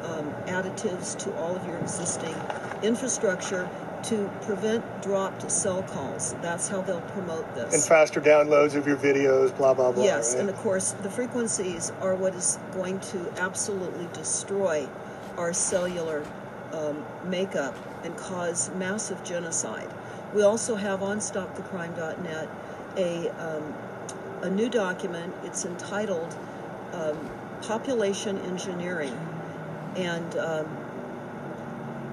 um, additives to all of your existing infrastructure to prevent dropped cell calls. That's how they'll promote this. And faster downloads of your videos, blah, blah, blah. Yes, right? and of course, the frequencies are what is going to absolutely destroy our cellular um, makeup and cause massive genocide. We also have on StopTheCrime.net a, um, a new document. It's entitled um, Population Engineering and um,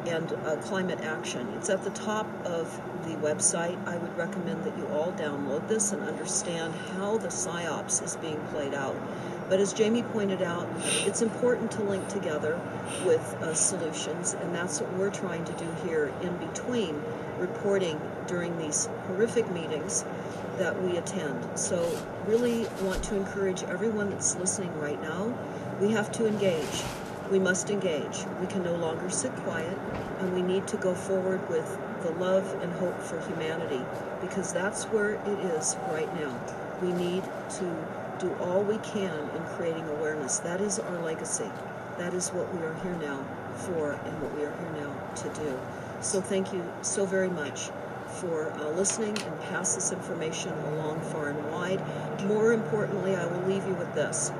and uh, climate action. It's at the top of the website. I would recommend that you all download this and understand how the psyops is being played out. But as Jamie pointed out, it's important to link together with uh, solutions, and that's what we're trying to do here in between reporting during these horrific meetings that we attend. So, really want to encourage everyone that's listening right now. We have to engage. We must engage. We can no longer sit quiet, and we need to go forward with the love and hope for humanity because that's where it is right now. We need to do all we can in creating awareness. That is our legacy. That is what we are here now for and what we are here now to do. So thank you so very much for uh, listening and pass this information along far and wide. More importantly, I will leave you with this.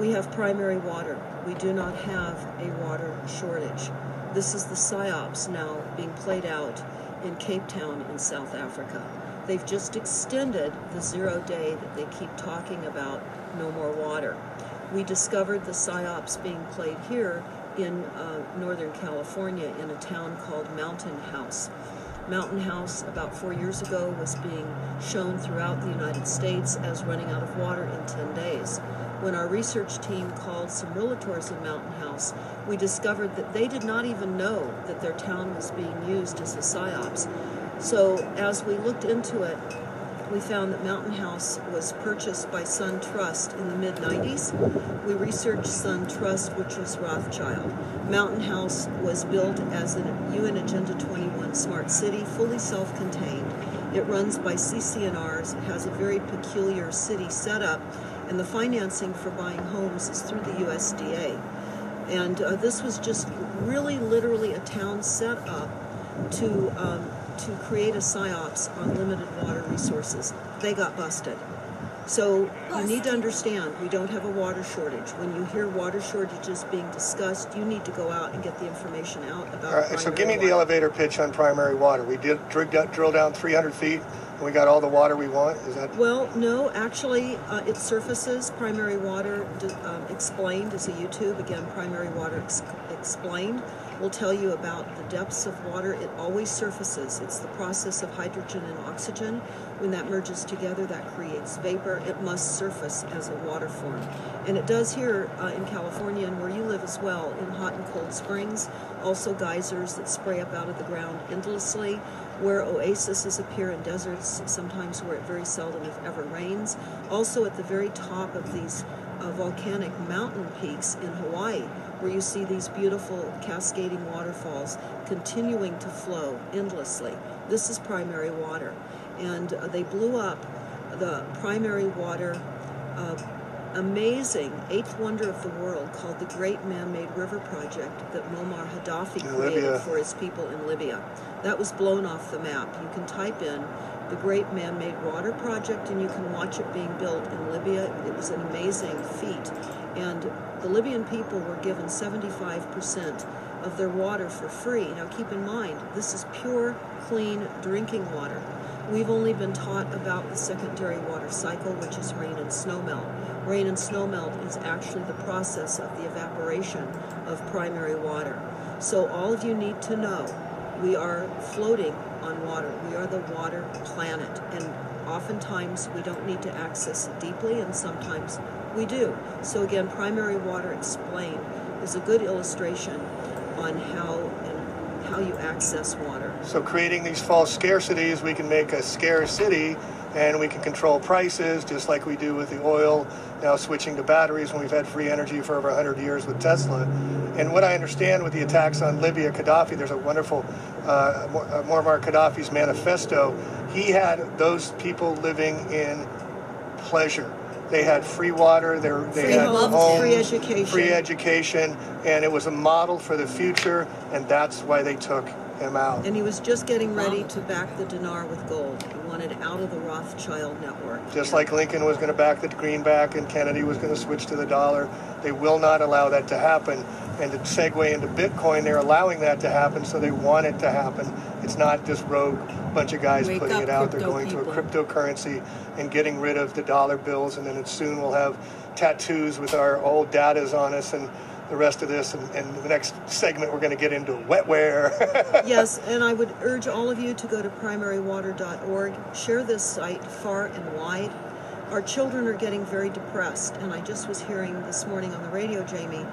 We have primary water. We do not have a water shortage. This is the PSYOPs now being played out in Cape Town in South Africa. They've just extended the zero day that they keep talking about no more water. We discovered the PSYOPs being played here in uh, Northern California in a town called Mountain House. Mountain House, about four years ago, was being shown throughout the United States as running out of water in 10 days. When our research team called some realtors in Mountain House, we discovered that they did not even know that their town was being used as a PSYOPs. So as we looked into it, we found that Mountain House was purchased by Sun Trust in the mid 90s. We researched Sun Trust, which was Rothschild. Mountain House was built as a UN Agenda 21 smart city, fully self contained. It runs by CCNRs, it has a very peculiar city setup, and the financing for buying homes is through the USDA. And uh, this was just really literally a town set up to um, to create a psyops on limited water resources. They got busted. So you need to understand we don't have a water shortage. When you hear water shortages being discussed, you need to go out and get the information out about. All right, so give me the elevator pitch on primary water. We did drill down, drill down 300 feet, and we got all the water we want. Is that Well, no, actually, uh, it surfaces. Primary water um, explained is a YouTube. Again, primary water ex- explained will tell you about the depths of water. It always surfaces. It's the process of hydrogen and oxygen. When that merges together, that creates vapor. It must surface as a water form. And it does here uh, in California and where you live as well, in hot and cold springs. Also, geysers that spray up out of the ground endlessly where oases appear in deserts, sometimes where it very seldom, if ever, rains. Also, at the very top of these uh, volcanic mountain peaks in Hawaii, where you see these beautiful cascading waterfalls continuing to flow endlessly. This is primary water. And uh, they blew up the primary water uh, amazing eighth wonder of the world called the Great Man-Made River Project that Muammar Gaddafi In created Libya. for his people in Libya. That was blown off the map. You can type in the Great Man-Made Water Project and you can watch it being built in Libya. It was an amazing feat. And the Libyan people were given 75% of their water for free. Now keep in mind, this is pure, clean drinking water. We've only been taught about the secondary water cycle, which is rain and snowmelt. Rain and snowmelt is actually the process of the evaporation of primary water. So all of you need to know we are floating on water. We are the water planet. And oftentimes we don't need to access it deeply, and sometimes we do. So again, primary water explained is a good illustration on how how you access water. so creating these false scarcities? We can make a scarcity, and we can control prices just like we do with the oil. Now switching to batteries when we've had free energy for over 100 years with Tesla. And what I understand with the attacks on Libya, Gaddafi, there's a wonderful uh, uh, Muammar Gaddafi's manifesto. He had those people living in pleasure. They had free water. They, were- they Free had homes, homes, free education. free education, and it was a model for the future. And that's why they took him out. And he was just getting ready to back the dinar with gold. He wanted out of the Rothschild network. Just like Lincoln was going to back the greenback and Kennedy was going to switch to the dollar, they will not allow that to happen. And to segue into Bitcoin, they're allowing that to happen, so they want it to happen. It's not just rogue bunch of guys Wake putting up, it out. They're crypto going to a cryptocurrency and getting rid of the dollar bills, and then soon we'll have tattoos with our old datas on us and the rest of this. And, and the next segment, we're going to get into wetware. yes, and I would urge all of you to go to primarywater.org, share this site far and wide. Our children are getting very depressed, and I just was hearing this morning on the radio, Jamie,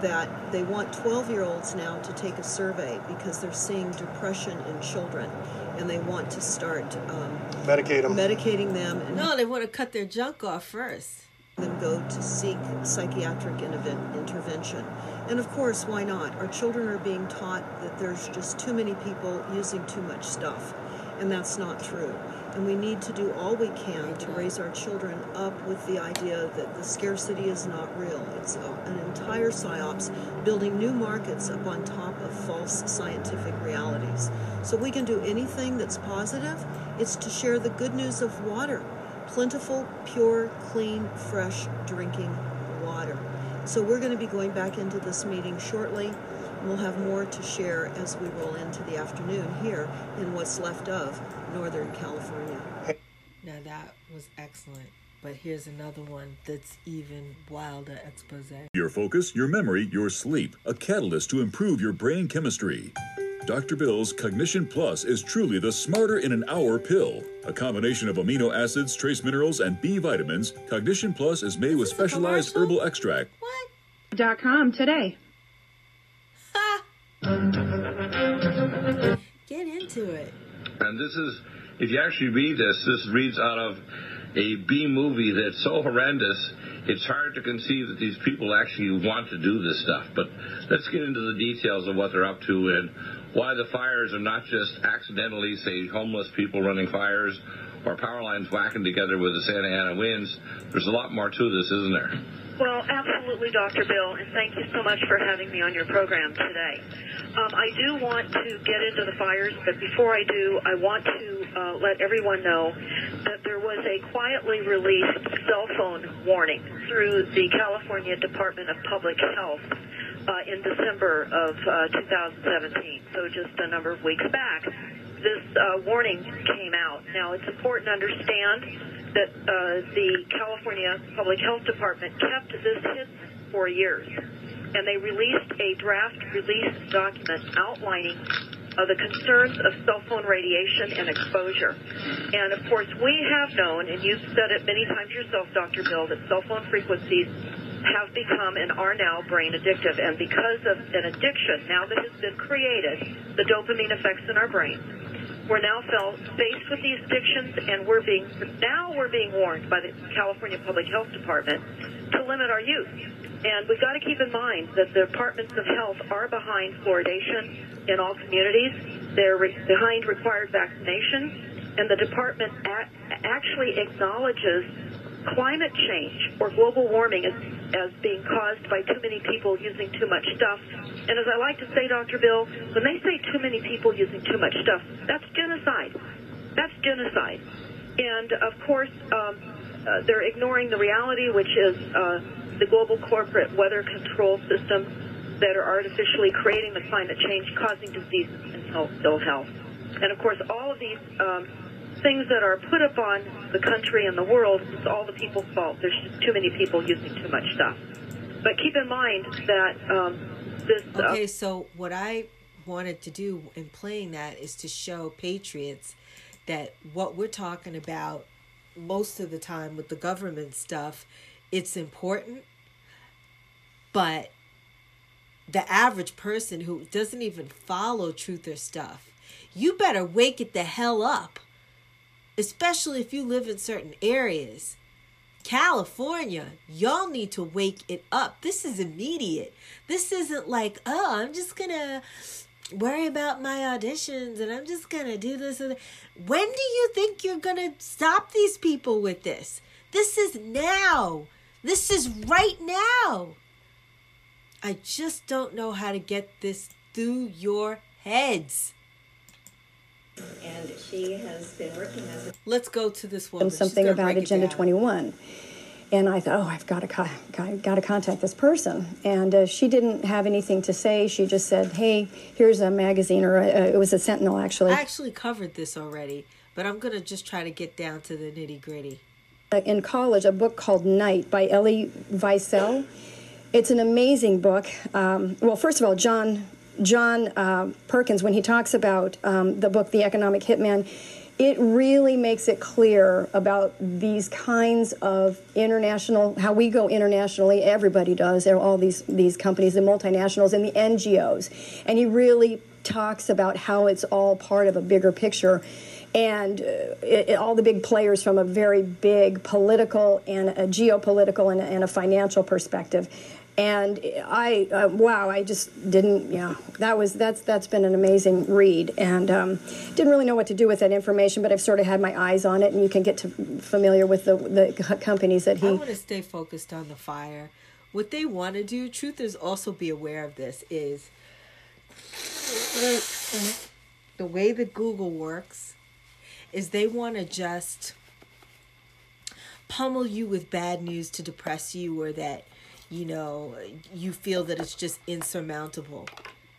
that they want 12 year olds now to take a survey because they're seeing depression in children and they want to start um, Medicate them. medicating them and No, they want to cut their junk off first. Then go to seek psychiatric interven- intervention. And of course, why not? Our children are being taught that there's just too many people using too much stuff, and that's not true. And we need to do all we can to raise our children up with the idea that the scarcity is not real. It's a, an entire psyops building new markets up on top of false scientific realities. So we can do anything that's positive. It's to share the good news of water plentiful, pure, clean, fresh drinking water. So we're going to be going back into this meeting shortly. We'll have more to share as we roll into the afternoon here in what's left of Northern California. Now that was excellent. But here's another one that's even wilder expose. Your focus, your memory, your sleep, a catalyst to improve your brain chemistry. Dr. Bill's Cognition Plus is truly the smarter in an hour pill. A combination of amino acids, trace minerals, and B vitamins, Cognition Plus is made with specialized herbal extract. What? Dot com today. Ha! Get into it. And this is if you actually read this, this reads out of a B movie that's so horrendous, it's hard to conceive that these people actually want to do this stuff. But let's get into the details of what they're up to and why the fires are not just accidentally, say, homeless people running fires or power lines whacking together with the Santa Ana winds. There's a lot more to this, isn't there? Well, absolutely, Dr. Bill, and thank you so much for having me on your program today. Um, I do want to get into the fires, but before I do, I want to uh, let everyone know that there was a quietly released cell phone warning through the California Department of Public Health uh, in December of uh, 2017, so just a number of weeks back. This uh, warning came out. Now, it's important to understand that uh, the California Public Health Department kept this hidden for years, and they released a draft release document outlining uh, the concerns of cell phone radiation and exposure. And of course, we have known, and you've said it many times yourself, Dr. Bill, that cell phone frequencies have become and are now brain addictive. And because of an addiction now that has been created, the dopamine effects in our brain, we're now faced with these addictions, and we're being now we're being warned by the California Public Health Department to limit our use. And we've got to keep in mind that the departments of health are behind fluoridation in all communities. They're re- behind required vaccination, and the department a- actually acknowledges climate change or global warming as, as being caused by too many people using too much stuff. And as I like to say, Dr. Bill, when they say too many people using too much stuff, that's genocide. That's genocide. And of course, um, uh, they're ignoring the reality, which is uh, the global corporate weather control systems that are artificially creating the climate change, causing diseases and ill health. And of course, all of these um, things that are put upon the country and the world, it's all the people's fault. There's just too many people using too much stuff. But keep in mind that um, this. Uh, Okay, so what I wanted to do in playing that is to show patriots that what we're talking about most of the time with the government stuff, it's important, but the average person who doesn't even follow truth or stuff, you better wake it the hell up. Especially if you live in certain areas. California, y'all need to wake it up. This is immediate. This isn't like, oh, I'm just gonna worry about my auditions and I'm just gonna do this. And when do you think you're gonna stop these people with this? This is now. This is right now. I just don't know how to get this through your heads. And she has been working as a Let's go to this woman. them something She's about Agenda 21. And I thought, oh, I've got to, co- got, got to contact this person. And uh, she didn't have anything to say. She just said, hey, here's a magazine, or a, it was a Sentinel, actually. I actually covered this already, but I'm gonna just try to get down to the nitty gritty. uh, in college a book called Night by Elie Wiesel. It's an amazing book. Um, well, first of all, John John uh, Perkins, when he talks about um, the book The Economic Hitman, it really makes it clear about these kinds of international, how we go internationally. Everybody does. There are All these these companies, the multinationals, and the NGOs, and he really talks about how it's all part of a bigger picture and uh, it, it- all the big players from a very big political and a geopolitical and, and a financial perspective. And I, uh, wow, I just didn't, yeah, that was, that's, that's been an amazing read. And um, didn't really know what to do with that information, but I've sort of had my eyes on it, and you can get to familiar with the, the companies that he. I want to stay focused on the fire. What they want to do, truth is also be aware of this, is the way that Google works is they want to just pummel you with bad news to depress you or that, you know, you feel that it's just insurmountable.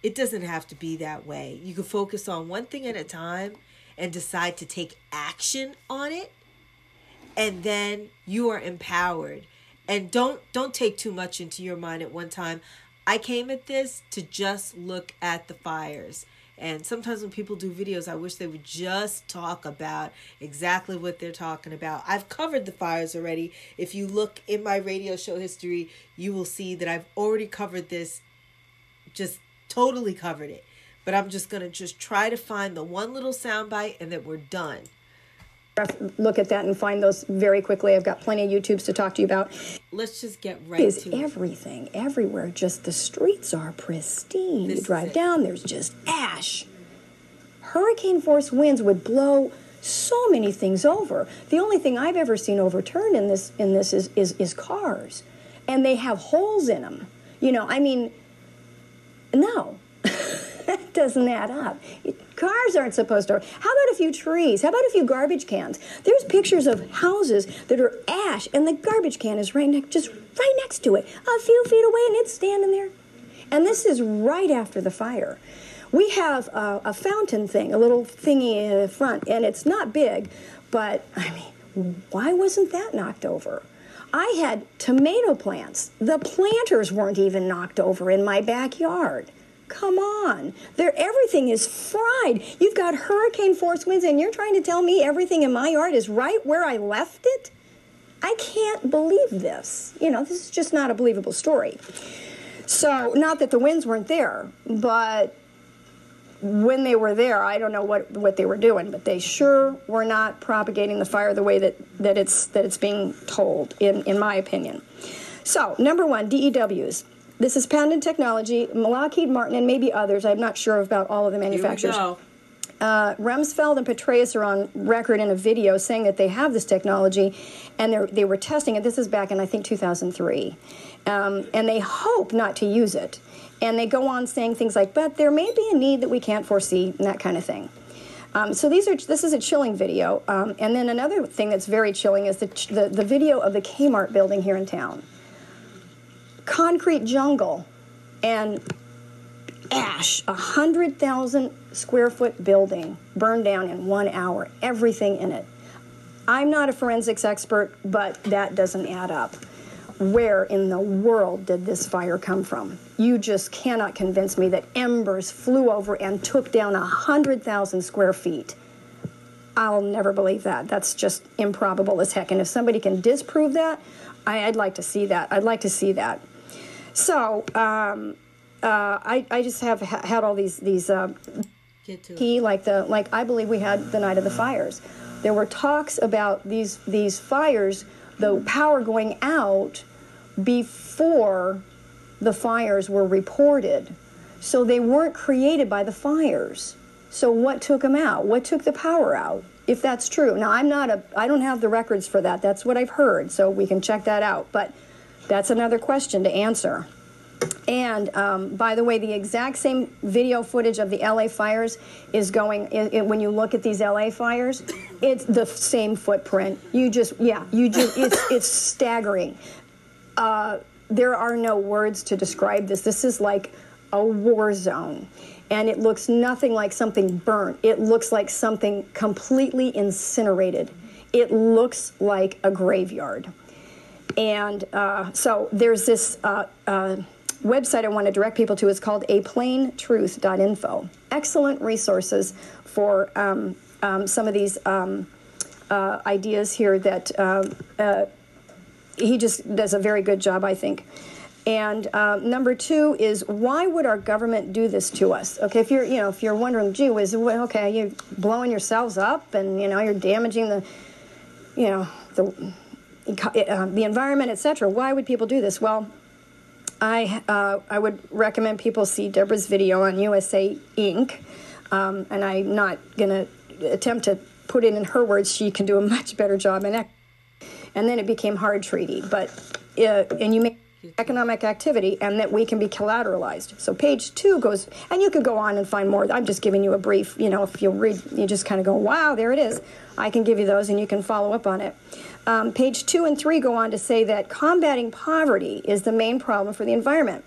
It doesn't have to be that way. You can focus on one thing at a time and decide to take action on it and then you are empowered and don't don't take too much into your mind at one time i came at this to just look at the fires and sometimes when people do videos i wish they would just talk about exactly what they're talking about. I've covered the fires already. If you look in my radio show history you will see that i've already covered this just totally covered it. But i'm just gonna just try to find the one little soundbite and then we're done look at that and find those very quickly. I've got plenty of YouTubes to talk to you about. Let's just get right Is to it. everything, everywhere. Just the streets are pristine. This you drive down, there's just ash. Hurricane force winds would blow so many things over. The only thing I've ever seen overturned in this in this is is, is cars, and they have holes in them. You know, I mean, no, that doesn't add up. Cars aren't supposed to. How about a few trees? How about a few garbage cans? There's pictures of houses that are ash, and the garbage can is right next, just right next to it, a few feet away, and it's standing there. And this is right after the fire. We have a, a fountain thing, a little thingy in the front, and it's not big, but I mean, why wasn't that knocked over? I had tomato plants. The planters weren't even knocked over in my backyard. Come on. There everything is fried. You've got hurricane force winds and you're trying to tell me everything in my yard is right where I left it? I can't believe this. You know, this is just not a believable story. So, not that the winds weren't there, but when they were there, I don't know what, what they were doing, but they sure were not propagating the fire the way that, that it's that it's being told, in, in my opinion. So, number one, DEWs. This is Poundin Technology, Lockheed Martin, and maybe others. I'm not sure about all of the manufacturers. go. Uh, Rumsfeld and Petraeus are on record in a video saying that they have this technology, and they were testing it. This is back in I think 2003, um, and they hope not to use it. And they go on saying things like, "But there may be a need that we can't foresee," and that kind of thing. Um, so these are this is a chilling video, um, and then another thing that's very chilling is the, the the video of the Kmart building here in town. Concrete jungle, and ash, a hundred thousand square foot building burned down in one hour, everything in it. I'm not a forensics expert, but that doesn't add up. Where in the world did this fire come from? You just cannot convince me that embers flew over and took down a hundred thousand square feet. I'll never believe that. That's just improbable as heck. And if somebody can disprove that, I, I'd like to see that. I'd like to see that. So, um, uh, I, I just have ha- had all these these uh, Get to it. key like the like I believe we had the night of the fires. There were talks about these these fires, the power going out before the fires were reported. So they weren't created by the fires. So what took them out? What took the power out? If that's true. Now I'm not a I don't have the records for that. That's what I've heard. So we can check that out. But that's another question to answer. And um, by the way, the exact same video footage of the LA fires is going. i i when you look at these LA fires, it's the same footprint. You just, yeah, you just, it's it's staggering. Uh, there are no words to describe this. This is like a war zone, and it looks nothing like something burnt. It looks like something completely incinerated. It looks like a graveyard. And uh, so there's this uh, uh, website I want to direct people to. It's called aplaintruth.info. Excellent resources for um, um, some of these um, uh, ideas here that uh, uh, he just does a very good job, I think. And uh, number two is why would our government do this to us? Okay, if you're you know if you're wondering, gee, is well, okay, you're blowing yourselves up, and you know you're damaging the you know the the environment, etc. Why would people do this? Well, I uh, I would recommend people see Deborah's video on USA Inc. Um, and I'm not going to attempt to put it in her words. She can do a much better job. And and then it became hard treaty. But uh, and you make economic activity and that we can be collateralized. So page two goes, and you could go on and find more. I'm just giving you a brief. You know, if you read, you just kind of go, wow, there it is. I can give you those, and you can follow up on it. Um, page two and three go on to say that combating poverty is the main problem for the environment.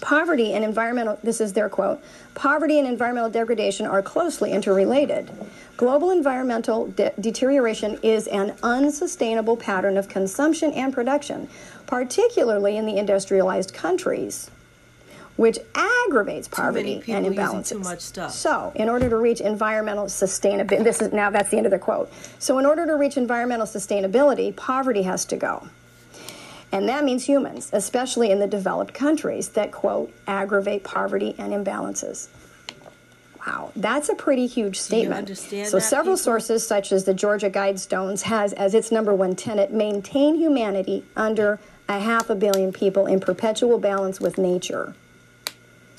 Poverty and environmental, this is their quote, poverty and environmental degradation are closely interrelated. Global environmental de- deterioration is an unsustainable pattern of consumption and production, particularly in the industrialized countries, which aggravates poverty and imbalances. too much stuff. So, in order to reach environmental sustainability, this is now that's the end of the quote. So, in order to reach environmental sustainability, poverty has to go. And that means humans, especially in the developed countries that, quote, aggravate poverty and imbalances. Wow, that's a pretty huge statement. so that, several people? sources, such as the Georgia Guidestones, has as its number one tenet maintain humanity under a half a billion people in perpetual balance with nature.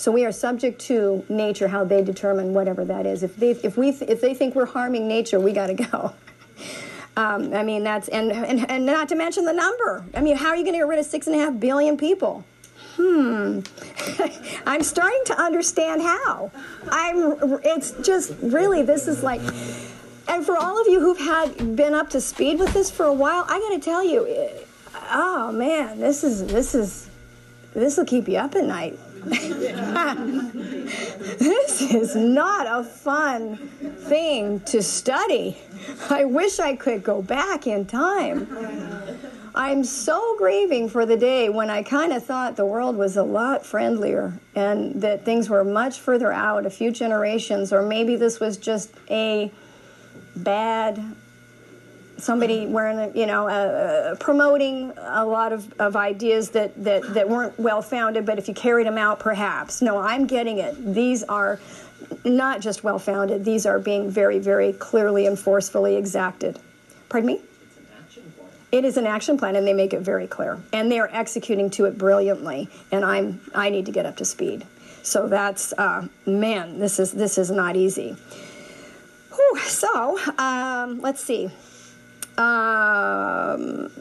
So we are subject to nature, how they determine whatever that is. If they if we if they think we're harming nature, we got to go. Um, I mean that's and, and and not to mention the number. I mean, how are you going to get rid of six and a half billion people? Hmm. I'm starting to understand how. I'm. It's just really this is like. And for all of you who've had been up to speed with this for a while, I got to tell you, it- oh man, this is this is this will keep you up at night. this is not a fun thing to study. I wish I could go back in time. I'm so grieving for the day when I kind of thought the world was a lot friendlier and that things were much further out, a few generations, or maybe this was just a bad somebody wearing a, you know uh, promoting a lot of, of ideas that, that, that weren't well founded but if you carried them out perhaps. No i'm getting it. These are not just well founded. These are being very very clearly and forcefully exacted. Pardon me? It is an action plan and they make it very clear. And they are executing to it brilliantly. And i'm i need to get up to speed. So that's uh, man this is this is not easy. Whew, so um, let's see um,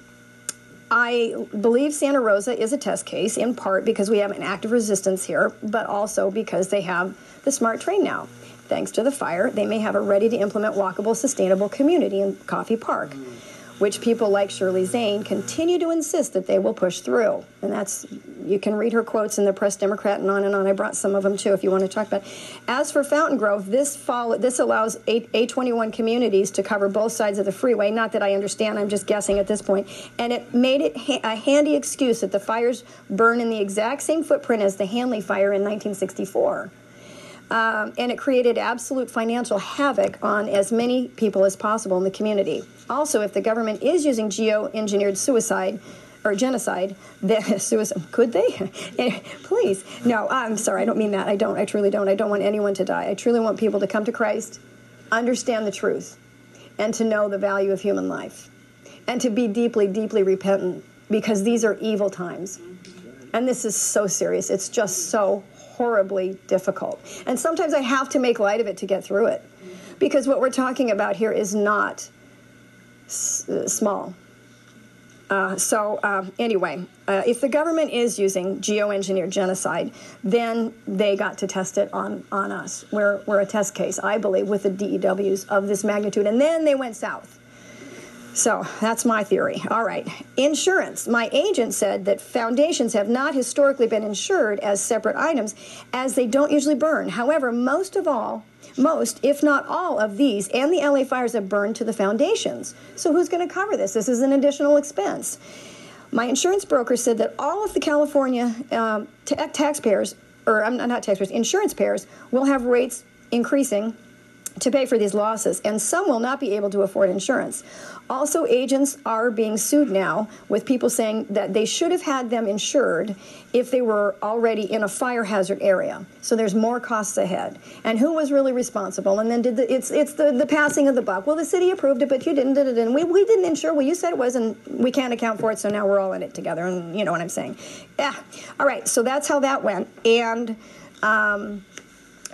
I believe Santa Rosa is a test case in part because we have an active resistance here, but also because they have the smart train now. Thanks to the fire, they may have a ready to implement walkable, sustainable community in Coffey Park, which people like Shirley Zane continue to insist that they will push through. And that's, you can read her quotes in the Press Democrat and on and on. I brought some of them too if you want to talk about. As for Fountain Grove, this follow, this allows A- A21 communities to cover both sides of the freeway. Not that I understand, I'm just guessing at this point. And it made it ha- a handy excuse that the fires burn in the exact same footprint as the Hanley fire in 1964. Um, and it created absolute financial havoc on as many people as possible in the community. Also, if the government is using geo-engineered suicide or genocide, then suicide could they? Eh, Please, no. I'm sorry. I don't mean that. I don't. I truly don't. I don't want anyone to die. I truly want people to come to Christ, understand the truth, and to know the value of human life, and to be deeply, deeply repentant because these are evil times. And this is so serious. It's just so horribly difficult. And sometimes I have to make light of it to get through it. Because what we're talking about here is not s- uh, small. Uh, so, um, anyway, uh, if the government is using geoengineered genocide, then they got to test it on, on us. We're, we're a test case, I believe, with the DEWs of this magnitude. And then they went south. So that's my theory. All right. Insurance. My agent said that foundations have not historically been insured as separate items as they don't usually burn. However, most of all, most, if not all, of these and the LA fires have burned to the foundations. So who's going to cover this? This is an additional expense. My insurance broker said that all of the California um, ta- taxpayers, or I'm not taxpayers, insurance payers, will have rates increasing to pay for these losses, and some will not be able to afford insurance. Also, agents are being sued now with people saying that they should have had them insured if they were already in a fire hazard area. So there's more costs ahead. And who was really responsible? And then did the, it's it's the, the passing of the buck. Well, the city approved it, but you didn't. did it, And we, we didn't insure. Well, you said it was, and we can't account for it. So now we're all in it together. And you know what I'm saying? Yeah. All right. So that's how that went. And. Um,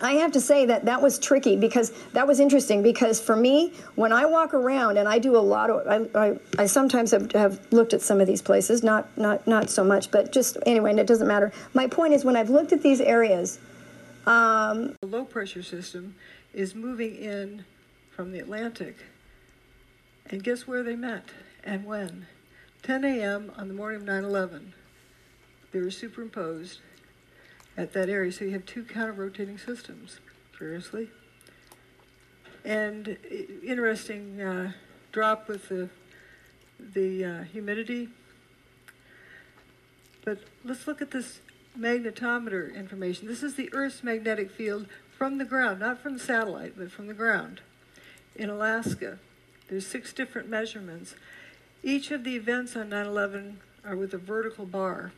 I have to say that that was tricky because that was interesting because for me, when I walk around and I do a lot of, I, I, I sometimes have, have looked at some of these places, not, not, not so much, but just anyway, and it doesn't matter. My point is when I've looked at these areas, um, The low pressure system is moving in from the Atlantic. And guess where they met and when? 10 a.m. on the morning of 9 11. They were superimposed at that area, so you have two counter rotating systems. Seriously? And interesting uh, drop with the, the uh, humidity. But let's look at this magnetometer information. This is the Earth's magnetic field from the ground, not from the satellite, but from the ground in Alaska. There's six different measurements. Each of the events on 9/11 are with a vertical bar.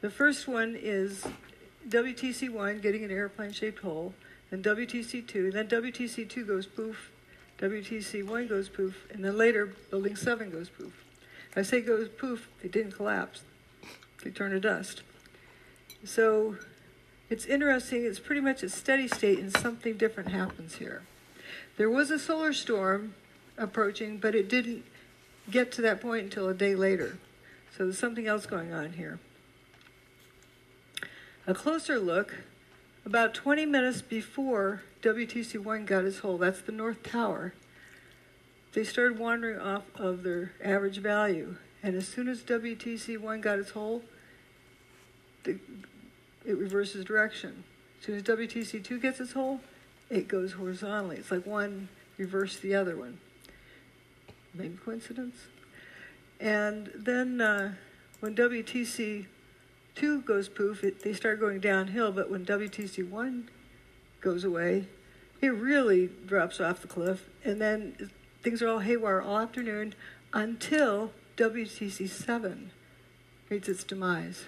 The first one is WTC1 getting an airplane-shaped hole. then WTC2, then WTC2 goes poof, WTC1 goes poof, and then later Building 7 goes poof. I say goes poof, they didn't collapse. They turned to dust. So it's interesting, it's pretty much a steady state and something different happens here. There was a solar storm approaching, but it didn't get to that point until a day later. So there's something else going on here. A closer look, about 20 minutes before WTC1 got its hole, that's the North Tower, they started wandering off of their average value. And as soon as WTC1 got its hole, the, it reverses direction. As soon as WTC2 gets its hole, it goes horizontally. It's like one reversed the other one. Maybe coincidence? And then uh, when WTC 2 goes poof, it, they start going downhill, but when WTC 1 goes away, it really drops off the cliff. And then things are all haywire all afternoon until WTC 7 meets its demise.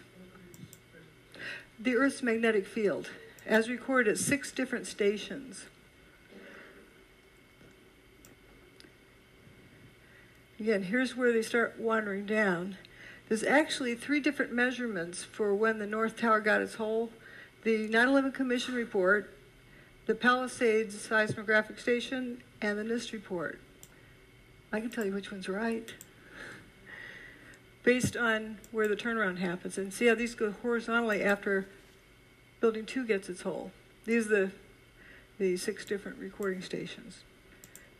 The Earth's magnetic field, as recorded at six different stations, Again, here's where they start wandering down. There's actually three different measurements for when the North Tower got its hole. The 9-11 Commission report, the Palisades seismographic station, and the NIST report. I can tell you which one's right. Based on where the turnaround happens. And see how these go horizontally after building two gets its hole. These are the, the six different recording stations.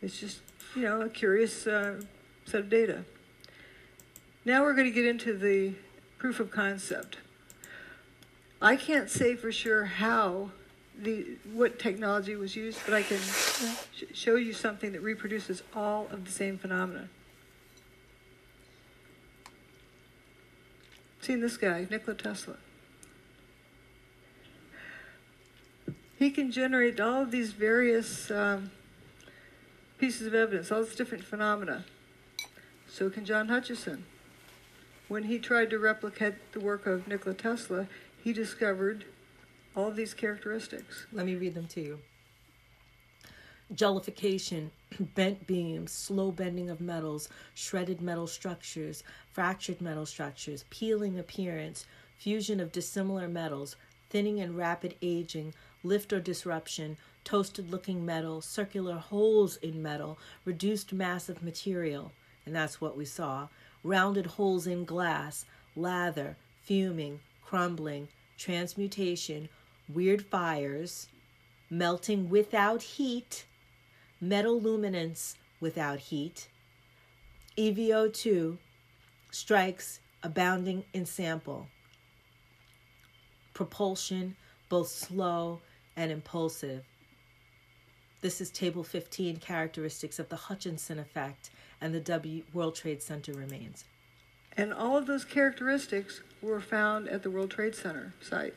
It's just, you know, a curious uh, set of data. Now we're going to get into the proof of concept. I can't say for sure how the what technology was used, but I can sh- show you something that reproduces all of the same phenomena. Seen this guy, Nikola Tesla. He can generate all of these various um, pieces of evidence, all these different phenomena. So can John Hutchison. When he tried to replicate the work of Nikola Tesla, he discovered all these characteristics. Let me read them to you. Jellification, bent beams, slow bending of metals, shredded metal structures, fractured metal structures, peeling appearance, fusion of dissimilar metals, thinning and rapid aging, lift or disruption, toasted looking metal, circular holes in metal, reduced mass of material, and that's what we saw rounded holes in glass, lather, fuming, crumbling, transmutation, weird fires, melting without heat, metal luminance without heat, EVO2 strikes abounding in sample, propulsion both slow and impulsive. This is table 15 characteristics of the Hutchison effect and the W World Trade Center remains. And all of those characteristics were found at the World Trade Center site.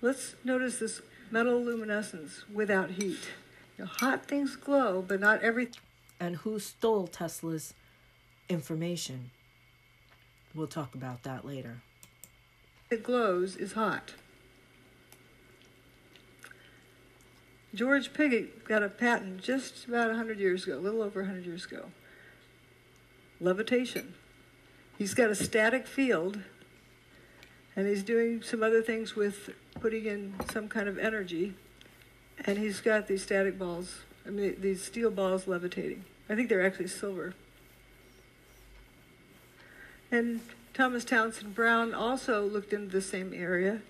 Let's notice this metal luminescence without heat. You know, hot things glow, but not everything. And who stole Tesla's information? We'll talk about that later. It glows is hot. George Piggott got a patent just about 100 years ago, a little over 100 years ago. Levitation. He's got a static field, and he's doing some other things with putting in some kind of energy, and he's got these static balls, I mean, these steel balls levitating. I think they're actually silver. And Thomas Townsend Brown also looked into the same area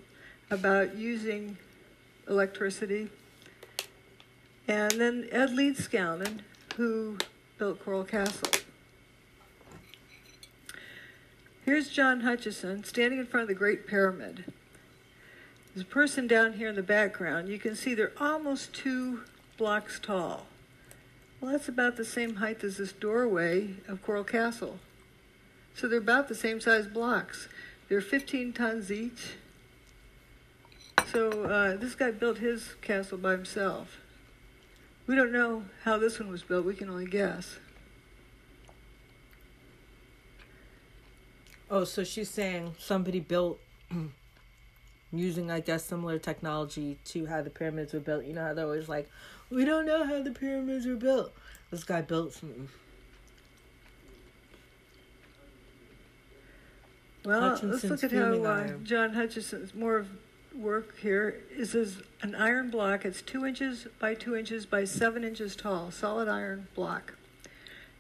about using electricity and then Ed Leedskalnin, who built Coral Castle. Here's John Hutchison standing in front of the Great Pyramid. There's a person down here in the background. You can see they're almost two blocks tall. Well, that's about the same height as this doorway of Coral Castle. So they're about the same size blocks. They're 15 tons each. So uh, this guy built his castle by himself. We don't know how this one was built, we can only guess. Oh, so she's saying somebody built using, I guess, similar technology to how the pyramids were built. You know how they're always like, we don't know how the pyramids were built. This guy built something. Well, let's look at how uh. John Hutchison's more of work here is this an iron block. It's two inches by two inches by seven inches tall, solid iron block.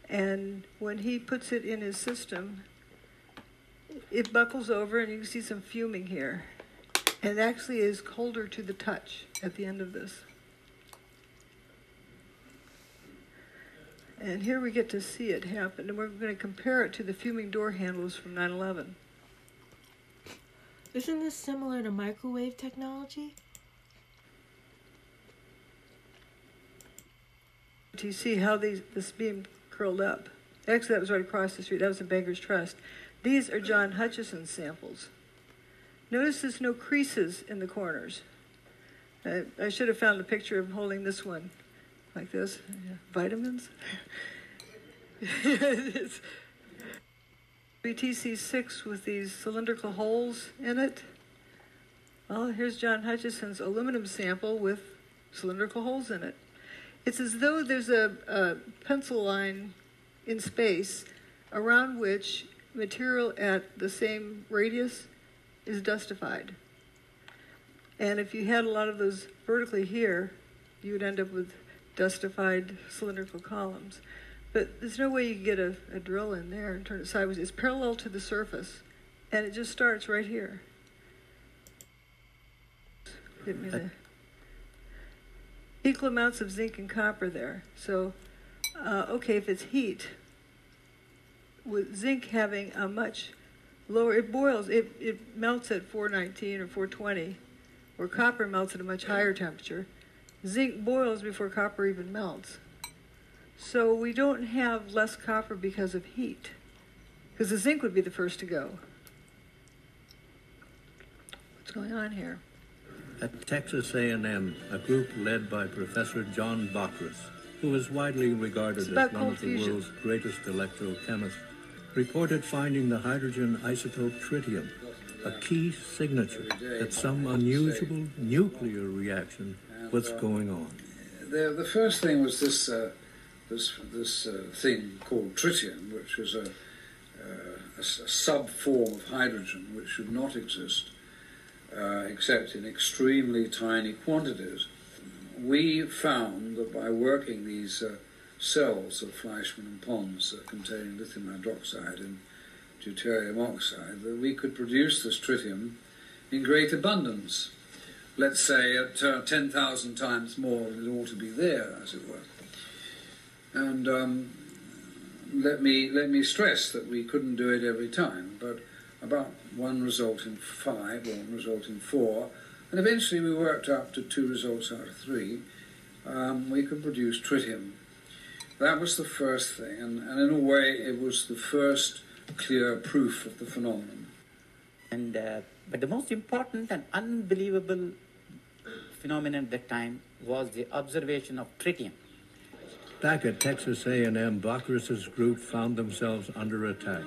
And when he puts it in his system, it buckles over, and you can see some fuming here. And it actually is colder to the touch at the end of this. And here we get to see it happen, and we're going to compare it to the fuming door handles from 9 11. Isn't this similar to microwave technology? Do you see how these this beam curled up? Actually, that was right across the street. That was in Bankers Trust. These are John Hutchison samples. Notice there's no creases in the corners. I, I should have found a picture of holding this one like this. Yeah. Vitamins? It's WTC6 with these cylindrical holes in it. Well, here's John Hutchison's aluminum sample with cylindrical holes in it. It's as though there's a, a pencil line in space around which material at the same radius is dustified. And if you had a lot of those vertically here, you would end up with dustified cylindrical columns. But there's no way you can get a, a drill in there and turn it sideways. It's parallel to the surface, and it just starts right here. Give me the equal amounts of zinc and copper there. So, uh, okay, if it's heat, with zinc having a much lower, it boils, it, it melts at 419 or 420, where copper melts at a much higher temperature. Zinc boils before copper even melts. So we don't have less copper because of heat, because the zinc would be the first to go. What's going on here? At Texas A&M, a group led by Professor John Bockris, who is widely regarded as one of the fusion. world's greatest electrochemists, reported finding the hydrogen isotope tritium, a key signature that some unusual nuclear reaction was going on. The, the first thing was this uh, this this uh, thing called tritium, which was a, uh, a, a sub form of hydrogen which should not exist uh, except in extremely tiny quantities. We found that by working these uh, cells of Fleischmann and Pons uh, containing lithium hydroxide and deuterium oxide, that we could produce this tritium in great abundance let's say, at uh, 10,000 times more than it ought to be there, as it were. And um, let me let me stress that we couldn't do it every time, but about one result in five, one result in four, and eventually we worked up to two results out of three. Um, we could produce tritium. That was the first thing, and, and in a way, it was the first clear proof of the phenomenon. And uh, but the most important and unbelievable phenomenon at that time was the observation of tritium. Back at Texas A&M, Bockris's group found themselves under attack.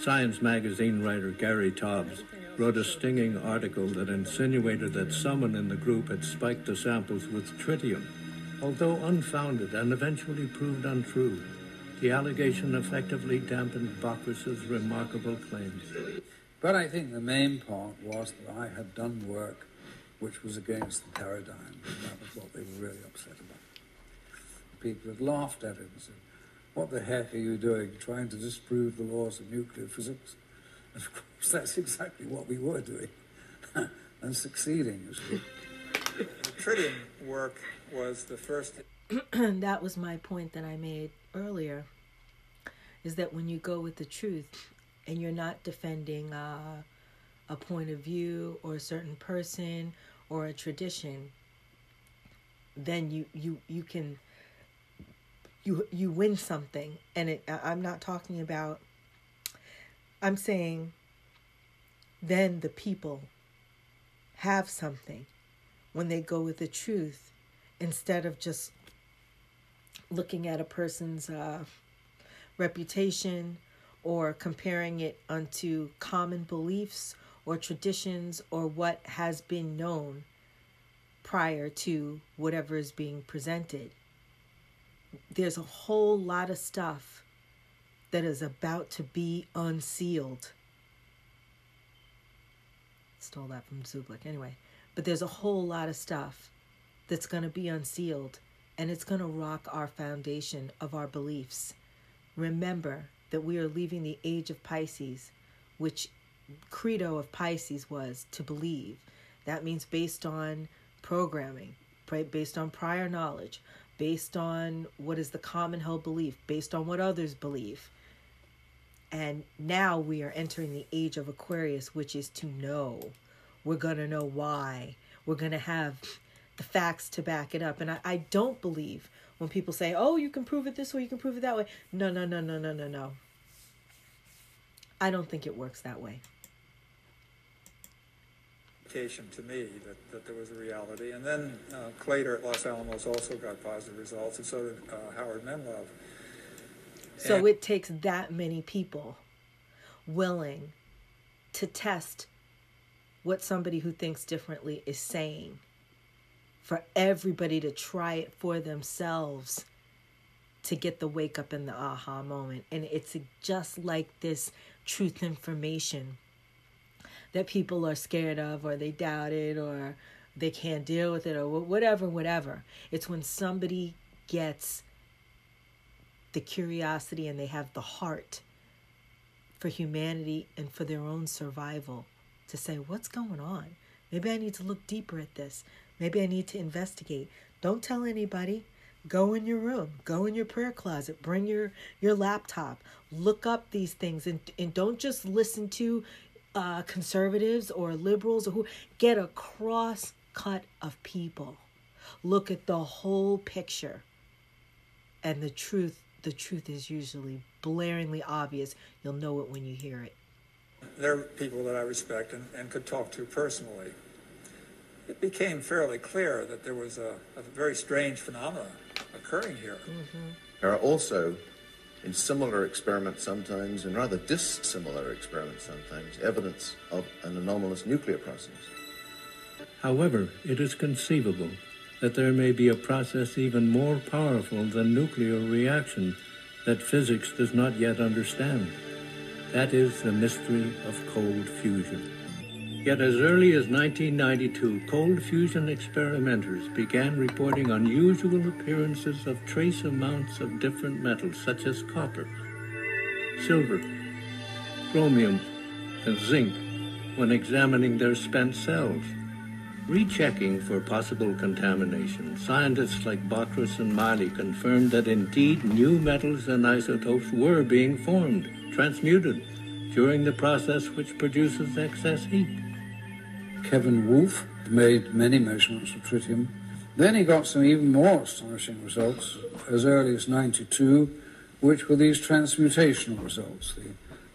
Science magazine writer Gary Taubes wrote a stinging article that insinuated that someone in the group had spiked the samples with tritium. Although unfounded and eventually proved untrue, the allegation effectively dampened Bockris's remarkable claims. But I think the main part was that I had done work which was against the paradigm, and that was what they were really upset about. People had laughed at him and said, What the heck are you doing, trying to disprove the laws of nuclear physics? And of course, that's exactly what we were doing, and succeeding. you see. The tritium work was the first. that was my point that I made earlier. Is that when you go with the truth and you're not defending uh, a point of view or a certain person or a tradition, then you you you can you you win something. And it, I'm not talking about. I'm saying. Then the people have something when they go with the truth instead of just looking at a person's uh, reputation or comparing it unto common beliefs or traditions or what has been known prior to whatever is being presented. There's a whole lot of stuff that is about to be unsealed. Stole that from Zublik. Anyway, but there's a whole lot of stuff that's going to be unsealed and it's going to rock our foundation of our beliefs. Remember that we are leaving the age of Pisces, which credo of Pisces was to believe. That means based on programming, based on prior knowledge, based on what is the common held belief, based on what others believe. And now we are entering the age of Aquarius, which is to know. We're going to know why. We're going to have the facts to back it up. And I, I don't believe when people say, oh, you can prove it this way, you can prove it that way. No, no, no, no, no, no, no. I don't think it works that way. To me, that, that there was a reality. And then uh, Claytor at Los Alamos also got positive results, and so did uh, Howard Menlove. So and it takes that many people willing to test what somebody who thinks differently is saying for everybody to try it for themselves to get the wake up and the aha moment. And it's just like this truth information that people are scared of or they doubt it or they can't deal with it or whatever, whatever. It's when somebody gets the curiosity and they have the heart for humanity and for their own survival to say, what's going on? Maybe I need to look deeper at this. Maybe I need to investigate. Don't tell anybody. Go in your room, go in your prayer closet, bring your, your laptop, look up these things, and, and don't just listen to uh, conservatives or liberals or who get a cross cut of people. Look at the whole picture. And the truth, the truth is usually blaringly obvious. You'll know it when you hear it. There are people that I respect and, and could talk to personally it became fairly clear that there was a, a very strange phenomenon occurring here. Mm-hmm. There are also, in similar experiments sometimes, and rather dissimilar experiments sometimes, evidence of an anomalous nuclear process. However, it is conceivable that there may be a process even more powerful than nuclear reaction that physics does not yet understand. That is the mystery of cold fusion. Yet as early as 1992, cold fusion experimenters began reporting unusual appearances of trace amounts of different metals such as copper, silver, chromium, and zinc when examining their spent cells. Rechecking for possible contamination, scientists like Bockris and Miley confirmed that indeed new metals and isotopes were being formed, transmuted, during the process which produces excess heat. Kevin Wolf made many measurements of tritium. Then he got some even more astonishing results as early as 92, which were these transmutational results, the,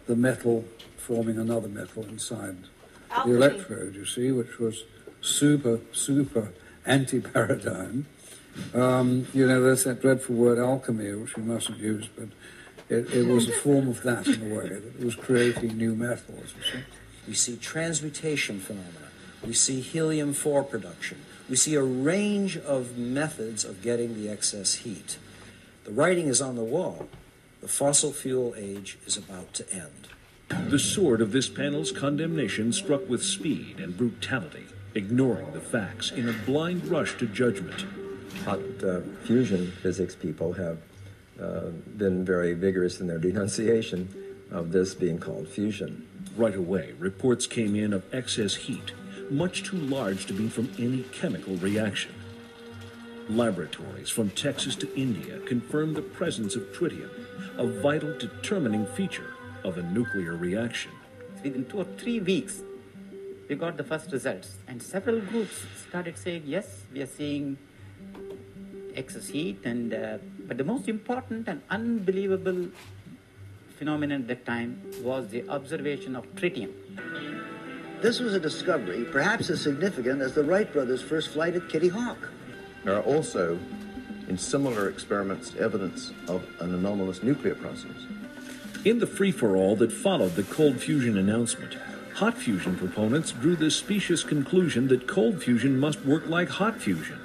the metal forming another metal inside Alchemy. the electrode, you see, which was super, super anti-paradigm. Um, you know, there's that dreadful word alchemy, which we mustn't use, but it, it was a form of that in a way, that it was creating new metals, you see. We see transmutation phenomena. We see helium 4 production. We see a range of methods of getting the excess heat. The writing is on the wall. The fossil fuel age is about to end. The sword of this panel's condemnation struck with speed and brutality, ignoring the facts in a blind rush to judgment. Hot uh, fusion physics people have uh, been very vigorous in their denunciation of this being called fusion. Right away, reports came in of excess heat much too large to be from any chemical reaction. Laboratories from Texas to India confirmed the presence of tritium, a vital determining feature of a nuclear reaction. Within two or three weeks, we got the first results, and several groups started saying, yes, we are seeing excess heat, and uh, but the most important and unbelievable phenomenon at that time was the observation of tritium. This was a discovery perhaps as significant as the Wright brothers' first flight at Kitty Hawk. There are also, in similar experiments, evidence of an anomalous nuclear process. In the free for all that followed the cold fusion announcement, hot fusion proponents drew the specious conclusion that cold fusion must work like hot fusion.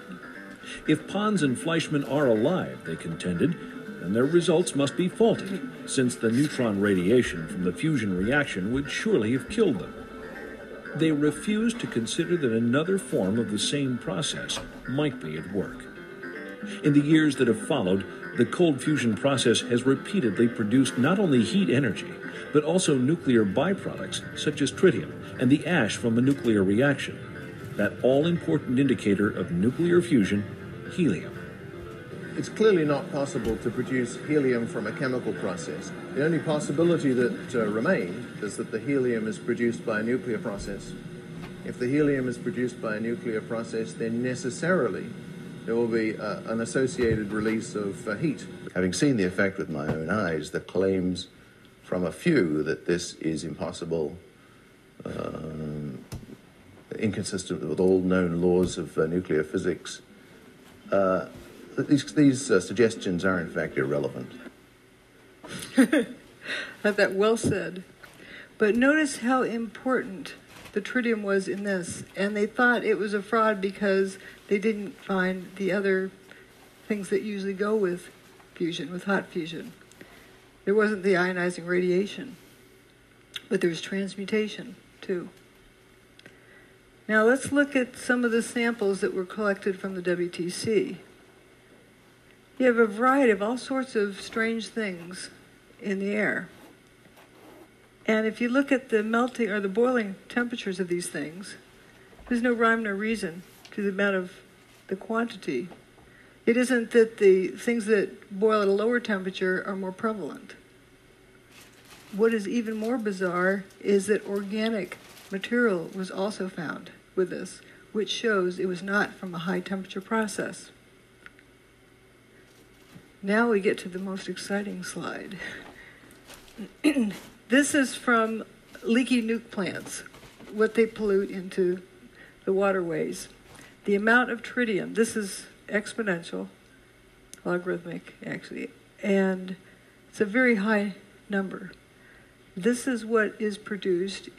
If Pons and Fleischmann are alive, they contended, then their results must be faulty, since the neutron radiation from the fusion reaction would surely have killed them. They refused to consider that another form of the same process might be at work. In the years that have followed, the cold fusion process has repeatedly produced not only heat energy, but also nuclear byproducts such as tritium and the ash from a nuclear reaction, that all important indicator of nuclear fusion, helium. It's clearly not possible to produce helium from a chemical process. The only possibility that uh, remained is that the helium is produced by a nuclear process. If the helium is produced by a nuclear process, then necessarily there will be uh, an associated release of uh, heat. Having seen the effect with my own eyes, the claims from a few that this is impossible, um, inconsistent with all known laws of uh, nuclear physics, uh, these, these uh, suggestions are in fact irrelevant. that well said. But notice how important the tritium was in this. And they thought it was a fraud because they didn't find the other things that usually go with fusion, with hot fusion. There wasn't the ionizing radiation, but there was transmutation too. Now let's look at some of the samples that were collected from the WTC. You have a variety of all sorts of strange things in the air. And if you look at the melting or the boiling temperatures of these things, there's no rhyme nor reason to the amount of the quantity. It isn't that the things that boil at a lower temperature are more prevalent. What is even more bizarre is that organic material was also found with this, which shows it was not from a high temperature process. Now we get to the most exciting slide. this is from leaky nuke plants, what they pollute into the waterways. The amount of tritium, this is exponential, logarithmic actually, and it's a very high number. This is what is produced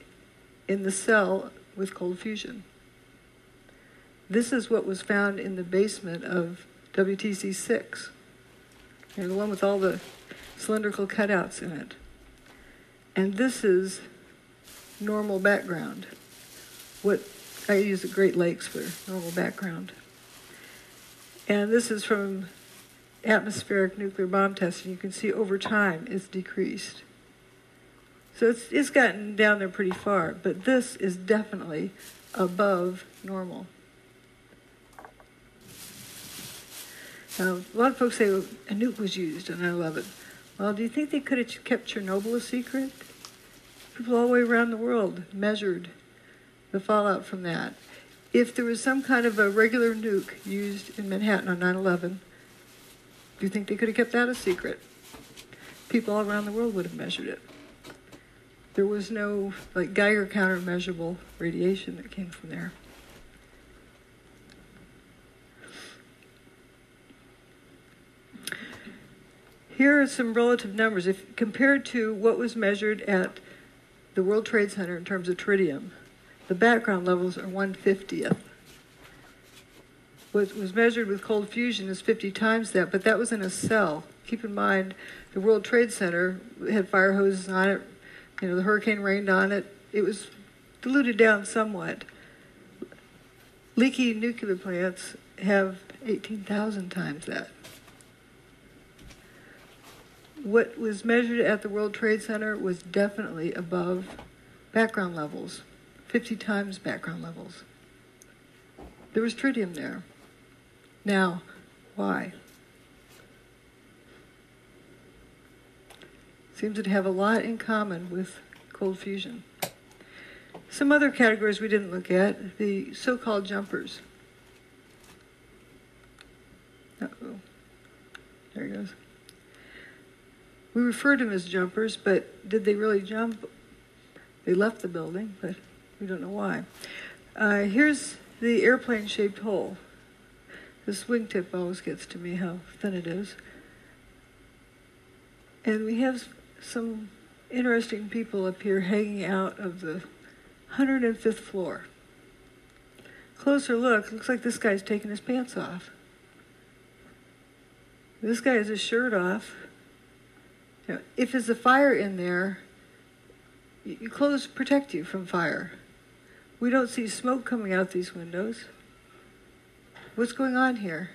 in the cell with cold fusion. This is what was found in the basement of WTC 6. The one with all the cylindrical cutouts in it. And this is normal background. What I use the Great Lakes for normal background. And this is from atmospheric nuclear bomb testing. You can see over time it's decreased. So it's, it's gotten down there pretty far, but this is definitely above normal. Now, a lot of folks say well, a nuke was used and I love it. Well, do you think they could have kept Chernobyl a secret? People all the way around the world measured the fallout from that. If there was some kind of a regular nuke used in Manhattan on 9 11, do you think they could have kept that a secret? People all around the world would have measured it. There was no like Geiger counter measurable radiation that came from there. Here are some relative numbers. If compared to what was measured at the World Trade Center in terms of tritium, the background levels are 150th. What was measured with cold fusion is 50 times that, but that was in a cell. Keep in mind, the World Trade Center had fire hoses on it. You know, the hurricane rained on it. It was diluted down somewhat. Leaky nuclear plants have 18,000 times that what was measured at the World Trade Center was definitely above background levels, 50 times background levels. There was tritium there. Now, why? Seems to have a lot in common with cold fusion. Some other categories we didn't look at the so called jumpers. Uh oh. There he goes. We refer to them as jumpers, but did they really jump? They left the building, but we don't know why. Uh, here's the airplane shaped hole. This wingtip always gets to me how thin it is. And we have some interesting people up here hanging out of the 105th floor. Closer look, looks like this guy's taking his pants off. This guy has his shirt off. You know, if there's a fire in there, your clothes protect you from fire. We don't see smoke coming out these windows. What's going on here?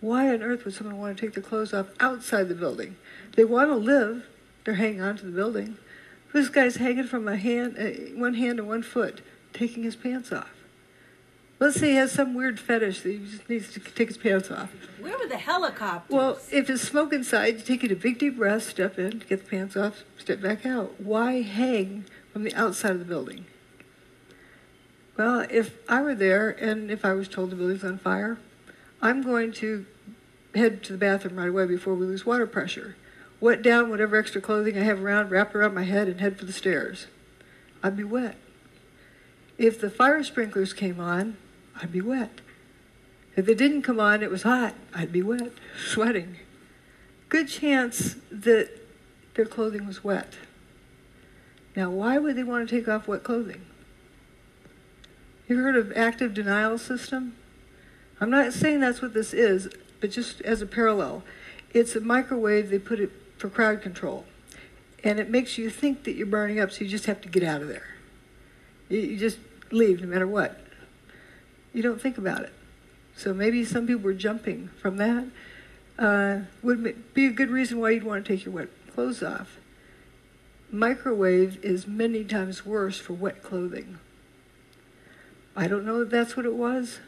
Why on earth would someone want to take their clothes off outside the building? They want to live. They're hanging on to the building. This guy's hanging from a hand, uh, one hand and one foot, taking his pants off. Let's say he has some weird fetish that he just needs to take his pants off. Where were the helicopters? Well, if it's smoke inside, you take it a big deep breath, step in, get the pants off, step back out. Why hang from the outside of the building? Well, if I were there and if I was told the building's on fire, I'm going to head to the bathroom right away before we lose water pressure. Wet down whatever extra clothing I have around, wrap it around my head, and head for the stairs. I'd be wet. If the fire sprinklers came on, I'd be wet. If they didn't come on, it was hot, I'd be wet, sweating. Good chance that their clothing was wet. Now, why would they want to take off wet clothing? You heard of active denial system? I'm not saying that's what this is, but just as a parallel, it's a microwave. They put it for crowd control, and it makes you think that you're burning up, so you just have to get out of there. You, you just leave no matter what. You don't think about it. So maybe some people were jumping from that. Uh, would be a good reason why you'd want to take your wet clothes off. Microwave is many times worse for wet clothing. I don't know if that's what it was,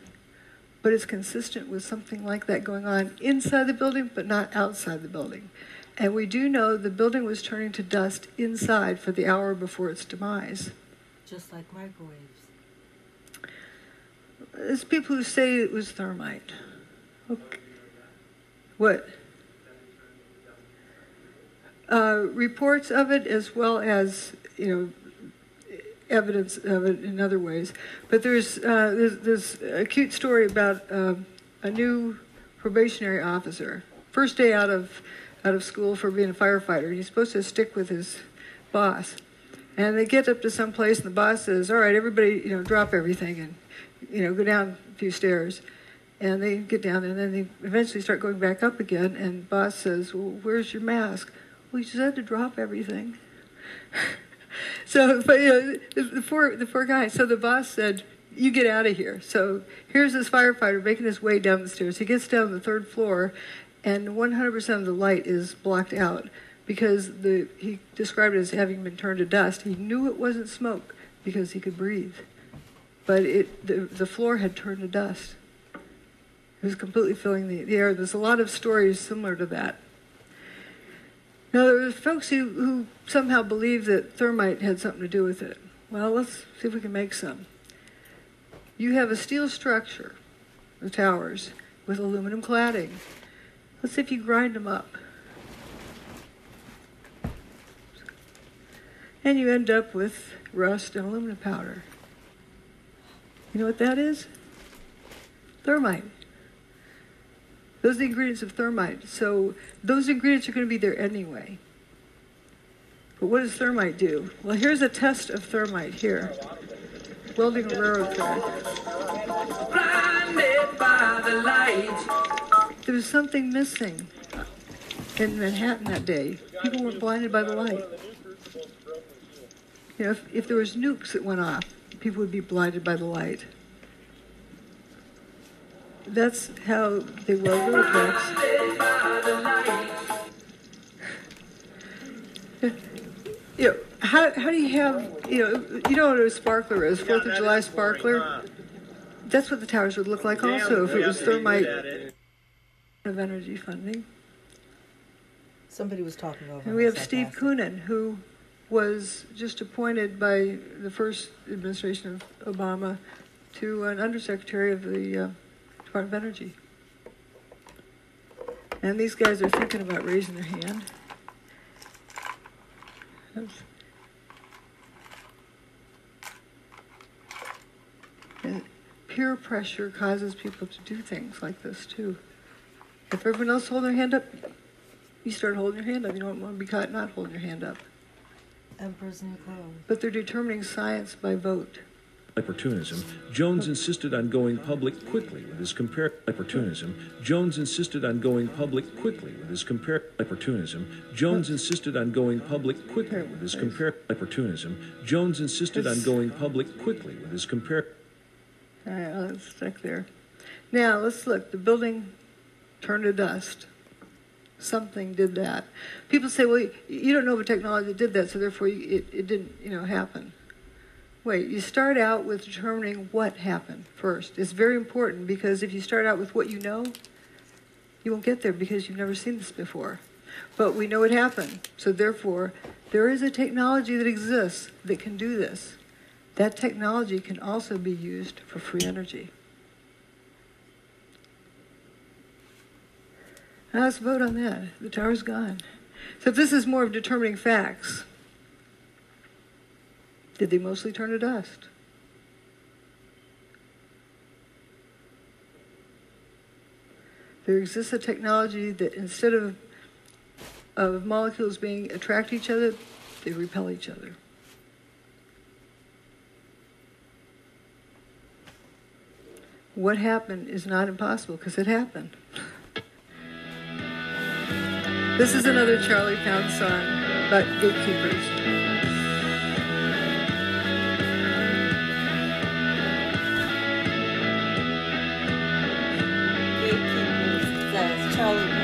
but it's consistent with something like that going on inside the building, but not outside the building. And we do know the building was turning to dust inside for the hour before its demise. Just like microwaves. There's people who say it was thermite. Okay. What? Uh, reports of it, as well as you know, evidence of it in other ways. But there's uh, there's, there's a cute story about um, a new probationary officer, first day out of out of school for being a firefighter. He's supposed to stick with his boss, and they get up to some place, and the boss says, "All right, everybody, you know, drop everything and you know, go down a few stairs." And they get down, and then they eventually start going back up again. And boss says, "Well, where's your mask?" Well, you had to drop everything. so, but you know, the, the poor the poor guy. So the boss said, "You get out of here." So here's this firefighter making his way down the stairs. He gets down the third floor, and 100% of the light is blocked out because the he described it as having been turned to dust. He knew it wasn't smoke because he could breathe, but it the, the floor had turned to dust. It was completely filling the, the air. There's a lot of stories similar to that. Now, there were folks who, who somehow believe that thermite had something to do with it. Well, let's see if we can make some. You have a steel structure, the towers, with aluminum cladding. Let's see if you grind them up. And you end up with rust and aluminum powder. You know what that is? Thermite. Those are the ingredients of thermite. So those ingredients are going to be there anyway. But what does thermite do? Well, here's a test of thermite here. Welding a railroad track. Blinded by the light. There was something missing in Manhattan that day. People were blinded by the light. You know, if, if there was nukes that went off, people would be blinded by the light. That's how they weld road tracks. You know, how, how do you have, you know, you know what a sparkler is, Fourth of July sparkler? That's what the towers would look like also if it was thermite of energy funding. Somebody was talking over. And we have Steve guess. Koonin, who was just appointed by the first administration of Obama to an undersecretary of the uh, Department of Energy. And these guys are thinking about raising their hand. And peer pressure causes people to do things like this too. If everyone else hold their hand up, you start holding your hand up. You don't want to be caught not holding your hand up. Emperor's New Clothes. But they're determining science by vote. Opportunism, Jones insisted on going public quickly with his compare opportunism. Jones insisted on going public quickly with his compare opportunism. Jones insisted on going public quickly with his compare opportunism. Jones insisted on going public quickly with his compare All right, let's stick there. Now let's look. The building turned to dust. Something did that. People say, "Well, you don't know of a technology that did that, so therefore it, it didn't, you know, happen." Wait, you start out with determining what happened first. It's very important because if you start out with what you know, you won't get there because you've never seen this before. But we know it happened, so therefore there is a technology that exists that can do this. That technology can also be used for free energy. Now let's vote on that. The tower's gone. So if this is more of determining facts, did they mostly turn to dust? There exists a technology that instead of of molecules being attract each other, they repel each other. What happened is not impossible because it happened. This is another Charlie Pound song about gatekeepers. Gatekeepers says uh, Charlie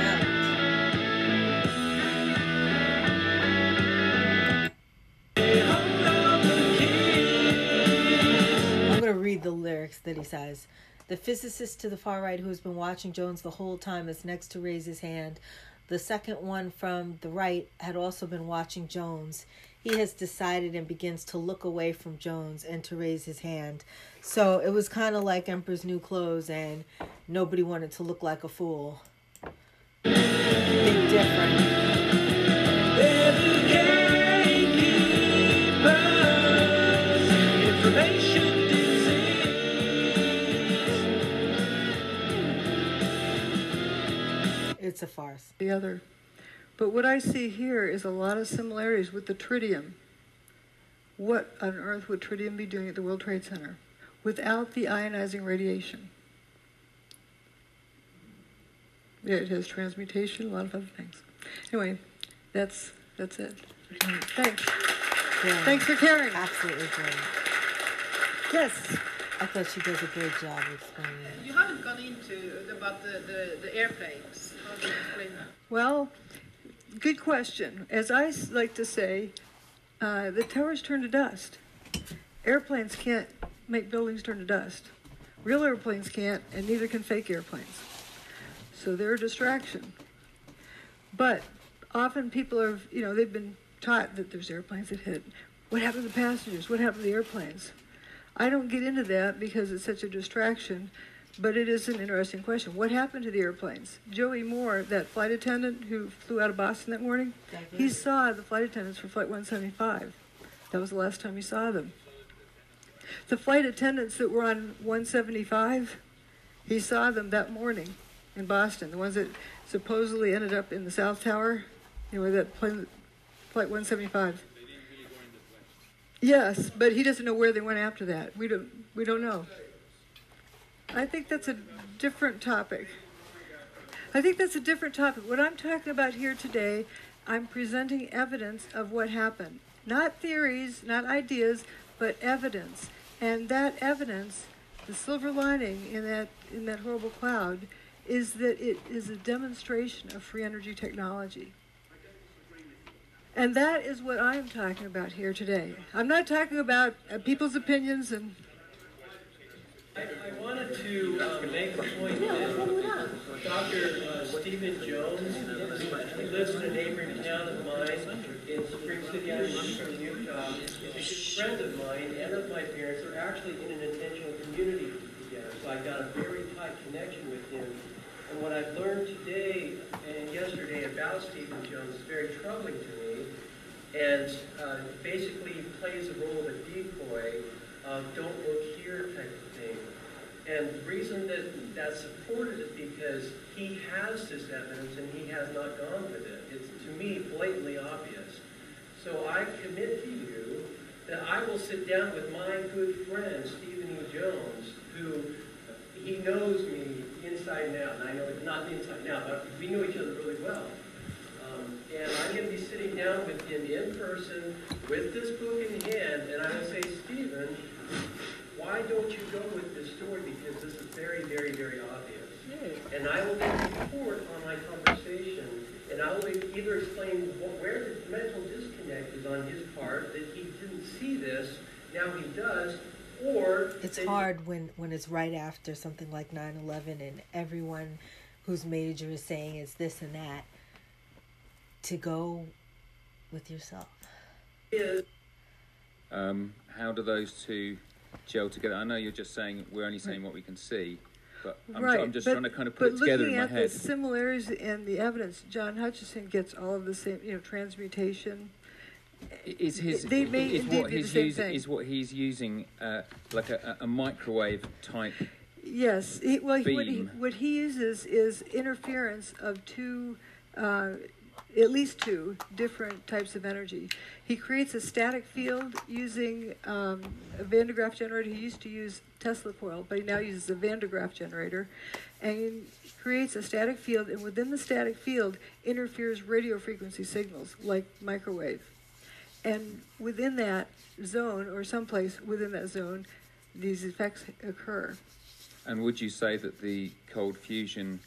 the lyrics that he says. The physicist to the far right who has been watching Jones the whole time is next to raise his hand. The second one from the right had also been watching Jones. He has decided and begins to look away from Jones and to raise his hand. So it was kind of like Emperor's New Clothes, and nobody wanted to look like a fool. Big difference. It's a farce. The other. But what I see here is a lot of similarities with the tritium. What on earth would tritium be doing at the World Trade Center without the ionizing radiation? Yeah, it has transmutation, a lot of other things. Anyway, that's that's it. Thanks. Yeah. Thanks for caring. Absolutely great. Yes. I thought she does a great job explaining it. You haven't gone into about the, the, the airplanes. How do you explain that? Well, good question. As I like to say, uh, the towers turn to dust. Airplanes can't make buildings turn to dust. Real airplanes can't, and neither can fake airplanes. So they're a distraction. But often people are, you know, they've been taught that there's airplanes that hit. What happened to the passengers? What happened to the airplanes? I don't get into that because it's such a distraction, but it is an interesting question. What happened to the airplanes? Joey Moore, that flight attendant who flew out of Boston that morning, he saw the flight attendants for Flight 175. That was the last time he saw them. The flight attendants that were on 175, he saw them that morning in Boston. The ones that supposedly ended up in the South Tower, you know, that plane, Flight 175. Yes, but he doesn't know where they went after that. We don't. We don't know. I think that's a different topic. I think that's a different topic. What I'm talking about here today, I'm presenting evidence of what happened. Not theories, not ideas, but evidence. And that evidence, the silver lining in that in that horrible cloud, is that it is a demonstration of free energy technology. And that is what I'm talking about here today. I'm not talking about uh, people's opinions and I, I wanted to um, make the point that Dr. Uh, Stephen Jones, he lives in a neighboring town of mine in Spring City, Eastern Utah, is a friend of mine and of my parents. They're actually in an intentional community together, so I've got a very tight connection with him. And what I've learned today and yesterday about Stephen Jones is very troubling to me, and uh, basically plays the role of a decoy of don't look here type of thing. And the reason that that's supported is because he has this evidence and he has not gone with it. It's to me blatantly obvious. So I commit to you that I will sit down with my good friend, Stephen E. Jones, who he knows me inside and out, and I know it's not inside and out, but we know each other really well. And I'm going to be sitting down with him in person with this book in hand, and I will say, Stephen, why don't you go with this story? Because this is very, very, very obvious. And I will then report on my conversation, and I will either explain what, where the mental disconnect is on his part, that he didn't see this, now he does, or It's hard when when it's right after something like 9/11 and everyone whose major is saying is this and that to go with yourself. Um, how do those two gel together? I know you're just saying we're only saying what we can see, but I'm, right. I'm just but, trying to kind of put it together in my at head. the similarities in the evidence, John Hutchison gets all of the same, you know, transmutation. Is his they may is indeed what be the he's same using thing. is what he's using uh, like a, a a microwave type Yes. He, well, he- what he, what he uses is interference of two, uh, at least two different types of energy. He creates a static field using um, a Van de Graaff generator. He used to use Tesla coil, but he now uses a Van de Graaff generator, and creates a static field. And within the static field, interferes radio frequency signals like microwave. And within that zone, or someplace within that zone, these effects occur. And would you say that the cold fusion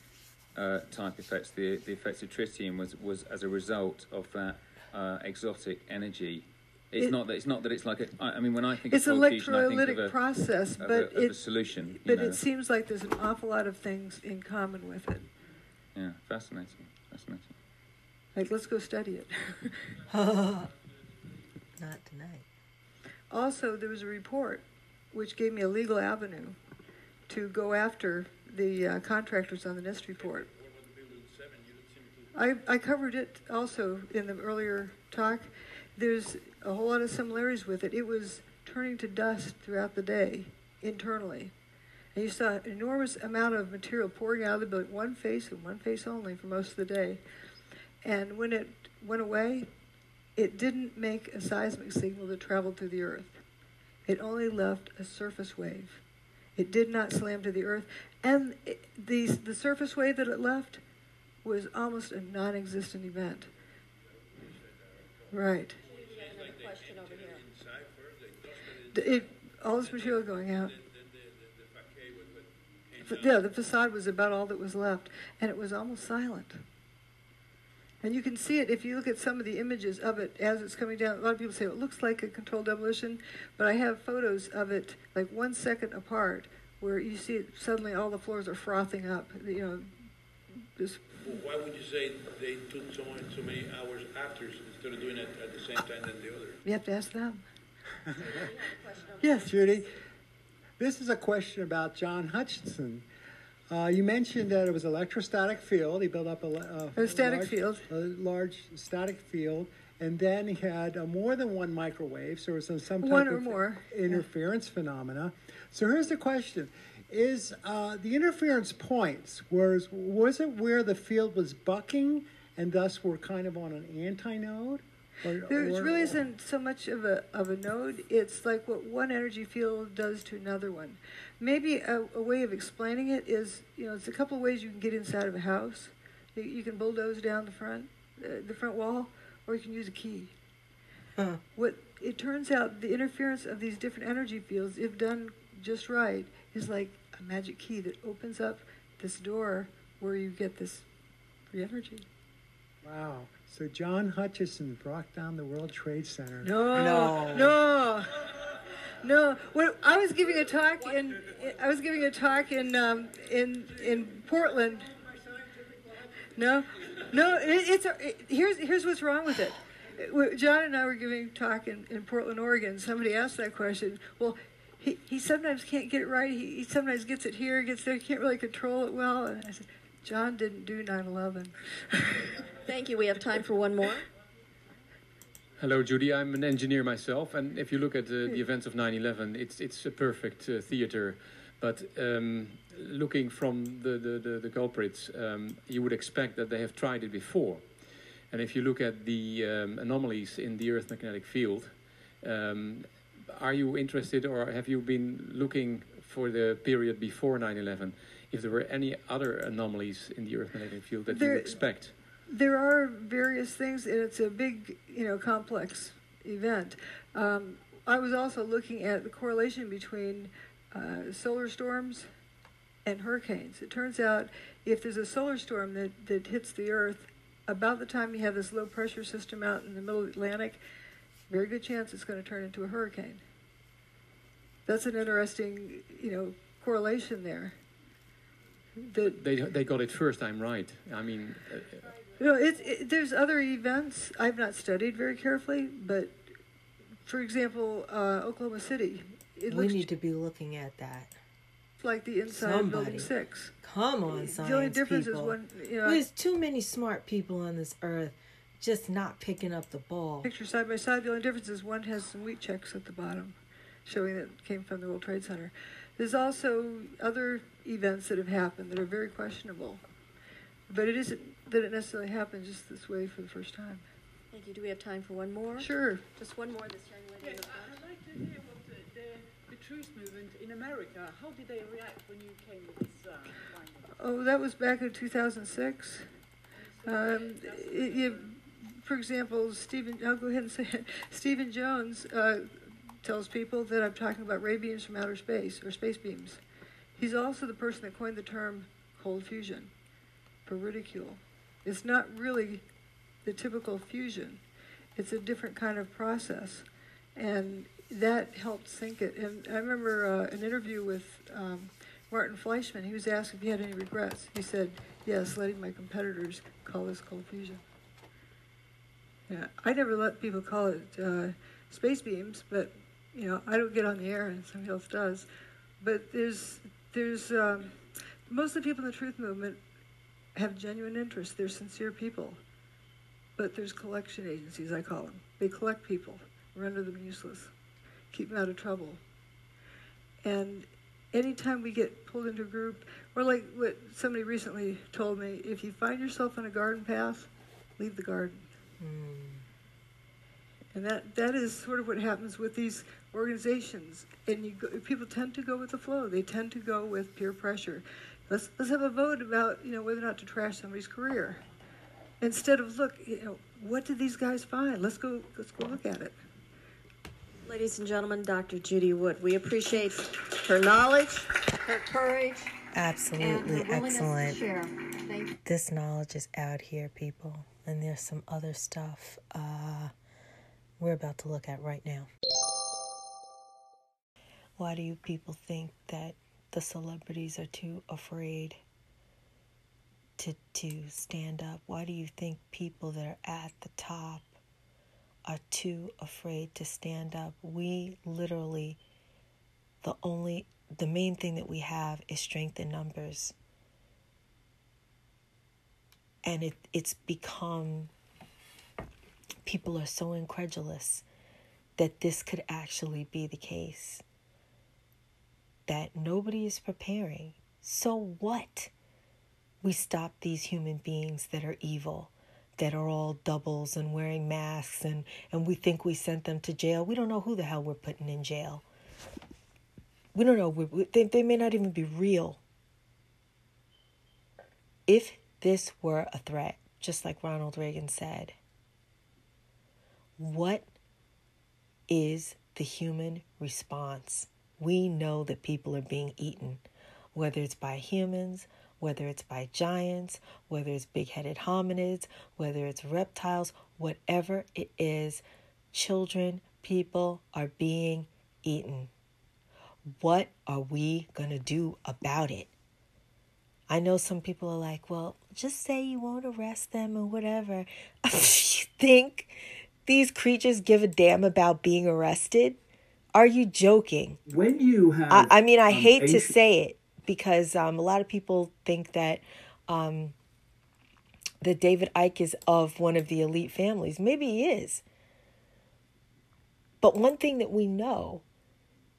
uh, type effects, the the effects of tritium, was was as a result of that uh, exotic energy? It's It- not that it's not that it's like a. I I mean, when I think It's of an cold fusion, I think electrolytic of a process, of but a, of a it- solution. You But know. it seems like there's an awful lot of things in common with it. yeah, fascinating, fascinating. Like, let's go study it. Not tonight. Also, there was a report which gave me a legal avenue to go after the uh, contractors on the NIST report. I, I covered it also in the earlier talk. There's a whole lot of similarities with it. It was turning to dust throughout the day internally. And you saw an enormous amount of material pouring out of the building, one face and one face only for most of the day. And when it went away, it didn't make a seismic signal that traveled through the earth. It only left a surface wave. It did not slam to the earth. And it, the, the surface wave that it left was almost a non existent event. Right. It, all this material going out. Yeah, the facade was about all that was left, and it was almost silent. And you can see it if you look at some of the images of it as it's coming down. A lot of people say it looks like a controlled demolition, but I have photos of it like one second apart where you see it suddenly all the floors are frothing up. You know, this Why would you say they took so many, so many hours after instead of doing it at the same time than the other? you have to ask them. Yes, Judy. This is a question about John Hutchison. Uh, you mentioned that it was electrostatic field. He built up a, le- A static large, field. a large static field, and then he had uh, more than one microwave. So there was some, some type One or of more, interference phenomena. So here's the question: Is uh, the interference points? Was was it where the field was bucking, and thus we're kind of on an antinode? Or, There or- really isn't so much of a of a node. It's like what one energy field does to another one. Maybe a, a way of explaining it is, you know, it's a couple of ways you can get inside of a house. You, you can bulldoze down the front, uh, the front wall, or you can use a key. What it turns out, the interference of these different energy fields, if done just right, is like a magic key that opens up this door where you get this free energy. Wow. So John Hutchison brought down the World Trade Center. No, no, no, no. When I was giving a talk in, I was giving a talk in um, in in Portland. No, no. It, it's a, it, here's here's what's wrong with it. John and I were giving a talk in, in Portland, Oregon. Somebody asked that question. Well, he, he sometimes can't get it right. He, he sometimes gets it here, gets there. Can't really control it well. And I said, John didn't do 9/11. Thank you. We have time for one more. Hello, Judy. I'm an engineer myself, and if you look at the, the events of 9/11, it's it's a perfect uh, theater. But um, looking from the the, the, the culprits, um, you would expect that they have tried it before. And if you look at the um, anomalies in the Earth magnetic field, um, are you interested or have you been looking for the period before 9 11? If there were any other anomalies in the Earth magnetic field that There- you expect? There are various things, and it's a big, you know, complex event. Um, I was also looking at the correlation between uh, solar storms and hurricanes. It turns out if there's a solar storm that, that hits the Earth, about the time you have this low pressure system out in the middle Atlantic, very good chance it's going to turn into a hurricane. That's an interesting, you know, correlation there. That They, they got it first I'm right. I mean, uh, You know, it, it, there's other events I've not studied very carefully, but for example, uh, Oklahoma City, it we need to be looking at that. like the inside of Building Six. Come on, science The science only difference people. is when you know There's too many smart people on this earth just not picking up the ball. picture side by side. The only difference is one has some Wheat Chex at the bottom, showing that it came from the World Trade Center. There's also other events that have happened that are very questionable, but it isn't that it necessarily happened just this way for the first time. Thank you. Do we have time for one more? Sure. Just one more. This young lady. in the. I'd like to hear what the, the, the truth movement in America, how did they react when you came with this uh. Oh, that was back in 2006. Um, it, you, for example, Stephen, I'll go ahead and say it. Stephen Jones uh, tells people that I'm talking about ray beams from outer space or space beams. He's also the person that coined the term cold fusion for ridicule. It's not really the typical fusion. It's a different kind of process. And that helped sink it. And I remember uh, an interview with um, Martin Fleischmann. He was asked if he had any regrets. He said, yes, letting my competitors call this cold fusion. Yeah, I never let people call it uh, space beams, but you know, I don't get on the air, and somebody else does. But there's, there's um, most of the people in the truth movement have genuine interest. They're sincere people. But there's collection agencies, I call them. They collect people, render them useless, keep them out of trouble. And anytime we get pulled into a group, or like what somebody recently told me, if you find yourself on a garden path, leave the garden. And that, that is sort of what happens with these organizations. And you go, people tend to go with the flow. They tend to go with peer pressure. Let's, let's have a vote about you know whether or not to trash somebody's career. Instead of look, you know, what did these guys find? Let's go let's go look at it. Ladies and gentlemen, Dr. Judy Wood. We appreciate her knowledge, her courage, and Absolutely her excellent. to share. Thank you. This knowledge is out here, people, and there's some other stuff uh, we're about to look at right now. Why do you people think that the celebrities are too afraid to to stand up? Why do you think people that are at the top are too afraid to stand up? We literally the only the main thing that we have is strength in numbers and it it's become people are so incredulous that this could actually be the case that nobody is preparing. So what? We stop these human beings that are evil that are all doubles and wearing masks and and we think we sent them to jail. We don't know who the hell we're putting in jail. We don't know. We, they, they may not even be real. If this were a threat, just like Ronald Reagan said, what is the human response? We know that people are being eaten, whether it's by humans, whether it's by giants, whether it's big headed hominids, whether it's reptiles, whatever it is, children, people are being eaten. What are we going to do about it? I know some people are like, well, just say you won't arrest them or whatever. you think these creatures give a damn about being arrested? Are you joking? When you have, I, I mean, I um, hate to say it because um, a lot of people think that um, that David Icke is of one of the elite families. Maybe he is. But one thing that we know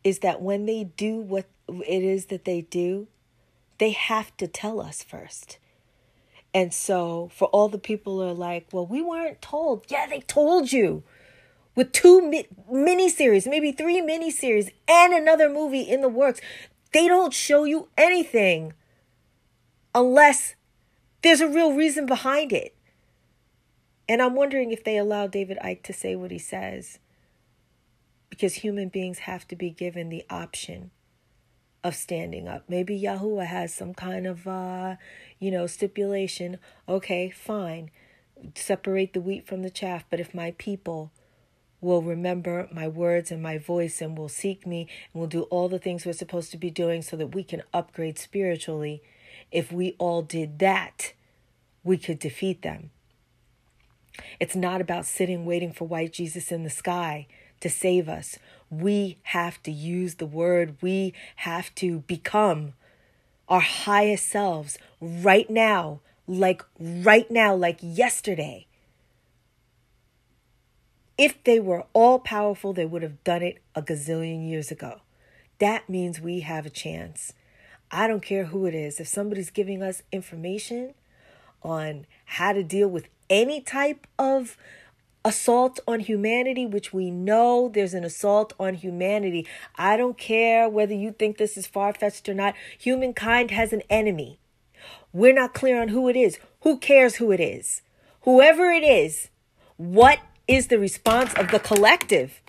is that when they do what it is that they do, they have to tell us first. And so, for all the people who are like, well, we weren't told. Yeah, they told you. With two mi- miniseries, maybe three miniseries, and another movie in the works, they don't show you anything unless there's a real reason behind it. And I'm wondering if they allow David Icke to say what he says. Because human beings have to be given the option of standing up. Maybe Yahuwah has some kind of, uh, you know, stipulation. Okay, fine. Separate the wheat from the chaff. But if my people will remember my words and my voice and will seek me and will do all the things we're supposed to be doing so that we can upgrade spiritually, if we all did that, we could defeat them. It's not about sitting waiting for white Jesus in the sky to save us. We have to use the word. We have to become our highest selves right now, like right now, like yesterday. If they were all powerful, they would have done it a gazillion years ago. That means we have a chance. I don't care who it is. If somebody's giving us information on how to deal with any type of assault on humanity, which we know there's an assault on humanity. I don't care whether you think this is far fetched or not. Humankind has an enemy. We're not clear on who it is. Who cares who it is? Whoever it is, what is the response of the collective?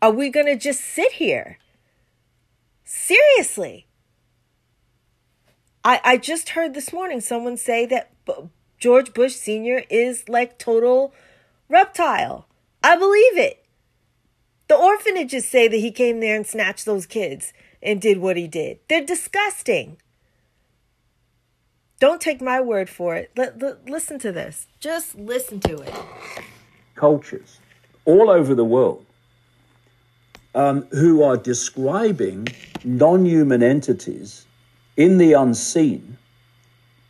Are we going to just sit here? Seriously. I, I just heard this morning someone say that George Bush Sr. is like total reptile. I believe it. The orphanages say that he came there and snatched those kids and did what he did. They're disgusting. Don't take my word for it. L- l- listen to this. Just listen to it. Cultures all over the world um, who are describing non human entities in the unseen,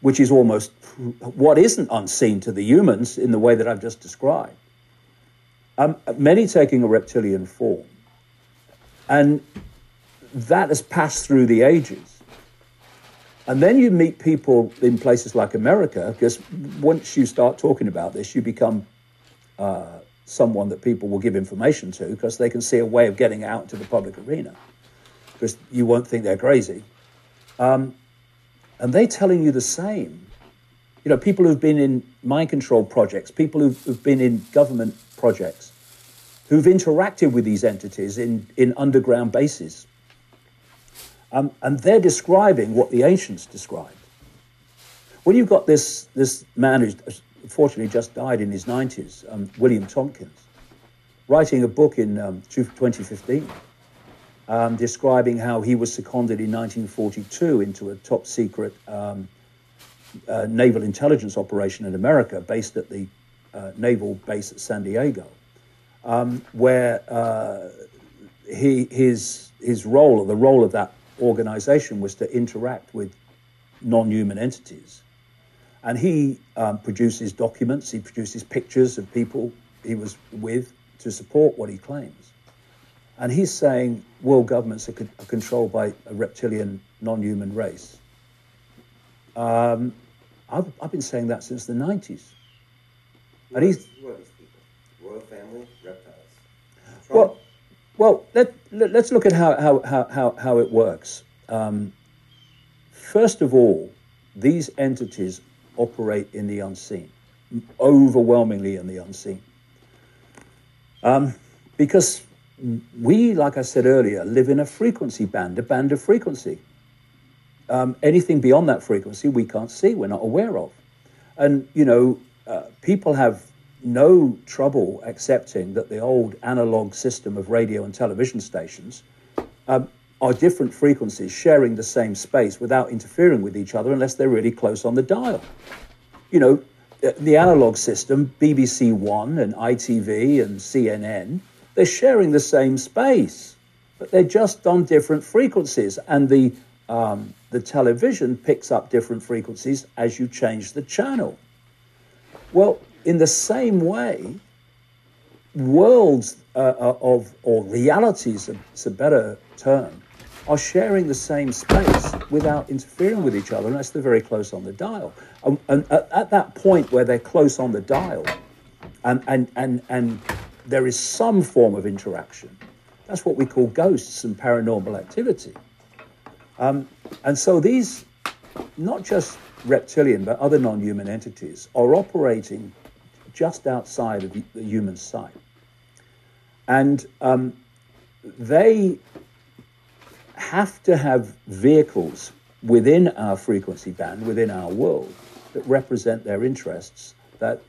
which is almost what isn't unseen to the humans in the way that I've just described. Um, many taking a reptilian form. And that has passed through the ages. And then you meet people in places like America, because once you start talking about this, you become uh, someone that people will give information to because they can see a way of getting out to the public arena, because you won't think they're crazy. Um, and they're telling you the same you know, people who've been in mind control projects, people who've, who've been in government projects, who've interacted with these entities in, in underground bases. Um, and they're describing what the ancients described. When you've got this, this man who's unfortunately just died in his 90s, um, William Tompkins, writing a book in um, 2015 um, describing how he was seconded in 1942 into a top secret um, uh, naval intelligence operation in America based at the uh, naval base at San Diego, um, where uh, he, his, his role, or the role of that organization, was to interact with non human entities. And he um, produces documents, he produces pictures of people he was with to support what he claims. And he's saying world governments are, co- are controlled by a reptilian non human race. Um, I've, I've been saying that since the 90s. And he's. Who are these people? Royal family, reptiles. Well, well let, let, us look at how, how, how, how, how it works. Um, first of all, these entities operate in the unseen, overwhelmingly in the unseen. Um, because we, like I said earlier, live in a frequency band, a band of frequency. Um, anything beyond that frequency we can't see, we're not aware of. And, you know, uh, people have no trouble accepting that the old analog system of radio and television stations um, are different frequencies sharing the same space without interfering with each other unless they're really close on the dial. You know, the analog system, BBC One and ITV and CNN, they're sharing the same space, but they're just on different frequencies. And the um, the television picks up different frequencies as you change the channel. Well, in the same way, worlds uh, uh of, or realities, it's a better term, are sharing the same space without interfering with each other unless they're very close on the dial. And, and at, at that point where they're close on the dial and, and, and, and there is some form of interaction, that's what we call ghosts and paranormal activity. Um, and so these, not just reptilian, but other non human entities, are operating just outside of the human sight. And um, they have to have vehicles within our frequency band, within our world, that represent their interests, that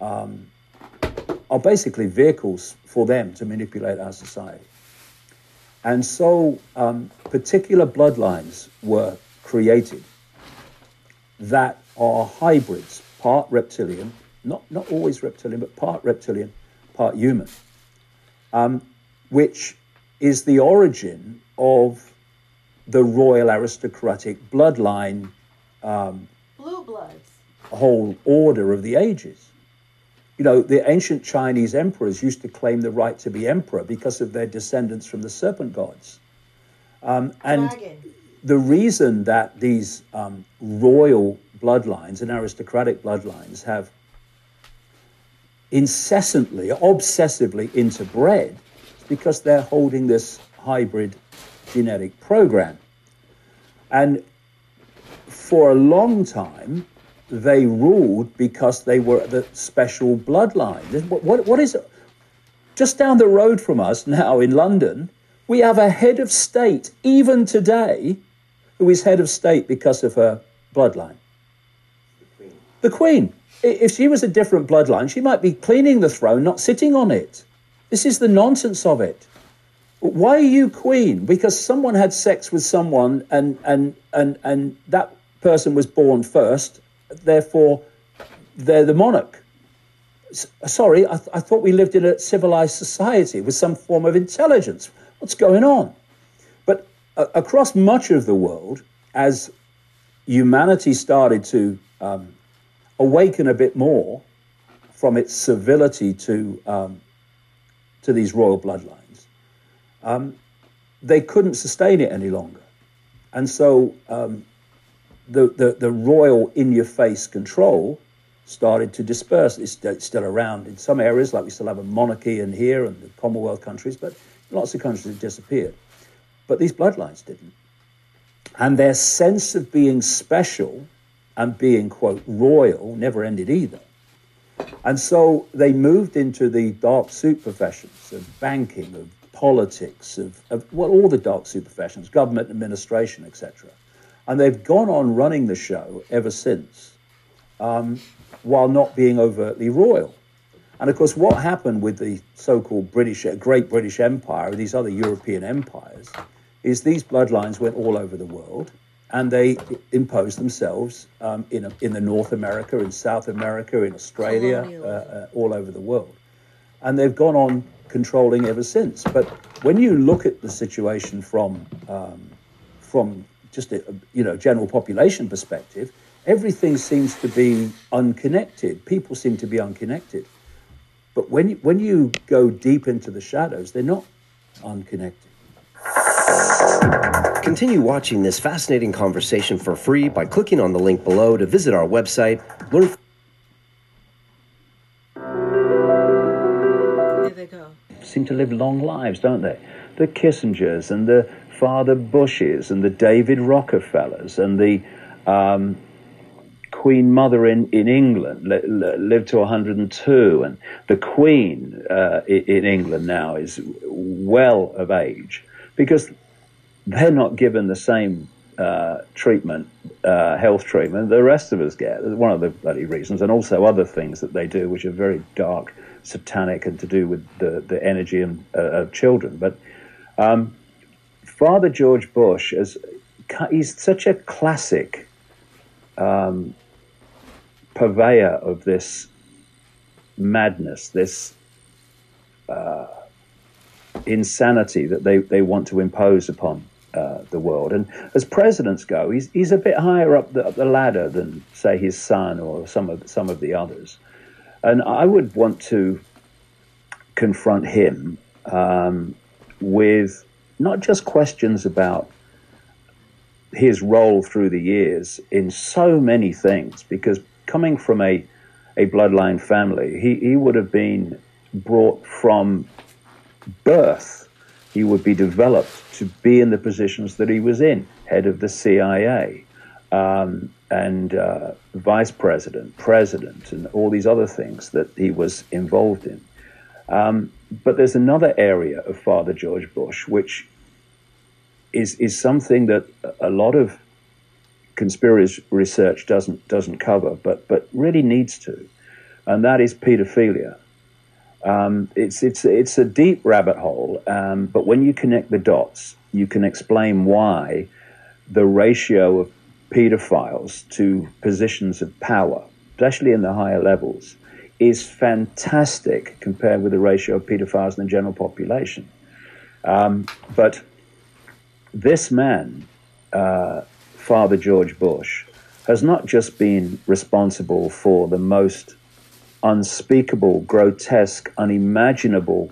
um, are basically vehicles for them to manipulate our society. And so um, particular bloodlines were created that are hybrids, part reptilian, not, not always reptilian, but part reptilian, part human, um, which is the origin of the royal aristocratic bloodline um, Blue bloods. whole order of the ages. You know, the ancient Chinese emperors used to claim the right to be emperor because of their descendants from the serpent gods. Um, and Dragon. the reason that these um, royal bloodlines and aristocratic bloodlines have incessantly, obsessively interbred because they're holding this hybrid genetic program. And for a long time, they ruled because they were the special bloodline. What, what, what is? Just down the road from us now in London, we have a head of state, even today, who is head of state because of her bloodline. The Queen. I- If she was a different bloodline, she might be cleaning the throne, not sitting on it. This is the nonsense of it. Why are you queen? Because someone had sex with someone and, and, and, and that person was born first, therefore they're the monarch. Sorry, I, th- I thought we lived in a civilized society with some form of intelligence. What's going on? But uh, across much of the world, as humanity started to um, awaken a bit more from its civility to, um, to these royal bloodlines, um, they couldn't sustain it any longer. And so um, the, the, the royal in your face control started to disperse. It's, it's still around in some areas, like we still have a monarchy in here and the Commonwealth countries, but lots of countries have disappeared. But these bloodlines didn't. And their sense of being special and being, quote, royal never ended either. And so they moved into the dark suit professions of banking, of politics, of, of well, all the dark suit professions, government administration, etc. And they've gone on running the show ever since, um, while not being overtly royal. And of course, what happened with the so-called British, Great British Empire, these other European empires, is these bloodlines went all over the world, and they impose themselves um, in a, in the North America, in South America, in Australia, uh, uh, all over the world, and they've gone on controlling ever since. But when you look at the situation from um, from just a you know general population perspective, everything seems to be unconnected. People seem to be unconnected. But when you, when you go deep into the shadows, they're not unconnected. Continue watching this fascinating conversation for free by clicking on the link below to visit our website, learn There they go. seem to live long lives, don't they? The Kissingers and the Father Bushes and the David Rockefellers and the um, Queen Mother in, in England li- li- lived to 102, and the Queen uh, in England now is well of age because they're not given the same uh, treatment, uh, health treatment the rest of us get. One of the bloody reasons, and also other things that they do, which are very dark, satanic, and to do with the, the energy and, uh, of children. But um, Father George Bush, is, he's such a classic um, purveyor of this madness, this uh, insanity that they, they want to impose upon uh, the world. And as presidents go, he's, he's a bit higher up the, up the ladder than, say, his son or some of, some of the others. And I would want to confront him um, with not just questions about his role through the years in so many things, because coming from a, a bloodline family, he, he would have been brought from birth. He would be developed to be in the positions that he was in head of the CIA, um, and uh, vice president, president, and all these other things that he was involved in. Um, but there's another area of Father George Bush which is is something that a lot of conspiracy research doesn't doesn't cover, but but really needs to, and that is pedophilia. Um, it's it's it's a deep rabbit hole, um, but when you connect the dots, you can explain why the ratio of pedophiles to positions of power, especially in the higher levels, is fantastic compared with the ratio of pedophiles in the general population. Um, but this man, uh, Father George Bush, has not just been responsible for the most unspeakable, grotesque, unimaginable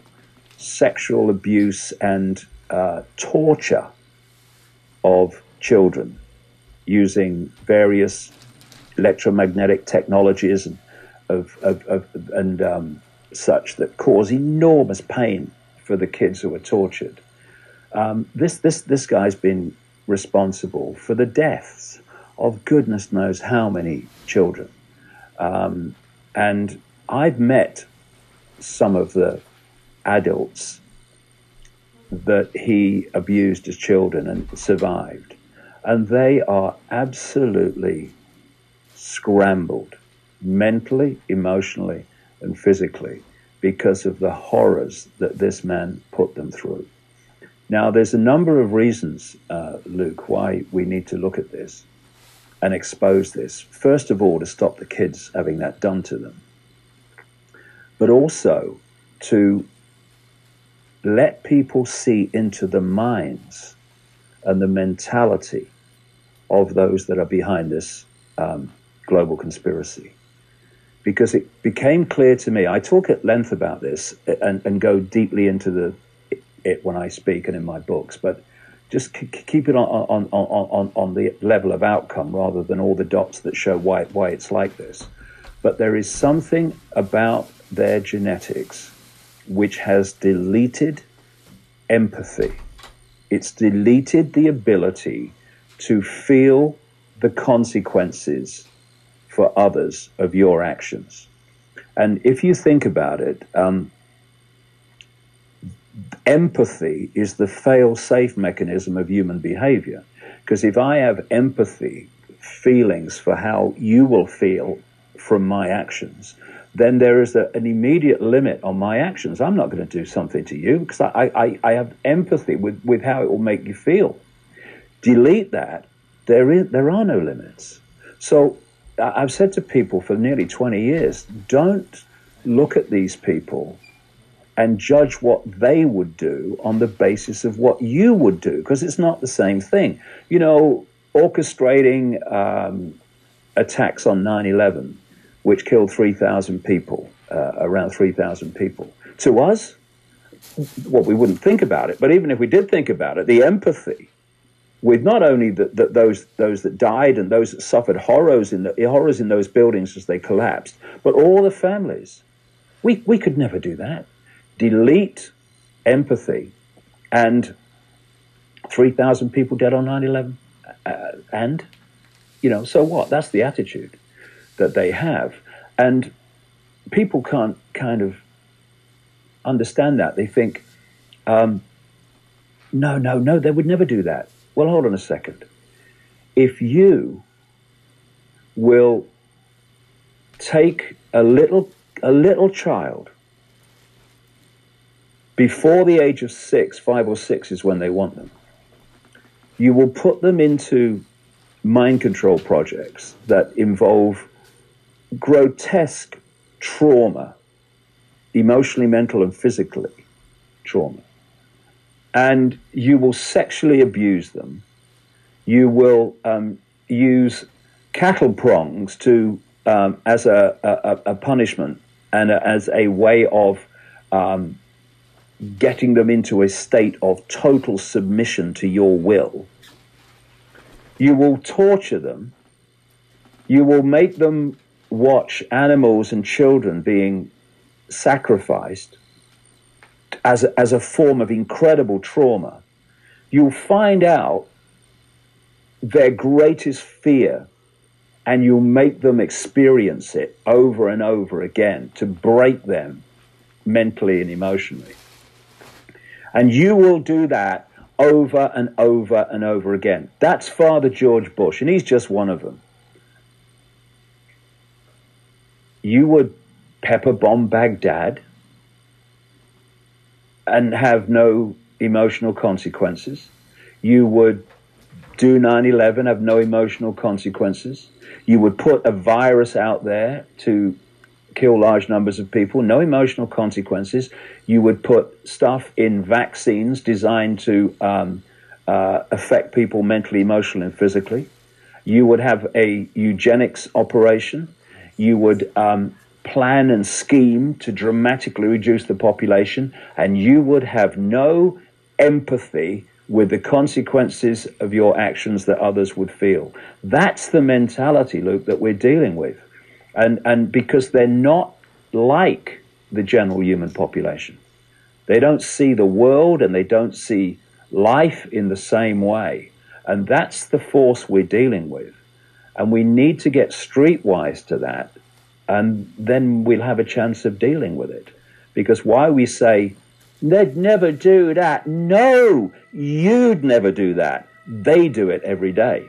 sexual abuse and uh, torture of children using various electromagnetic technologies and of, of, of and um, such that cause enormous pain for the kids who are tortured. Um, this this this guy's been responsible for the deaths of goodness knows how many children, um, and I've met some of the adults that he abused as children and survived, and they are absolutely scrambled mentally, emotionally, and physically because of the horrors that this man put them through. Now, there's a number of reasons, uh, Luke, why we need to look at this and expose this. First of all, to stop the kids having that done to them, but also to let people see into the minds and the mentality of those that are behind this um, global conspiracy. Because it became clear to me, I talk at length about this and, and go deeply into the it when I speak and in my books, but just keep it on, on, on, on, on the level of outcome rather than all the dots that show why, why it's like this. But there is something about their genetics which has deleted empathy. It's deleted the ability to feel the consequences for others of your actions. And if you think about it, um, empathy is the fail safe mechanism of human behavior. Because if I have empathy, feelings for how you will feel from my actions, then there is a, an immediate limit on my actions. I'm not going to do something to you because I, I, I have empathy with, with how it will make you feel. Delete that, there, is, there are no limits. So I've said to people for nearly 20 years don't look at these people and judge what they would do on the basis of what you would do, because it's not the same thing. You know, orchestrating um, attacks on 9 11, which killed 3,000 people, uh, around 3,000 people. To us, well, we wouldn't think about it, but even if we did think about it, the empathy with not only the, the, those those that died and those that suffered horrors in the horrors in those buildings as they collapsed, but all the families. We we could never do that delete empathy and 3,000 people dead on 9 11. Uh, and, you know, so what? That's the attitude that they have. And people can't kind of understand that. They think, um, no, no, no, they would never do that. Well, hold on a second. If you will take a little, a little child before the age of six, five or six is when they want them. You will put them into mind control projects that involve grotesque trauma, emotionally, mental, and physically trauma. And you will sexually abuse them. You will um, use cattle prongs to um, as a, a, a, punishment and a, as a way of um, getting them into a state of total submission to your will, you will torture them, you will make them watch animals and children being sacrificed as a, as a form of incredible trauma, you'll find out their greatest fear and you'll make them experience it over and over again to break them mentally and emotionally. And you will do that over and over and over again. That's Father George Bush, and he's just one of them. You would pepper bomb Baghdad and have no emotional consequences. You would do 9 11, have no emotional consequences. You would put a virus out there to kill large numbers of people, no emotional consequences. You would put stuff in vaccines designed to um, uh, affect people mentally, emotionally, and physically. You would have a eugenics operation. You would um, plan and scheme to dramatically reduce the population, and you would have no empathy with the consequences of your actions that others would feel. That's the mentality, Luke, that we're dealing with and and because they're not like the general human population. They don't see the world and they don't see life in the same way. And that's the force we're dealing with. And we need to get streetwise to that. And then we'll have a chance of dealing with it. Because why we say, they'd never do that. No, you'd never do that. They do it every day.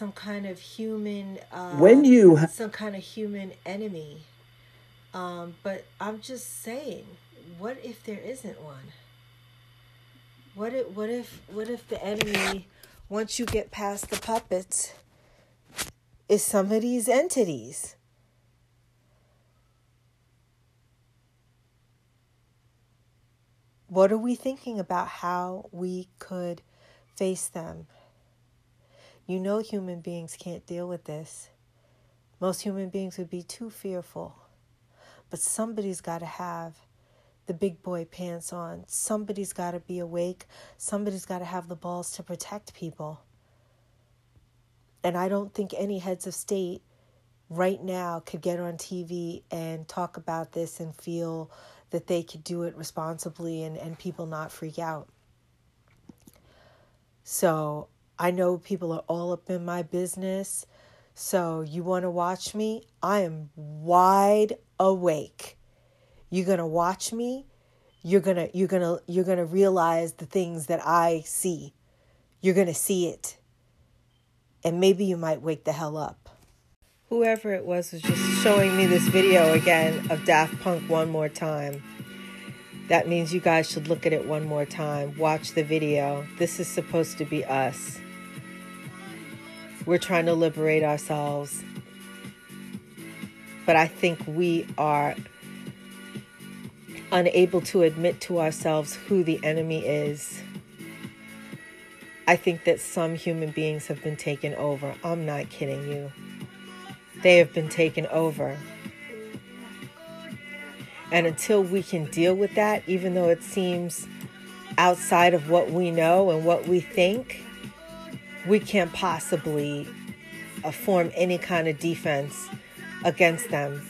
Some kind of human uh, When you ha- some kind of human enemy. Um, but I'm just saying, what if there isn't one? What if what if what if the enemy, once you get past the puppets, is some of these entities? What are we thinking about how we could face them? You know, human beings can't deal with this. Most human beings would be too fearful. But somebody's got to have the big boy pants on. Somebody's got to be awake. Somebody's got to have the balls to protect people. And I don't think any heads of state right now could get on TV and talk about this and feel that they could do it responsibly and, and people not freak out. So I know people are all up in my business. So you want to watch me? I am wide awake. You're going to watch me. You're going to you're going to you're going to realize the things that I see. You're going to see it. And maybe you might wake the hell up. Whoever it was was just showing me this video again of Daft Punk one more time. That means you guys should look at it one more time. Watch the video. This is supposed to be us. We're trying to liberate ourselves. But I think we are unable to admit to ourselves who the enemy is. I think that some human beings have been taken over. I'm not kidding you. They have been taken over. And until we can deal with that, even though it seems outside of what we know and what we think, we can't possibly uh, form any kind of defense against them.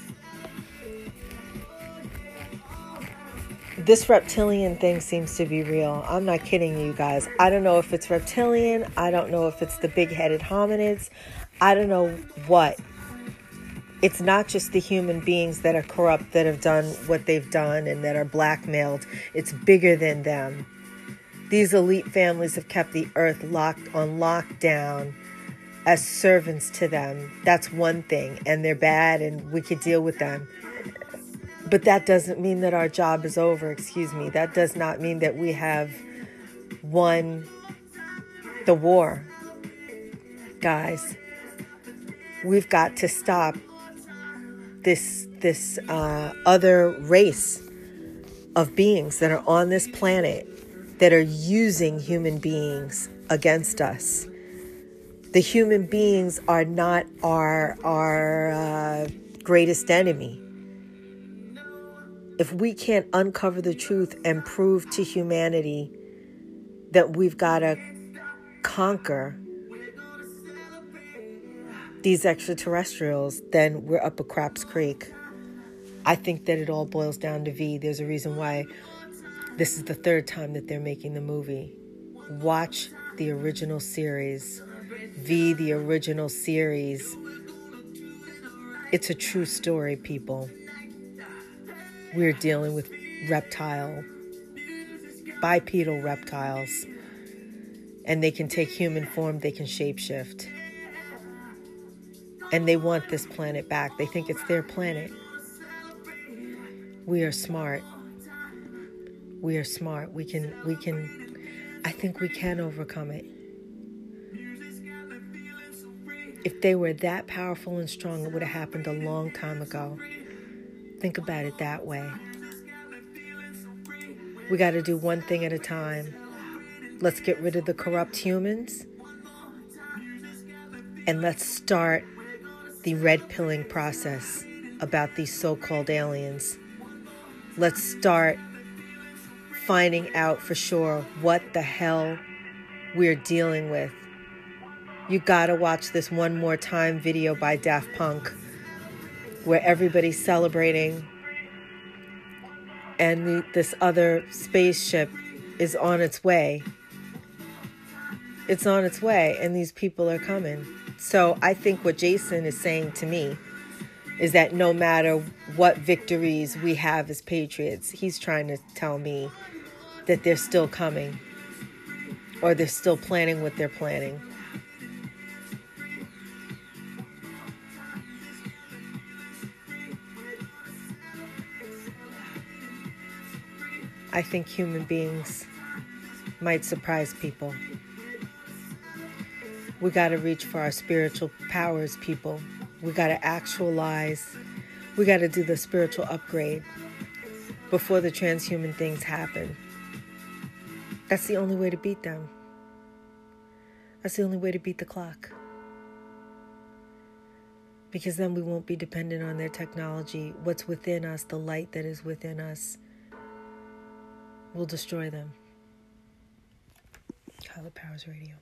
This reptilian thing seems to be real. I'm not kidding you guys. I don't know if it's reptilian. I don't know if it's the big headed hominids. I don't know what. It's not just the human beings that are corrupt that have done what they've done and that are blackmailed. It's bigger than them. These elite families have kept the earth locked on lockdown as servants to them. That's one thing, and they're bad, and we could deal with them. But that doesn't mean that our job is over, excuse me. That does not mean that we have won the war. Guys, We've got to stop this this uh, other race of beings that are on this planet that are using human beings against us. The human beings are not our our uh, greatest enemy. If we can't uncover the truth and prove to humanity that we've got to conquer these extraterrestrials, then we're up a craps creek. I think that it all boils down to V. There's a reason why this is the third time that they're making the movie. Watch the original series. V, the original series. It's a true story, people. We're dealing with reptile, bipedal reptiles, and they can take human form, they can shapeshift and they want this planet back. They think it's their planet. We are smart. We are smart. We can we can I think we can overcome it. If they were that powerful and strong, it would have happened a long time ago. Think about it that way. We got to do one thing at a time. Let's get rid of the corrupt humans and let's start the red pilling process about these so called aliens. Let's start finding out for sure what the hell we're dealing with. You gotta watch this one more time video by Daft Punk where everybody's celebrating and the, this other spaceship is on its way. It's on its way, and these people are coming. So I think what Jason is saying to me is that no matter what victories we have as patriots, he's trying to tell me that they're still coming or they're still planning what they're planning. I think human beings might surprise people. We got to reach for our spiritual powers, people. We got to actualize. We got to do the spiritual upgrade before the transhuman things happen. That's the only way to beat them. That's the only way to beat the clock. Because then we won't be dependent on their technology. What's within us, the light that is within us, will destroy them. Kaila Powerz Radio.